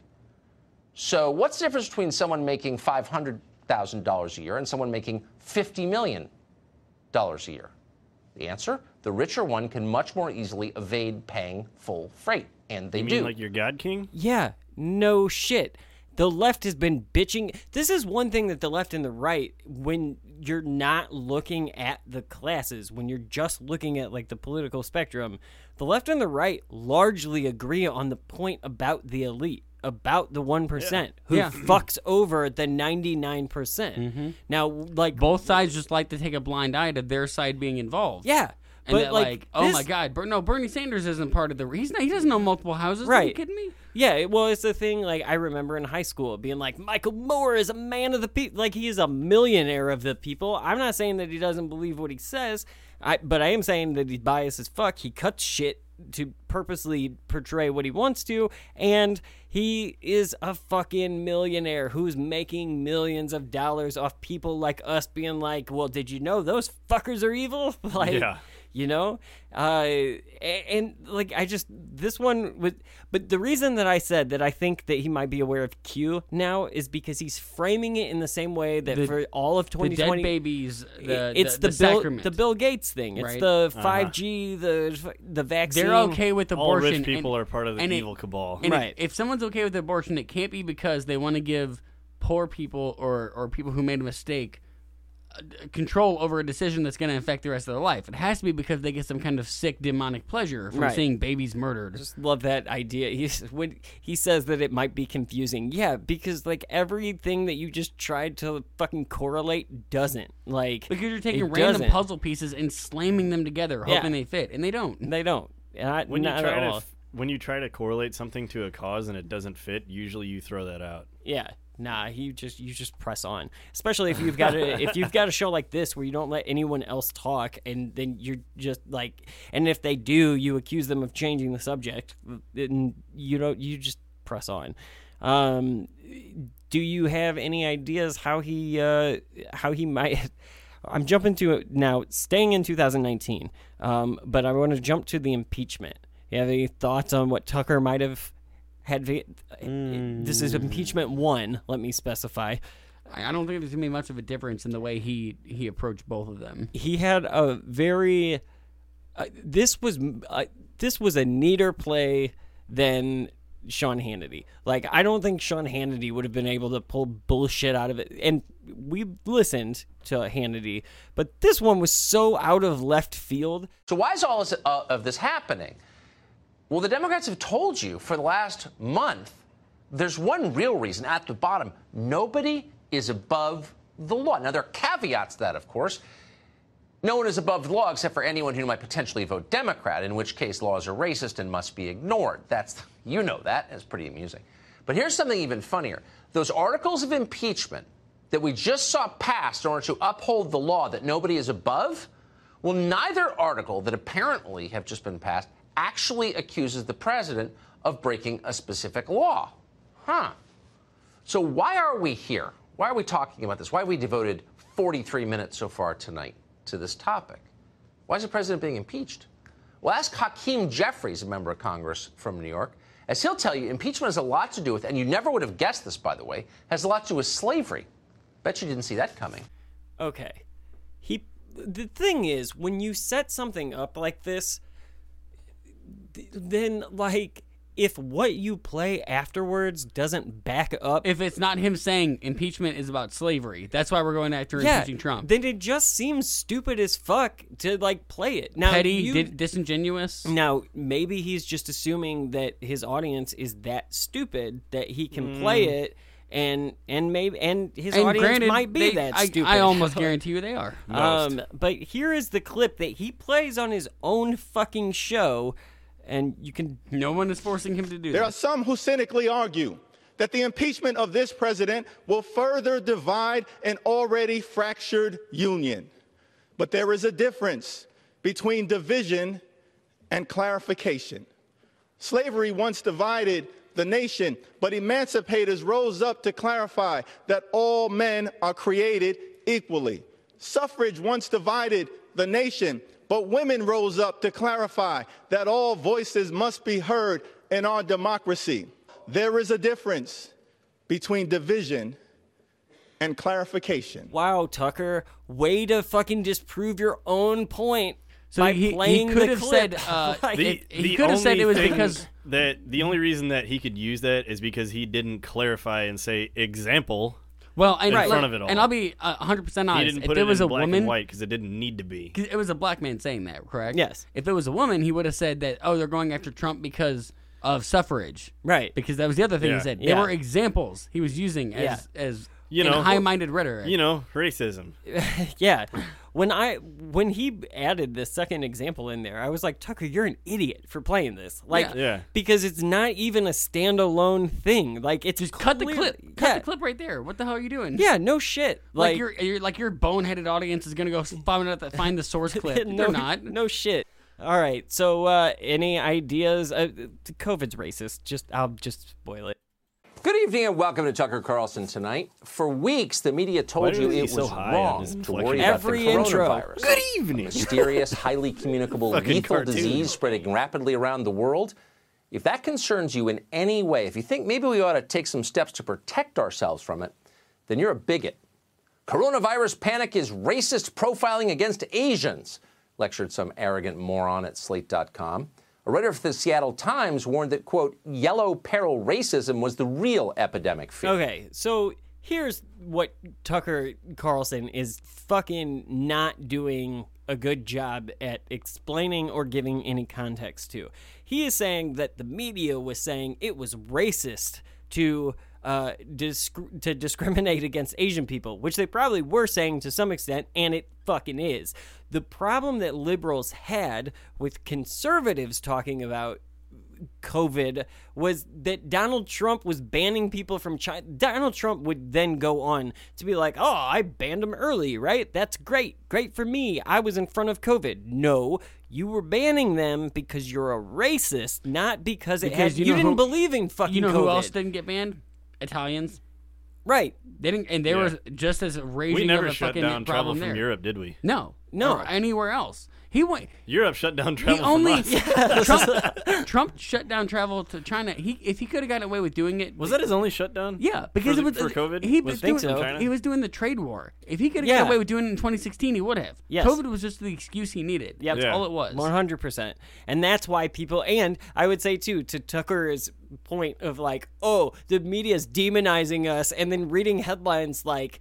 So, what's the difference between someone making $500,000 a year and someone making $50 million a year? The answer the richer one can much more easily evade paying full freight. And they you do. mean like your God King? Yeah, no shit. The left has been bitching. This is one thing that the left and the right, when you're not looking at the classes, when you're just looking at like the political spectrum, the left and the right largely agree on the point about the elite, about the 1% who Yeah. fucks over the 99%. percent Mm-hmm. Now, like, both sides just like to take a blind eye to their side being involved. Yeah. And but, that, like, like, oh my God, Ber- no, Bernie Sanders isn't part of the. He's not. He doesn't know multiple houses. Are you kidding me? Yeah, well, it's the thing. Like I remember in high school being like, Michael Moore is a man of the people. Like he is a millionaire of the people. I'm not saying that he doesn't believe what he says, I, but I am saying that he's biased as fuck. He cuts shit to purposely portray what he wants to, and he is a fucking millionaire who's making millions of dollars off people like us being like, well, did you know those fuckers are evil? like, Yeah. You know uh and, and like i just this one with but the reason that i said that i think that he might be aware of q now is because he's framing it in the same way that The- for all of the 2020 dead babies, the- it's the- the, the bill sacrament. the bill gates thing it's Right. the Uh-huh. 5g the the vaccine They're okay with abortion All abortion. rich people and- are part of the and it- evil cabal. and Right. if someone's okay with abortion, it can't be because they want to give poor people or or people who made a mistake control over a decision that's going to affect the rest of their life. It has to be because they get some kind of sick demonic pleasure from Right. seeing babies murdered. just love that idea. He's when he says that it might be confusing. Yeah, because like everything that you just tried to fucking correlate doesn't. Like Because you're taking random doesn't. puzzle pieces and slamming them together, Yeah. hoping they fit, and they don't. They don't. Not, When you try at to f- when you try to correlate something to a cause and it doesn't fit, usually you throw that out. Yeah. Nah, you just you just press on. Especially if you've got a if you've got a show like this where you don't let anyone else talk and then you're just like and if they do, you accuse them of changing the subject and you don't you just press on. Um do you have any ideas how he uh how he might I'm jumping to now, staying in 2019, um, but I want to jump to the impeachment. You have any thoughts on what Tucker might have had? vi- This is impeachment one. Let me specify. I I don't think there's gonna be much of a difference in the way he he approached both of them. He had a very. Uh, this was uh, this was a neater play than Sean Hannity. Like I don't think Sean Hannity would have been able to pull bullshit out of it. And we listened to Hannity, but this one was so out of left field. So why is all this, uh, of this happening? Well, the Democrats have told you for the last month there's one real reason at the bottom. Nobody is above the law. Now, there are caveats to that, of course. No one is above the law except for anyone who might potentially vote Democrat, in which case laws are racist and must be ignored. That's, you know that. It's pretty amusing. But here's something even funnier. Those articles of impeachment that we just saw passed in order to uphold the law that nobody is above Well, neither article that apparently have just been passed actually accuses the president of breaking a specific law. Huh. So why are we here? Why are we talking about this? Why have we devoted 43 minutes so far tonight to this topic? Why is the president being impeached? Well, ask Hakeem Jeffries, a member of Congress from New York, as he'll tell you, impeachment has a lot to do with, and you never would have guessed this, by the way, has a lot to do with slavery. Bet you didn't see that coming. Okay. He the thing is when you set something up like this th- then like if what you play afterwards doesn't back up If it's not him saying impeachment is about slavery, that's why we're going after yeah, impeaching Trump. then it just seems stupid as fuck to like play it. Now Petty, you- di- disingenuous. Now, maybe he's just assuming that his audience is that stupid that he can play Mm. it, and and maybe and his And audience granted, might be they- that I- stupid. I almost guarantee you they are. Um, but here is the clip that he plays on his own fucking show, and you can. No one is forcing him to do that. There are some who cynically argue that the impeachment of this president will further divide an already fractured union. But there is a difference between division and clarification. Slavery once divided the nation, but emancipators rose up to clarify that all men are created equally. Suffrage once divided the nation, but women rose up to clarify that all voices must be heard in our democracy. There is a difference between division and clarification. Wow, Tucker, way to fucking disprove your own point So by he- he playing could the have clip. said, uh, Like, The, It- he could have said it was because- that the only reason that he could use that is because he didn't clarify and say example. Well, and in right, front of it all. and I'll be uh, 100% honest. He didn't if put it it was in a black woman, and white because it didn't need to be. 'cause it was a black man saying that, correct? Yes. If it was a woman, he would have said that. Oh, they're going after Trump because of suffrage, right? Because that was the other thing Yeah. he said. Yeah. They were examples he was using as Yeah. as You know, high-minded rhetoric. You know, racism. yeah. When I when he added the second example in there, I was like, Tucker, you're an idiot for playing this. Like, Yeah. Yeah. because it's not even a standalone thing. Like, it's just cut the clip. Cut yeah. the clip right there. What the hell are you doing? Yeah, no shit. Like, Like, your your like your boneheaded audience is gonna go find out that find the source clip. no, They're not. No shit. All right. So, uh, any ideas? Uh, COVID's racist. Just I'll just spoil it. Good evening and welcome to Tucker Carlson tonight. For weeks, the media told you it was wrong to worry about Every the intro. coronavirus. Good evening. Mysterious, highly communicable, lethal cartoon. disease spreading rapidly around the world. If that concerns you in any way, if you think maybe we ought to take some steps to protect ourselves from it, then you're a bigot. Coronavirus panic is racist profiling against Asians, lectured some arrogant moron at slate.com. A writer for the Seattle Times warned that, quote, yellow peril racism was the real epidemic fear. Okay, so here's what Tucker Carlson is fucking not doing a good job at explaining or giving any context to. He is saying that the media was saying it was racist to uh, disc- to discriminate against Asian people, which they probably were saying to some extent, and it fucking is. The problem that liberals had with conservatives talking about COVID was that Donald Trump was banning people from China. Donald Trump would then go on to be like, oh, I banned them early, right? That's great. Great for me. I was in front of COVID. No, you were banning them because you're a racist, not because it had, you you, didn't who- believe in fucking You know COVID. who else didn't get banned? Italians. Right. They didn't, and they Yeah. were just as raging We never of a shut fucking down travel from there. Europe, did we? No, No. or anywhere else. He went. Europe shut down travel. He only. Trump, Trump shut down travel to China. He if he could have gotten away with doing it, Was that his only shutdown? yeah, because for, it was for COVID. He was doing, China? he was doing the trade war. If he could have Yeah. gotten away with doing it in 2016, he would have. Yes. COVID was just the excuse he needed. Yep. That's Yeah. all it was. One hundred percent, and that's why people. And I would say too, to Tucker's point of like, oh, the media is demonizing us, and then reading headlines like,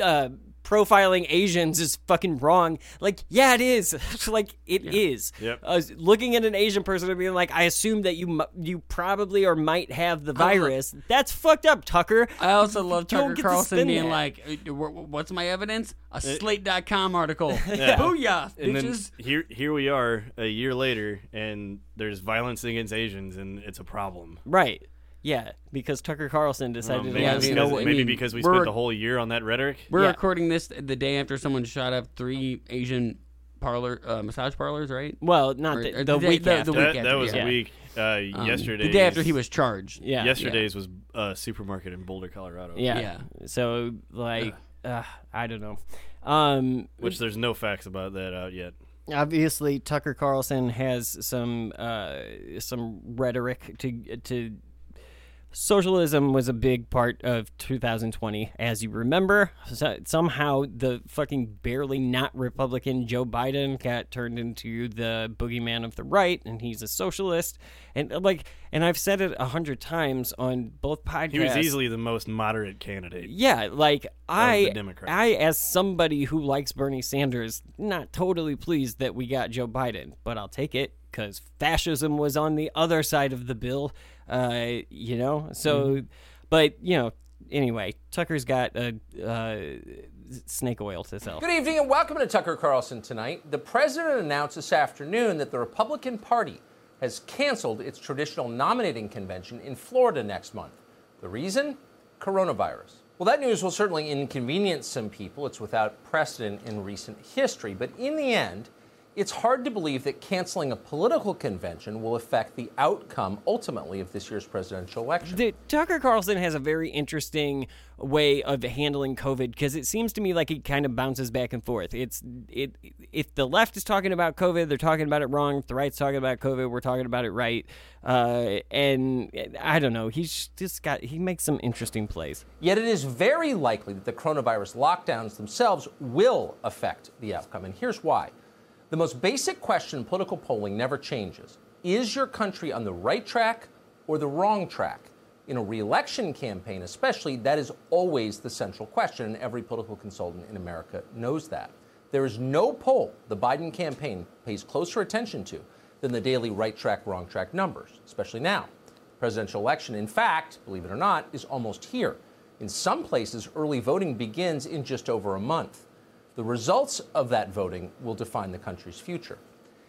uh, profiling Asians is fucking wrong. Like, yeah, it is. like, it is. Yep. Uh, looking at an Asian person and being like, I assume that you you probably or might have the I was like- virus. That's fucked up, Tucker. I also love Tucker Carlson being that. like, "Uh, "What's my evidence? A Slate.com article. Yeah. Booyah, and then bitches!" here, here we are a year later, and there's violence against Asians, and it's a problem. Right. Yeah, because Tucker Carlson decided to maybe let us because, know what. maybe mean, because we we're- spent the whole year on that rhetoric. We're Yeah. recording this the day after someone shot up three Asian parlor, uh, massage parlors, right? Well, not Or- the- or the day- week the, after. the week That, after, that was yeah. a week. Uh, Um, yesterday's the day after he was charged. Yeah. Yesterday's was a supermarket in Boulder, Colorado. Yeah. So like, uh, I don't know. Um, Which there's no facts about that out yet. obviously Tucker Carlson has some uh, some rhetoric to to socialism was a big part of 2020 as you remember so, somehow the fucking barely not republican joe biden got turned into the boogeyman of the right and he's a socialist and uh, like and i've said it a hundred times on both podcasts He was easily the most moderate candidate. yeah, like I, I as somebody who likes Bernie Sanders, not totally pleased that we got Joe Biden, but I'll take it because fascism was on the other side of the bill. Uh, you know, so, Mm-hmm. but you know, anyway, Tucker's got a uh, snake oil to sell. Good evening and welcome to Tucker Carlson tonight. The president announced this afternoon that the Republican Party has canceled its traditional nominating convention in Florida next month. The reason? Coronavirus. Well, that news will certainly inconvenience some people. It's without precedent in recent history. But in the end, it's hard to believe that canceling a political convention will affect the outcome ultimately of this year's presidential election. The, Tucker Carlson has a very interesting way of handling COVID because it seems to me like it kind of bounces back and forth. It's it if the left is talking about COVID, they're talking about it wrong. If the right's talking about COVID, we're talking about it right. Uh, and I don't know. He's just got he makes some interesting plays. Yet it is very likely that the coronavirus lockdowns themselves will affect the outcome. And here's why. The most basic question in political polling never changes Is your country on the right track or the wrong track? In a reelection campaign, especially, that is always the central question, and every political consultant in America knows that. There is no poll the Biden campaign pays closer attention to than the daily right track, wrong track numbers, especially now. Presidential election, in fact, believe it or not, is almost here. In some places, early voting begins in just over a month. The results of that voting will define the country's future.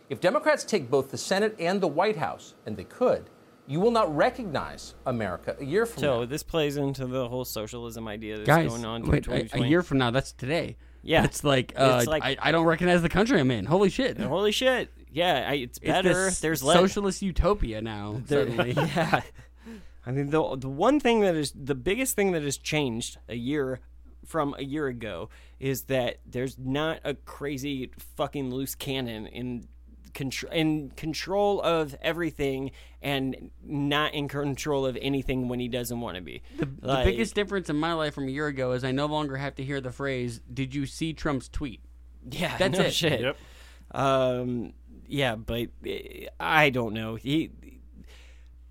If Democrats take both the Senate and the White House, and they could, you will not recognize America a year from now. So this plays into the whole socialism idea that's Guys, going on. wait, a, a year from now, that's today. Yeah. it's like, uh, It's like- I, I don't recognize the country I'm in. Holy shit! Holy shit! Yeah, I, it's better. this There's less socialist utopia now. There- suddenly. yeah. I mean, the the one thing that is the biggest thing that has changed a year from a year ago is that there's not a crazy fucking loose cannon in control in control of everything and not in control of anything when he doesn't want to be. The, the biggest difference in my life from a year ago is I no longer have to hear the phrase "Did you see Trump's tweet?" Yeah, that's no it. shit. Um, yeah, but eh, I don't know. He,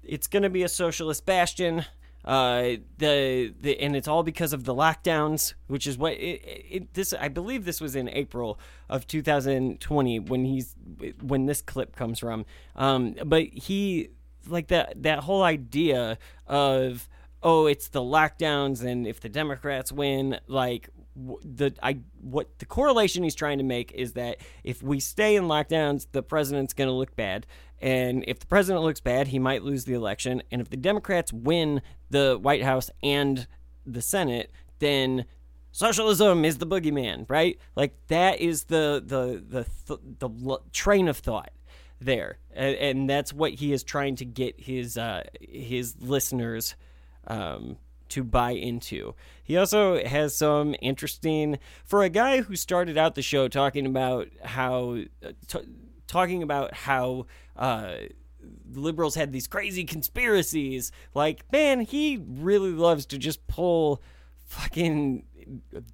it's going to be a socialist bastion. Uh, the the and it's all because of the lockdowns, which is what it, it this I believe this was in April of 2020 when he's when this clip comes from. Um, but he like that that whole idea of oh it's the lockdowns and if the Democrats win like the I what the correlation he's trying to make is that if we stay in lockdowns, the president's going to look bad, and if the president looks bad, he might lose the election, and if the Democrats win the White House and the Senate, then socialism is the boogeyman, right? Like that is the the the th- the l- train of thought there, and, and that's what he is trying to get his uh, his listeners um, to buy into. He also has some interesting for a guy who started out the show talking about how uh, t- talking about how uh, liberals had these crazy conspiracies. Like, man, he really loves to just pull fucking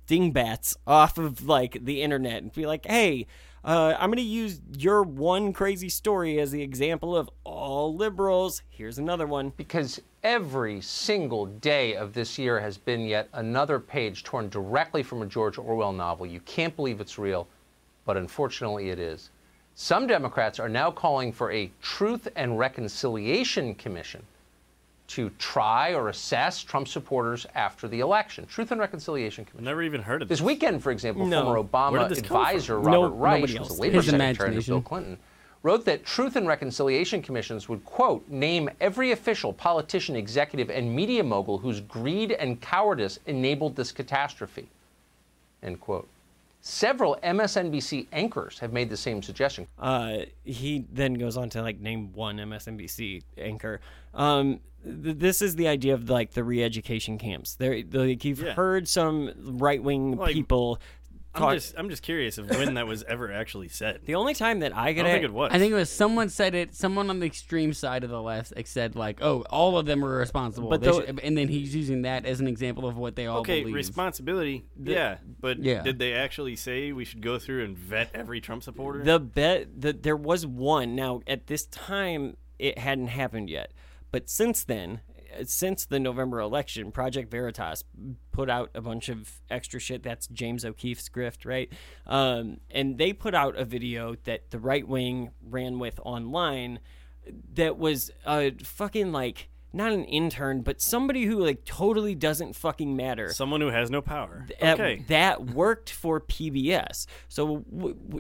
dingbats off of like the internet and be like, hey, uh, I'm going to use your one crazy story as the example of all liberals. Here's another one. Because every single day of this year has been yet another page torn directly from a George Orwell novel. You can't believe it's real, but unfortunately it is. Some Democrats are now calling for a Truth and Reconciliation Commission to try or assess Trump supporters after the election. Truth and Reconciliation Commission. Never even heard of This weekend, for example, No. former Obama did advisor from? Robert No- Reich, who was else the labor His secretary under imagination. Bill Clinton, wrote that Truth and Reconciliation Commissions would, quote, name every official, politician, executive, and media mogul whose greed and cowardice enabled this catastrophe, end quote. Several MSNBC anchors have made the same suggestion. Uh, he then goes on to like name one MSNBC anchor. Um, th- this is the idea of like the re-education camps. There, like you've Yeah. heard some right-wing Like, people. I'm just I'm just curious of when that was ever actually said. the only time that I I could don't think it was. I think it was someone said it. Someone on the extreme side of the left said like, "Oh, all of them are responsible." But They though- should- and then he's using that as an example of what they all okay, believe. responsibility. The- yeah, but Yeah. did they actually say we should go through and vet every Trump supporter? The bet that there was one. Now at this time, it hadn't happened yet, but since then, since the November election, Project Veritas put out a bunch of extra shit. That's James O'Keefe's grift, right? Um, and they put out a video that the right wing ran with online that was a fucking like not an intern, but somebody who like totally doesn't fucking matter. Someone who has no power. That- uh, okay. that worked for PBS. So,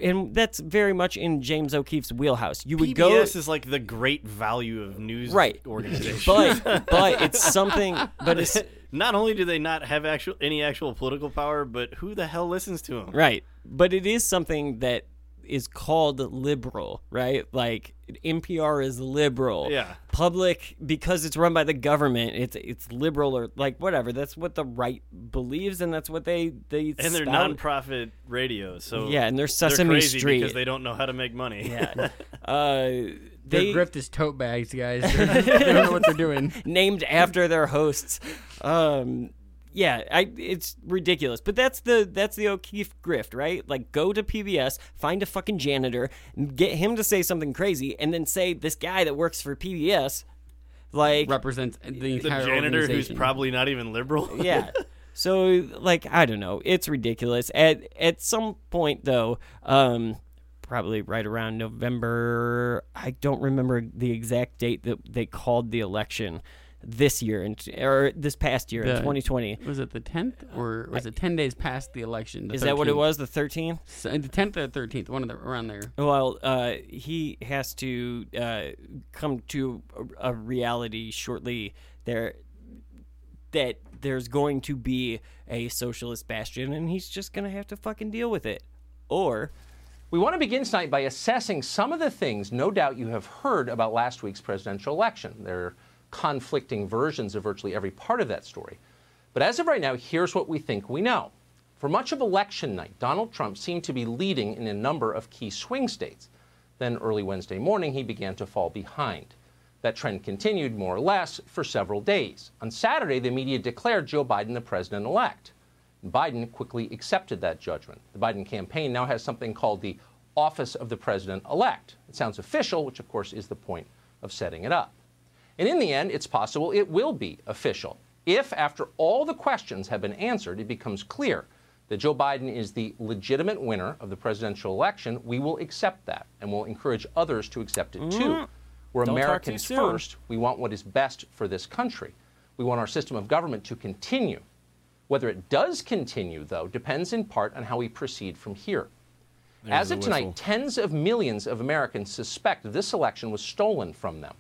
and that's very much in James O'Keefe's wheelhouse. You would PBS go is like the great value of news Right. organization. But- but it's something- but it's- not only do they not have actual any actual political power, but who the hell listens to them? right, but it is something that is called liberal, right? Like NPR is liberal. Yeah. Public because it's run by the government. It's it's liberal or like whatever. That's what the right believes, and that's what they they And they're nonprofit radio, so Yeah, and they're Sesame crazy Street. because they don't know how to make money. Yeah. Uh, Their they grift is tote bags, guys. They're- they don't know what they're doing. named after their hosts. Um, yeah, I, it's ridiculous, but that's the that's the O'Keefe grift, right? Like, go to PBS, find a fucking janitor, get him to say something crazy, and then say this guy that works for PBS, like represents the the janitor who's probably not even liberal. yeah. So like I don't know, it's ridiculous. At at some point though, um probably right around November, I don't remember the exact date that they called the election this year and or this past year in 2020. Was it the 10th or was it 10 days past the election? the Is that what it was? The 13th? So, the 10th or 13th, one of the around there. Well, uh, he has to uh, come to a, a reality shortly there that there's going to be a socialist bastion, and he's just gonna have to fucking deal with it, or We want to begin tonight by assessing some of the things no doubt you have heard about last week's presidential election. There are conflicting versions of virtually every part of that story. But as of right now, here's what we think we know. For much of election night, Donald Trump seemed to be leading in a number of key swing states. Then early Wednesday morning, he began to fall behind. That trend continued more or less for several days. On Saturday, the media declared Joe Biden the president elect. Biden quickly accepted that judgment. The Biden campaign now has something called the Office of the President elect. It sounds official, which of course is the point of setting it up. And in the end, it's possible it will be official. If, after all the questions have been answered, it becomes clear that Joe Biden is the legitimate winner of the presidential election, we will accept that and will encourage others to accept it too. Mm. We're Don't Americans first. We want what is best for this country. We want our system of government to continue. Whether it does continue, though, depends in part on how we proceed from here. There's As of tonight, tens of millions of Americans suspect this election was stolen from them.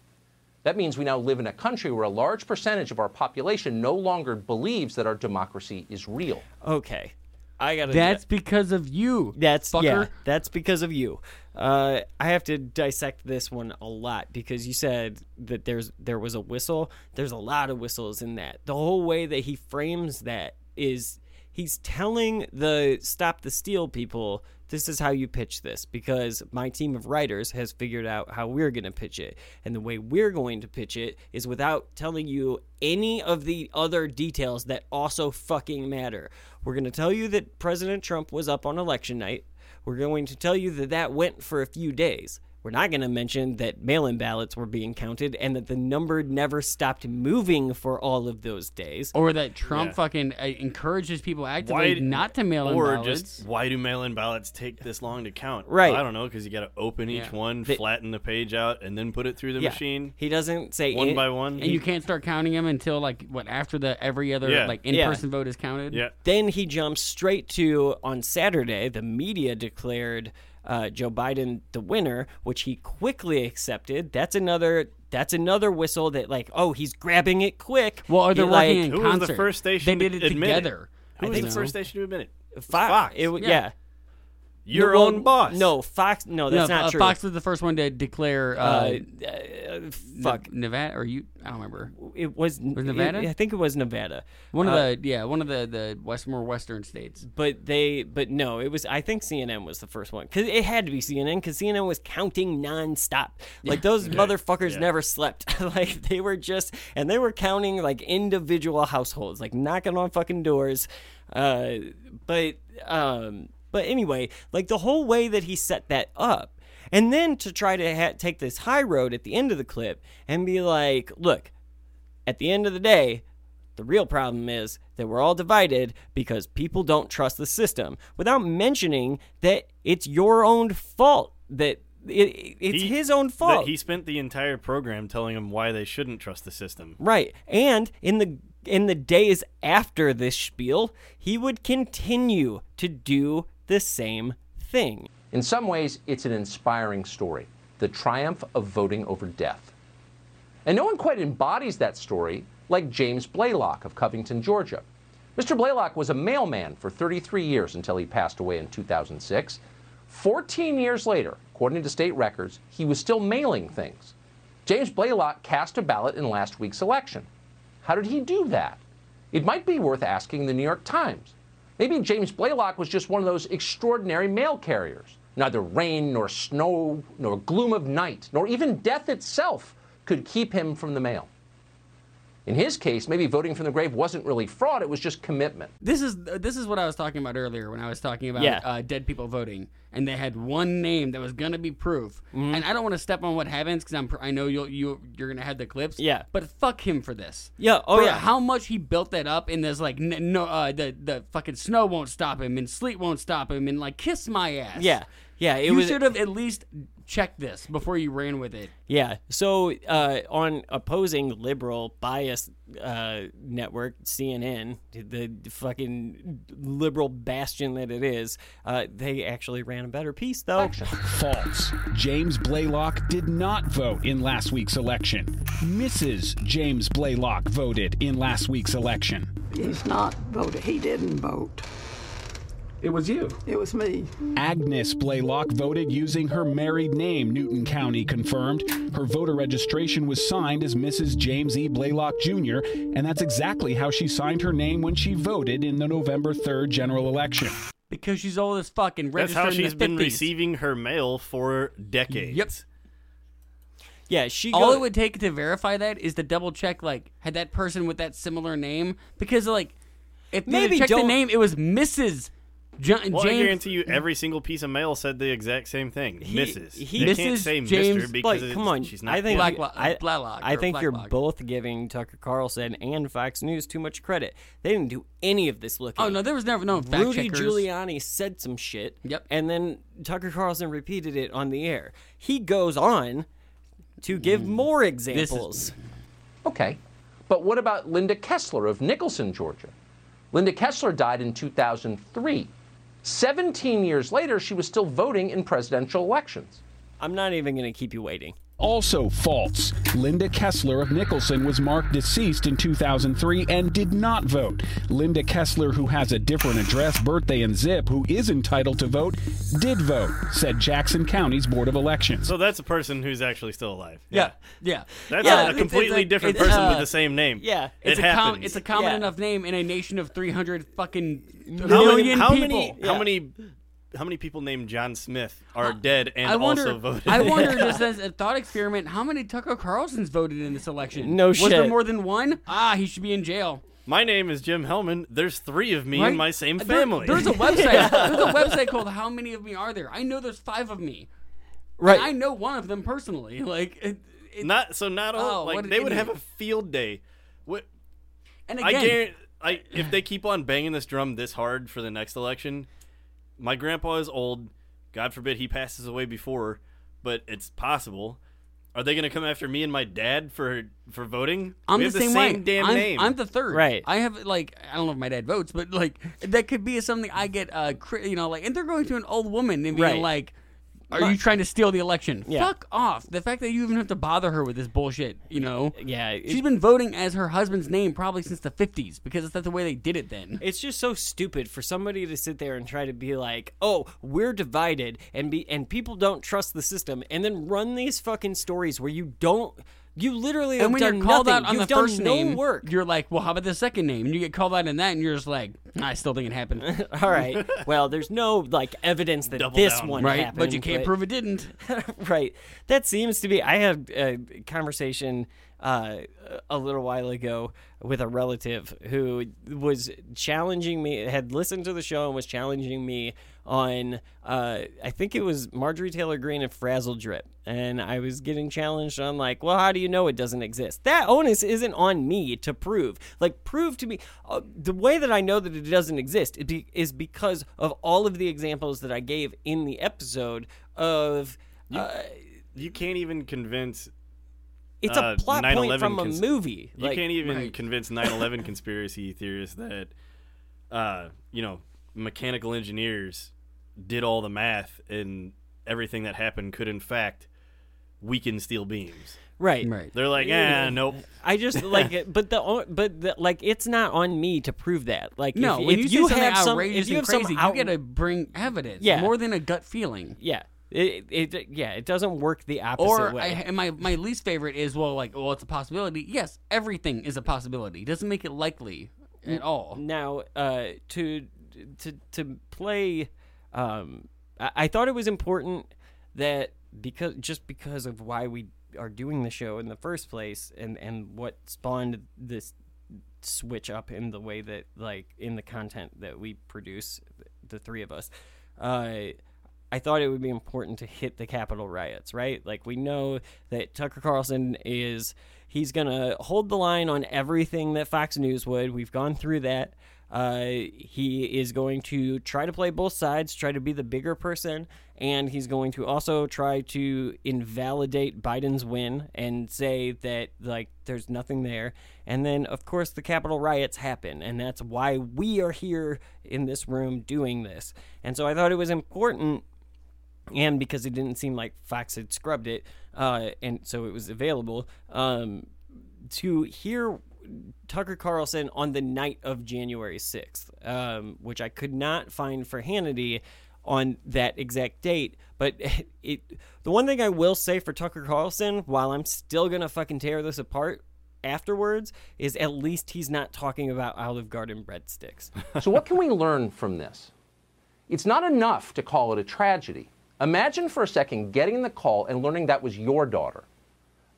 That means we now live in a country where a large percentage of our population no longer believes that our democracy is real. okay, I gotta. That's because of you. That's fucker. yeah. That's because of you. Uh, I have to dissect this one a lot because you said that there's there was a whistle. There's a lot of whistles in that. The whole way that he frames that is he's telling the stop the steal people this is how you pitch this because my team of writers has figured out how we're going to pitch it. And the way we're going to pitch it is without telling you any of the other details that also fucking matter. We're going to tell you that president trump was up on election night. We're going to tell you that that went for a few days we're not going to mention that mail-in ballots were being counted and that the number never stopped moving for all of those days Or that Trump Yeah. fucking uh, encourages people actively not to mail in or ballots. just why do mail-in ballots take this long to count? Right. I don't know because you got to open each Yeah. one, They- flatten the page out, and then put it through the Yeah. machine he doesn't say one any- by one. and you can't start counting them until like what after the every other Yeah. like in-person vote is counted. yeah. Then he jumps straight to on Saturday, the media declared uh, Joe Biden the winner, which he quickly accepted. That's another. That's another whistle that like, oh, he's grabbing it quick. Well, or He, they're like, working in Who was the first station They did it admit it? together. Who I was think the first station to admit it? Fox. Fox. It, w- Yeah. yeah. Your No, well, own boss. No, Fox. No, that's No, not uh, true. Fox was the first one to declare. Uh, Uh, uh, fuck. Ne- Nevada or you? I don't remember. It was, Was Nevada? I think it was Nevada. One of Uh, the yeah, one of the the west more western states. But they, but no, it was. I think CNN was the first one because it had to be CNN because CNN was counting nonstop. Like those motherfuckers never slept. like they were just, and they were counting like individual households, like knocking on fucking doors. Uh, but um, but anyway, like the whole way that he set that up. And then to try to ha- take this high road at the end of the clip and be like, look, at the end of the day, the real problem is that we're all divided because people don't trust the system without mentioning that it's your own fault that it, it's He- his own fault. He spent the entire program telling them why they shouldn't trust the system. Right. And in the in the days after this spiel, he would continue to do the same thing. In some ways, it's an inspiring story the triumph of voting over death. And no one quite embodies that story like James Blaylock of Covington, Georgia. Mr. Blaylock was a mailman for 33 years until he passed away in 2006. 14 years later, according to state records, he was still mailing things. James Blaylock cast a ballot in last week's election. How did he do that? It might be worth asking the New York Times. Maybe James Blaylock was just one of those extraordinary mail carriers. Neither rain, nor snow, nor gloom of night, nor even death itself could keep him from the mail. In his case, maybe voting from the grave wasn't really fraud, it was just commitment. This is this is what I was talking about earlier when I was talking about Yeah. uh, dead people voting, and they had one name that was gonna be proof. Mm-hmm. And I don't want to step on what happens because I'm I know you'll you you're gonna have the clips. Yeah. But fuck him for this. Yeah, oh For yeah. How much he built that up, and there's like n- no uh, the the fucking snow won't stop him, and sleet won't stop him, and like kiss my ass. Yeah. Yeah, it you was should have at least checked this before you ran with it. Yeah. So uh, on opposing liberal bias uh, network CNN, the fucking liberal bastion that it is, uh, they actually ran a better piece though. False. James Blaylock did not vote in last week's election. Mrs. James Blaylock voted in last week's election. He's not voted. He didn't vote. It was you. It was me. Agnes Blaylock voted using her married name, Newton County confirmed. Her voter registration was signed as Mrs. James E. Blaylock Jr., and that's exactly how she signed her name when she voted in the November 3rd general election. Because she's old as fuck and That's registered how in she's the been 50s. receiving her mail for decades. Yep. Yeah, she. All go- it would take to verify that is to double check, like, had that person with that similar name? Because, like, if Maybe maybe check the don't- name, it was Mrs. Jo- Well, I guarantee you, every single piece of mail said the exact same thing. He- Mrs. he- they can't say James- Mr. because like, come on, she's not. I think dead. Black- I, Blaylock I or think you're Blacklock. both giving Tucker Carlson and Fox News too much credit. They didn't do any of this looking. Oh, no, there was never no fact Rudy checkers. Giuliani said some shit. Yep. And then Tucker Carlson repeated it on the air. He goes on to give mm. more examples. Okay. But what about Linda Kessler of Nicholson, Georgia? Linda Kessler died in 2003. 17 years later, she was still voting in presidential elections. I'm not even going to keep you waiting. Also false. Linda Kessler of Nicholson was marked deceased in 2003 and did not vote. Linda Kessler, who has a different address, birthday, and zip, who is entitled to vote, did vote, said Jackson County's Board of Elections. So that's a person who's actually still alive. Yeah, yeah. That's Yeah, a it's- completely it's a- different it's, person uh, with the same name. Yeah. it It's a, happens. com- it's a common Yeah. enough name in a nation of 300 fucking how many, million how people. many, how many, how many people named John Smith are dead and I wonder, also voted? I wonder, just as a thought experiment, how many Tucker Carlsons voted in this election? No Was there more than one? Ah, he should be in jail. My name is Jim Hellman. There's three of me Right? in my same There- family. there's a website. There's a website called How Many of Me Are There? I know there's five of me. Right. And I know one of them personally. Like, it, it, not so not all Oh, like an they would have idiot. a field day. What and I again, guarantee, I if they keep on banging this drum this hard for the next election, my grandpa is old. God forbid he passes away before, but it's possible. Are they going to come after me and my dad for for voting? I'm we the same, the way. same damn I'm, name. I'm the third. Right. I have like I don't know if my dad votes, but like that could be something I get uh cri- you know like and they're going to an old woman and being Right. like Are you trying to steal the election? Yeah. Fuck off. The fact that you even have to bother her with this bullshit, you know? Yeah, it- She's been voting as her husband's name probably since the 50s because that's the way they did it then. It's just so stupid for somebody to sit there and try to be like, "Oh, we're divided and be and people don't trust the system," and then run these fucking stories where you don't, you literally have And when done you're called nothing. out on You've the done first no name, work. you're like, well, how about the second name? And you get called out in that, and you're just like, I still think it happened. All right. Well, there's no like evidence that Double this down. one Right, happened, but you can't prove it didn't. right. That seems to be. I had a conversation uh, a little while ago with a relative who was challenging me, had listened to the show and was challenging me on. Uh, I think it was Marjorie Taylor Greene and Frazzledrip, and I was getting challenged on like, well, how do you know it doesn't exist? That onus isn't on me to prove. Like, prove to me uh, the way that I know that it doesn't exist is be- is because of all of the examples that I gave in the episode of. uh, You can't even convince. It's a uh, plot point 9/11 from a movie. You Like- can't even Right. convince 9/11 conspiracy theorists that, uh, you know, mechanical engineers did all the math and everything that happened could in fact weaken steel beams. Right. Right. They're like, eh, nope. I just like it, but the o- but the, like it's not on me to prove that. Like No, if, when if you, you have some, if you have crazy, some out, you gotta bring evidence. Yeah. more than a gut feeling. yeah, it, it yeah it doesn't work the opposite Or way. I, and my my least favorite is well, like, well, it's a possibility. Yes, everything is a possibility. It doesn't make it likely at all. Now, uh, to to to play, um, I, I thought it was important that because just because of why we are doing the show in the first place, and and what spawned this switch up in the way that like in the content that we produce, the three of us. Uh, I thought it would be important to hit the Capitol riots, right? Like we know that Tucker Carlson is he's gonna hold the line on everything that Fox News would. We've gone through that. Uh, he is going to try to play both sides, try to be the bigger person, and he's going to also try to invalidate Biden's win and say that like there's nothing there. And then of course the Capitol riots happen, and that's why we are here in this room doing this. And so I thought it was important and because it didn't seem like Fox had scrubbed it, uh, and so it was available um, to hear Tucker Carlson on the night of January sixth, um, which I could not find for Hannity on that exact date. But it, the one thing I will say for Tucker Carlson, while I'm still gonna fucking tear this apart afterwards, is at least he's not talking about Olive Garden breadsticks. so, what can we learn from this? It's not enough to call it a tragedy. Imagine for a second getting the call and learning that was your daughter.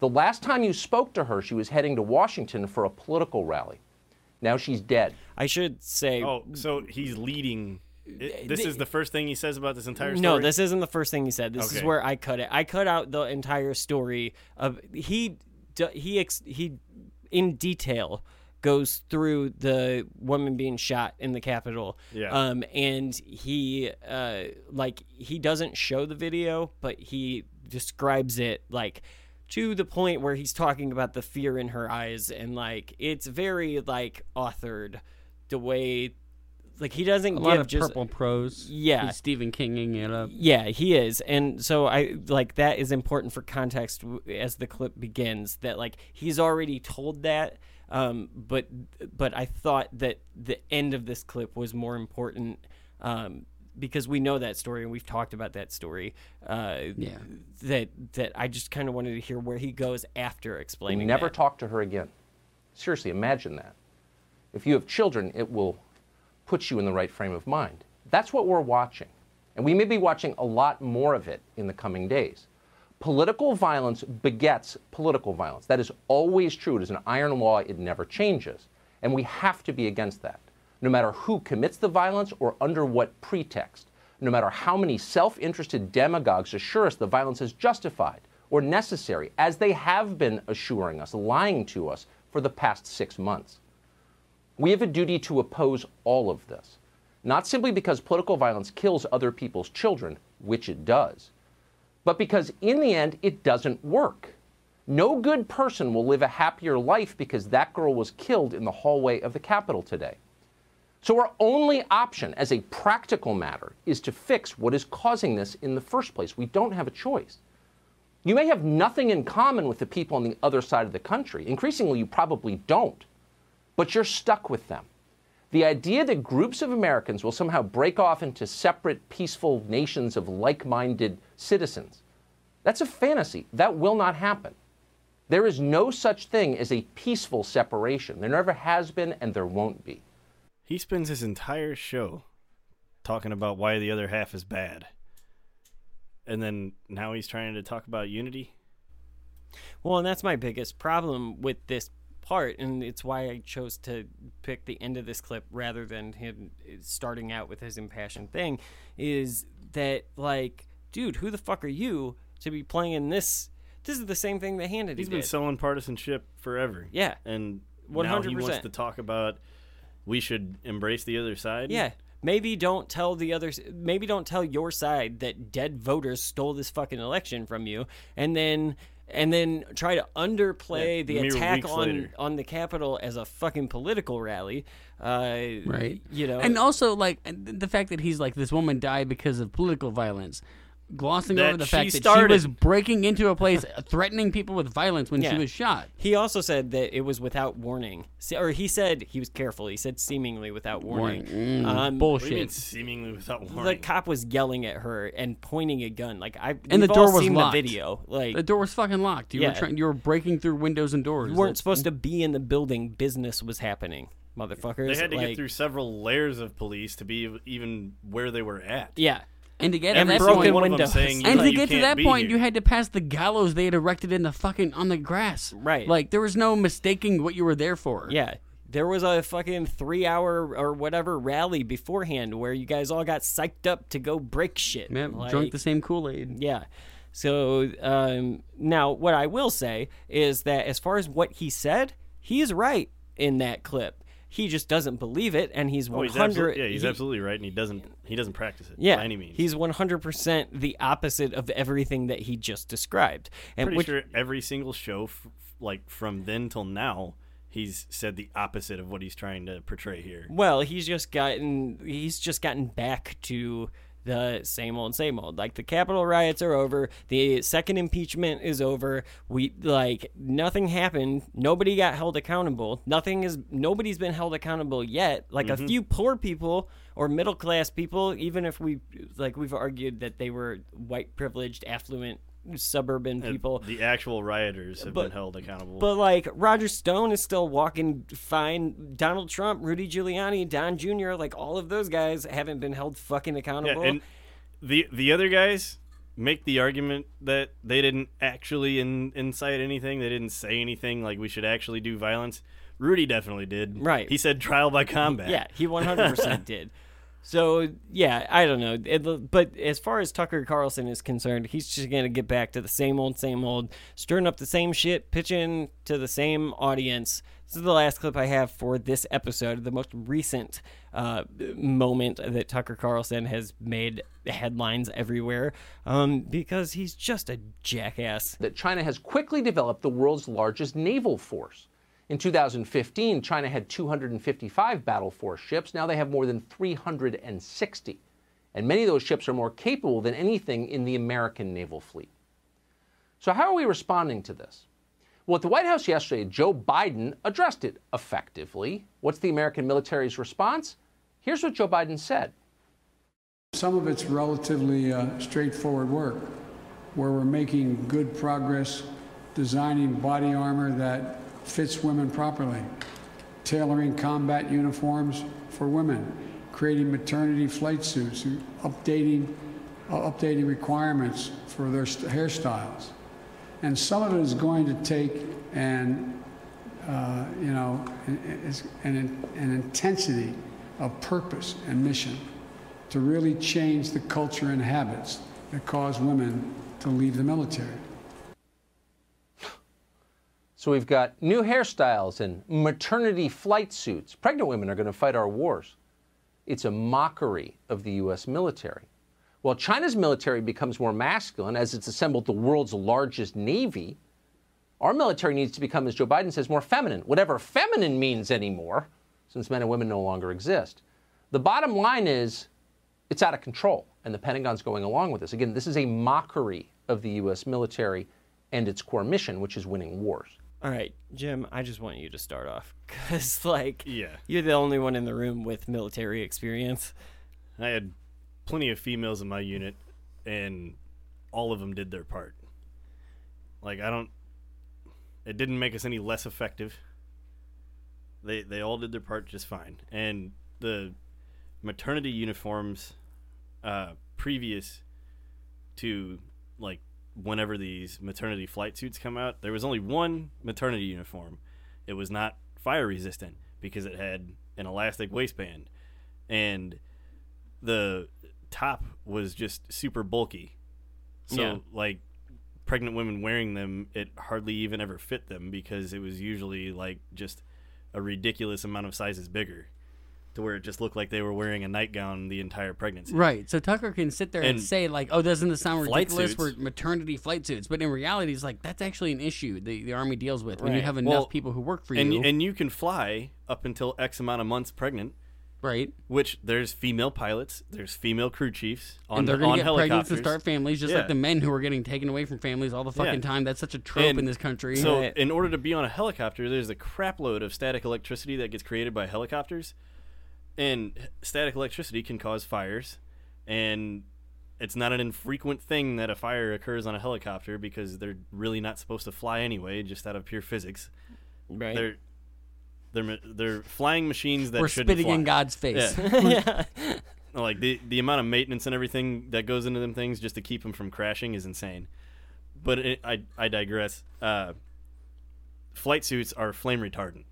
The last time you spoke to her, she was heading to Washington for a political rally. Now she's dead. I should say. Oh, so he's leading. i- This is the first thing he says about this entire story. No, this isn't the first thing he said. This is where I cut it. I cut out the entire story of he he ex, he in detail goes through the woman being shot in the Capitol. Yeah. Um, and he uh like he doesn't show the video, but he describes it like to the point where he's talking about the fear in her eyes and like it's very like authored the way like he doesn't A give lot of just purple prose. yeah He's Stephen Kinging it up. yeah, he is, and so I like that is important for context as the clip begins. That like he's already told that, um, but but I thought that the end of this clip was more important um, because we know that story and we've talked about that story. Uh, yeah, that that I just kind of wanted to hear where he goes after explaining. We never that. talk to her again. Seriously, imagine that. If you have children, it will put you in the right frame of mind. That's what we're watching. And we may be watching a lot more of it in the coming days. Political violence begets political violence. That is always true. It is an iron law, it never changes. And we have to be against that, no matter who commits the violence or under what pretext, no matter how many self interested demagogues assure us the violence is justified or necessary, as they have been assuring us, lying to us for the past six months. We have a duty to oppose all of this, not simply because political violence kills other people's children, which it does, but because in the end it doesn't work. No good person will live a happier life because that girl was killed in the hallway of the Capitol today. So our only option as a practical matter is to fix what is causing this in the first place. We don't have a choice. You may have nothing in common with the people on the other side of the country. Increasingly, you probably don't. But you're stuck with them. The idea that groups of Americans will somehow break off into separate, peaceful nations of like minded citizens, that's a fantasy. That will not happen. There is no such thing as a peaceful separation. There never has been, and there won't be. He spends his entire show talking about why the other half is bad. And then now he's trying to talk about unity. Well, and that's my biggest problem with this part, and it's why I chose to pick the end of this clip rather than him starting out with his impassioned thing. Is that like, dude, who the fuck are you to be playing this? This is the same thing that Hannity He's did. been selling partisanship forever. Yeah. And One now hundred he wants to talk about we should embrace the other side. Yeah. Maybe don't tell the other. Maybe don't tell your side that dead voters stole this fucking election from you, and then and then try to underplay Yeah, the attack on later. on the Capitol as a fucking political rally. Uh, right? You know, and also like the fact that he's like this woman died because of political violence, glossing That over the she fact that she started. was breaking into a place, threatening people with violence when Yeah. she was shot. He also said that it was without warning, Se- or he said he was careful. He said seemingly without warning. Warning. Mm, um, bullshit. What do you mean seemingly without warning? The cop was yelling at her and pointing a gun. Like I And the we've door was seen locked. the video. Like the door was fucking locked. You Yeah. were trying, you were breaking through windows and doors. you weren't That- supposed to be in the building. Business was happening, motherfuckers. They had to like, get through several layers of police to be even where they were at. Yeah. And to get Every to that single point, one of them saying, and to get to that point, here. you had to pass the gallows they had erected in the fucking on the grass. Right. Like there was no mistaking what you were there for. Yeah. There was a fucking three hour or whatever rally beforehand where you guys all got psyched up to go break shit. Yeah, Like- drunk the same Kool Aid. Yeah. So um, now, what I will say is that as far as what he said, he's right in that clip. He just doesn't believe it, and he's Oh, one he's hundred. absolutely, yeah, he's absolutely right, and he doesn't he doesn't practice it Yeah, by any means. he's one hundred percent the opposite of everything that he just described. And pretty which, sure every single show, f- like from then till now, he's said the opposite of what he's trying to portray here. Well, he's just gotten he's just gotten back to the same old same old. Like the Capitol riots are over, the second impeachment is over. We like nothing happened. Nobody got held accountable. Nothing is nobody's been held accountable yet. Like Mhm. a few poor people or middle class people, even if we like we've argued that they were white privileged affluent suburban people. the actual rioters have But- been held accountable. But like Roger Stone is still walking fine. Donald Trump, Rudy Giuliani, Don Jr., like all of those guys haven't been held fucking yeah, accountable. and the the other guys make the argument that they didn't actually in, incite anything. They didn't say anything like we should actually do violence. Rudy definitely did. Right. He said trial by combat. Yeah, he 100% did. So, yeah, I don't know. It- but as far as Tucker Carlson is concerned, he's just to get back to the same old, same old, stirring up the same shit, pitching to the same audience. This is the last clip I have for this episode, the most recent uh, moment that Tucker Carlson has made headlines everywhere um, because he's just a jackass. that China has quickly developed the world's largest naval force. In 2015, China had 255 battle force ships. Now they have more than 360. And many of those ships are more capable than anything in the American naval fleet. So, how are we responding to this? Well, at the White House yesterday, Joe Biden addressed it effectively. What's the American military's response? Here's what Joe Biden said. Some of it's relatively uh, straightforward work, where we're making good progress designing body armor that fits women properly, tailoring combat uniforms for women, creating maternity flight suits, updating, uh, updating requirements for their st- hairstyles. And some of it is going to take an, uh, you know, an, an intensity of purpose and mission to really change the culture and habits that cause women to leave the military. So we've got new hairstyles and maternity flight suits. Pregnant women are going to fight our wars. It's a mockery of the U.S. military. While China's military becomes more masculine as it's assembled the world's largest navy, our military needs to become, as Joe Biden says, more feminine, whatever feminine means anymore, since men and women no longer exist. The bottom line is it's out of control, and the Pentagon's going along with this. Again, this is a mockery of the U.S. military and its core mission, which is winning wars. All right, Jim, I just want you to start off because, like, Yeah. you're the only one in the room with military experience. I had plenty of females in my unit, and all of them did their part. Like I don't, it didn't make us any less effective. They they all did their part just fine, and the maternity uniforms, uh, previous to like whenever these maternity flight suits come out, there was only one maternity uniform. It was not fire resistant because it had an elastic waistband, and the top was just super bulky. So Yeah. like pregnant women wearing them, it hardly even ever fit them because it was usually like just a ridiculous amount of sizes bigger. To where it just looked like they were wearing a nightgown the entire pregnancy. Right. So Tucker can sit there and, And say like, "Oh, doesn't this sound ridiculous? suits- We're maternity flight suits." But in reality, it's like that's actually an issue the, the army deals with when you have enough Well, people who work for and, you. And you can fly up until X amount of months pregnant. Right. Which there's female pilots, there's female crew chiefs on, and they're going on to get pregnant helicopters. to start families, just Yeah. like the men who are getting taken away from families all the fucking Yeah. time. That's such a trope And in this country. So, in order to be on a helicopter, there's a crapload of static electricity that gets created by helicopters, and static electricity can cause fires, and it's not an infrequent thing that a fire occurs on a helicopter because they're really not supposed to fly anyway, just out of pure physics. Right. They're they're they're flying machines that We're shouldn't spitting in. God's face. Yeah. like the the amount of maintenance and everything that goes into them things just to keep them from crashing is insane. But it, I I digress. Uh, flight suits are flame retardant,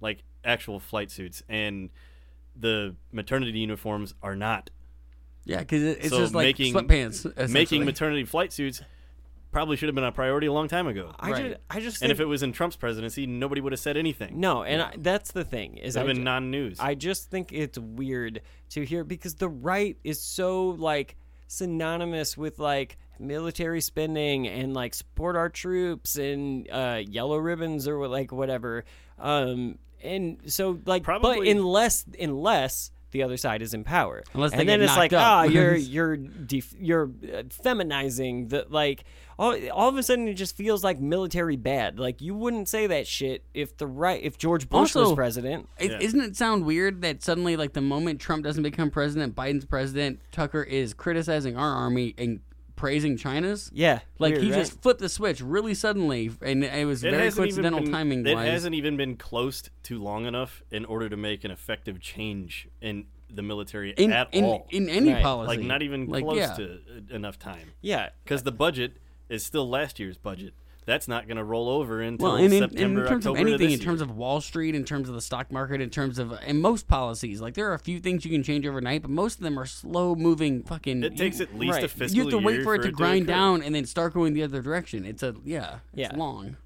like actual flight suits, and the maternity uniforms are not. Yeah, because it's So just like making, sweatpants. Making maternity flight suits probably should have been a priority a long time ago. I Right. ju- I just and if it was in Trump's presidency, nobody would have said anything. No, and I, that's the thing is It'd I have been ju- non-news. I just think it's weird to hear because the right is so like synonymous with like military spending and like support our troops and uh, yellow ribbons or like whatever. Um, and so like, but unless unless the other side is in power, Unless they and then get it's like, ah, up. you're you're def- you're uh, feminizing the like. All, all of a sudden, it just feels like military bad. Like you wouldn't say that shit if the right, if George Bush was president. It, Doesn't it sound weird that suddenly, like the moment Trump doesn't become president, Biden's president, Tucker is criticizing our army and praising China's? Yeah, like weird, he right? just flipped the switch really suddenly, and it was It very coincidental been- timing. It wise. hasn't even been close to long enough in order to make an effective change in the military In- at in- all. in any Right. policy. like not even Like, close yeah. to uh, enough time. Yeah, because the budget is still last year's budget. That's not going to roll over until Well, and in, September, in terms October of anything, this in terms year. of Wall Street, in terms of the stock market, in terms of and most policies, like there are a few things you can change overnight, but most of them are slow moving. Fucking, It takes at least a fiscal. You have to wait year for it for to it to grind occur. down and then start going the other direction. It's a yeah, it's Yeah. long.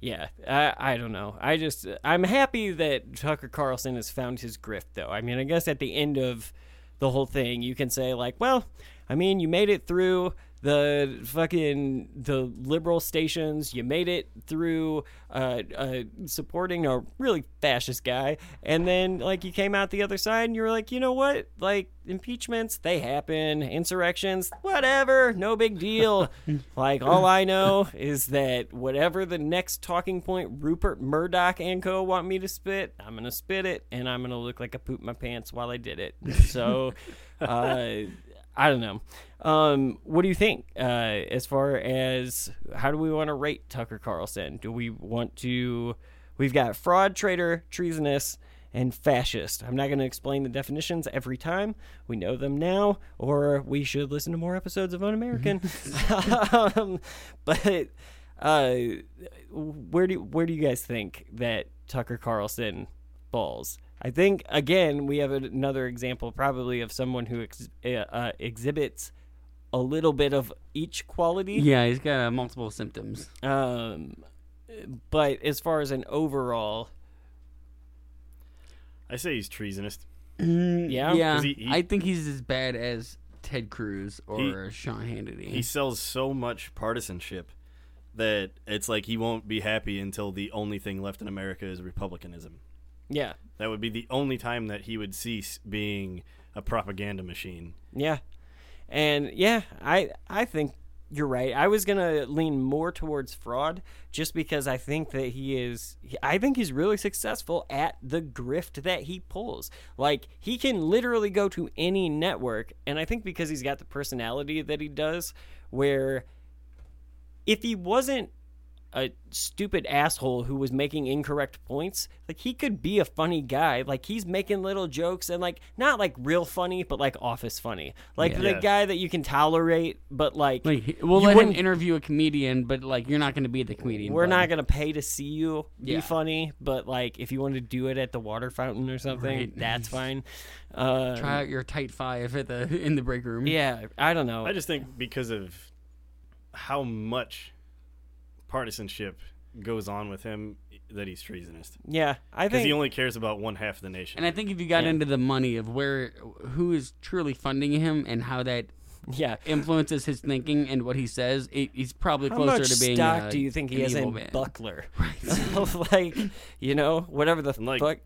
Yeah, I, I don't know. I just I'm happy that Tucker Carlson has found his grift, though. I mean, I guess at the end of the whole thing, you can say like, well, I mean, you made it through the fucking the liberal stations. You made it through uh, uh, supporting a really fascist guy, and then like you came out the other side, and you were like, you know what? Like impeachments, they happen. Insurrections, whatever, no big deal. like all I know is that whatever the next talking point Rupert Murdoch and co want me to spit, I'm gonna spit it, and I'm gonna look like I pooped my pants while I did it. So. Uh, I don't know. Um, what do you think uh, as far as how do we want to rate Tucker Carlson? Do we want to? We've got fraud, traitor, treasonous, and fascist. I'm not going to explain the definitions every time. We know them now, or we should listen to more episodes of Un American. um, but uh, where do where do you guys think that Tucker Carlson falls? I think again we have another example probably of someone who ex- uh, uh, exhibits a little bit of each quality. Yeah, he's got uh, multiple symptoms. Um, but as far as an overall, I say he's treasonous. yeah, yeah. 'Cause he- he- I think he's as bad as Ted Cruz or He- Sean Hannity. He sells so much partisanship that it's like he won't be happy until the only thing left in America is republicanism. Yeah. That would be the only time that he would cease being a propaganda machine. Yeah. And yeah, I I think you're right. I was gonna lean more towards fraud, just because I think that he is. I think he's really successful at the grift that he pulls. Like he can literally go to any network, and I think because he's got the personality that he does, where if he wasn't a stupid asshole who was making incorrect points, like he could be a funny guy. Like he's making little jokes and like not like real funny, but like office funny. Like Yeah. the Yeah. guy that you can tolerate, but like, Like we'll you let him wouldn't- interview a comedian, but like you're not going to be the comedian. We're bud. not gonna pay to see you be Yeah. funny, but like if you want to do it at the water fountain or something, Right. that's fine. Uh, Try out your tight five at the in the break room. Yeah, I don't know. I just think because of how much partisanship goes on with him that he's treasonous. Yeah, I because he only cares about one half of the nation. And I think if you got Yeah. into the money of where who is truly funding him and how that yeah influences his thinking and what he says, it, he's probably How closer to being. How much stock do you think he an has in man. Buckler? So, like, you know, whatever the like fuck.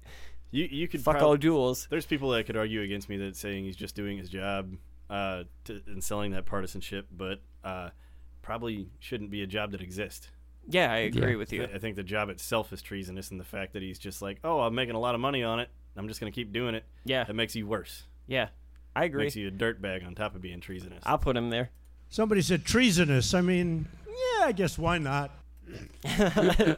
you you could fuck prob- all duels. There's people that could argue against me that saying he's just doing his job uh, to, and selling that partisanship, but uh, probably shouldn't be a job that exists. Yeah, I agree with you. I I think the job itself is treasonous, and the fact that he's just like, oh, I'm making a lot of money on it. I'm just going to keep doing it. Yeah. that makes you worse. Yeah, I agree. Makes you a dirtbag on top of being treasonous. I'll put him there. Somebody said treasonous. I mean, yeah, I guess why not?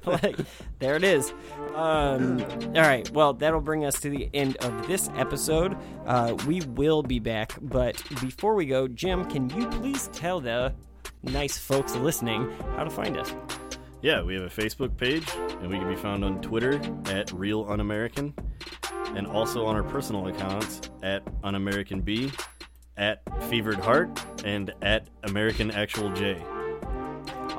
like, there it is. Um, all right. Well, that'll bring us to the end of this episode. Uh, we will be back, but before we go, Jim, can you please tell the nice folks listening how to find us? Yeah, we have a Facebook page, and we can be found on Twitter at Real Un-American, and also on our personal accounts at Un-American B, at Fevered Heart, and at American Actual J.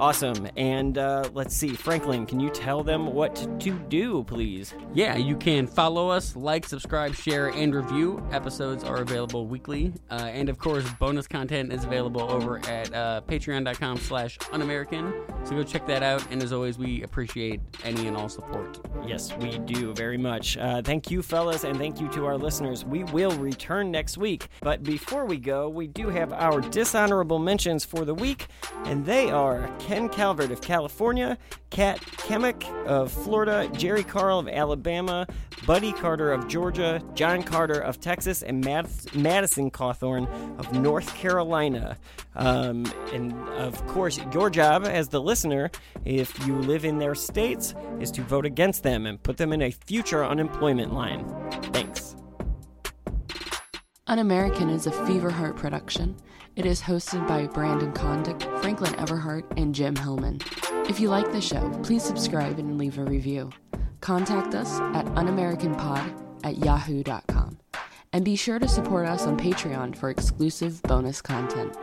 Awesome. And uh, let's see, Franklin, can you tell them what to do, please? Yeah, you can follow us, like, subscribe, share, and review. Episodes are available weekly. Uh, and of course, bonus content is available over at uh, patreon.com slash unamerican. So go check that out. And as always, we appreciate any and all support. Yes, we do very much. Uh, thank you, fellas, and thank you to our listeners. We will return next week. But before we go, we do have our dishonorable mentions for the week, and they are Ken Calvert of California, Kat Cammack of Florida, Jerry Carl of Alabama, Buddy Carter of Georgia, John Carter of Texas, and Mad- Madison Cawthorn of North Carolina. Um, and of course, your job as the listener, if you live in their states, is to vote against them and put them in a future unemployment line. Thanks. Un American is a Fever Heart production. It is hosted by Brandon Condick, Franklin Everhart, and Jim Hillman. If you like the show, please subscribe and leave a review. Contact us at unamericanpod at yahoo.com. And be sure to support us on Patreon for exclusive bonus content.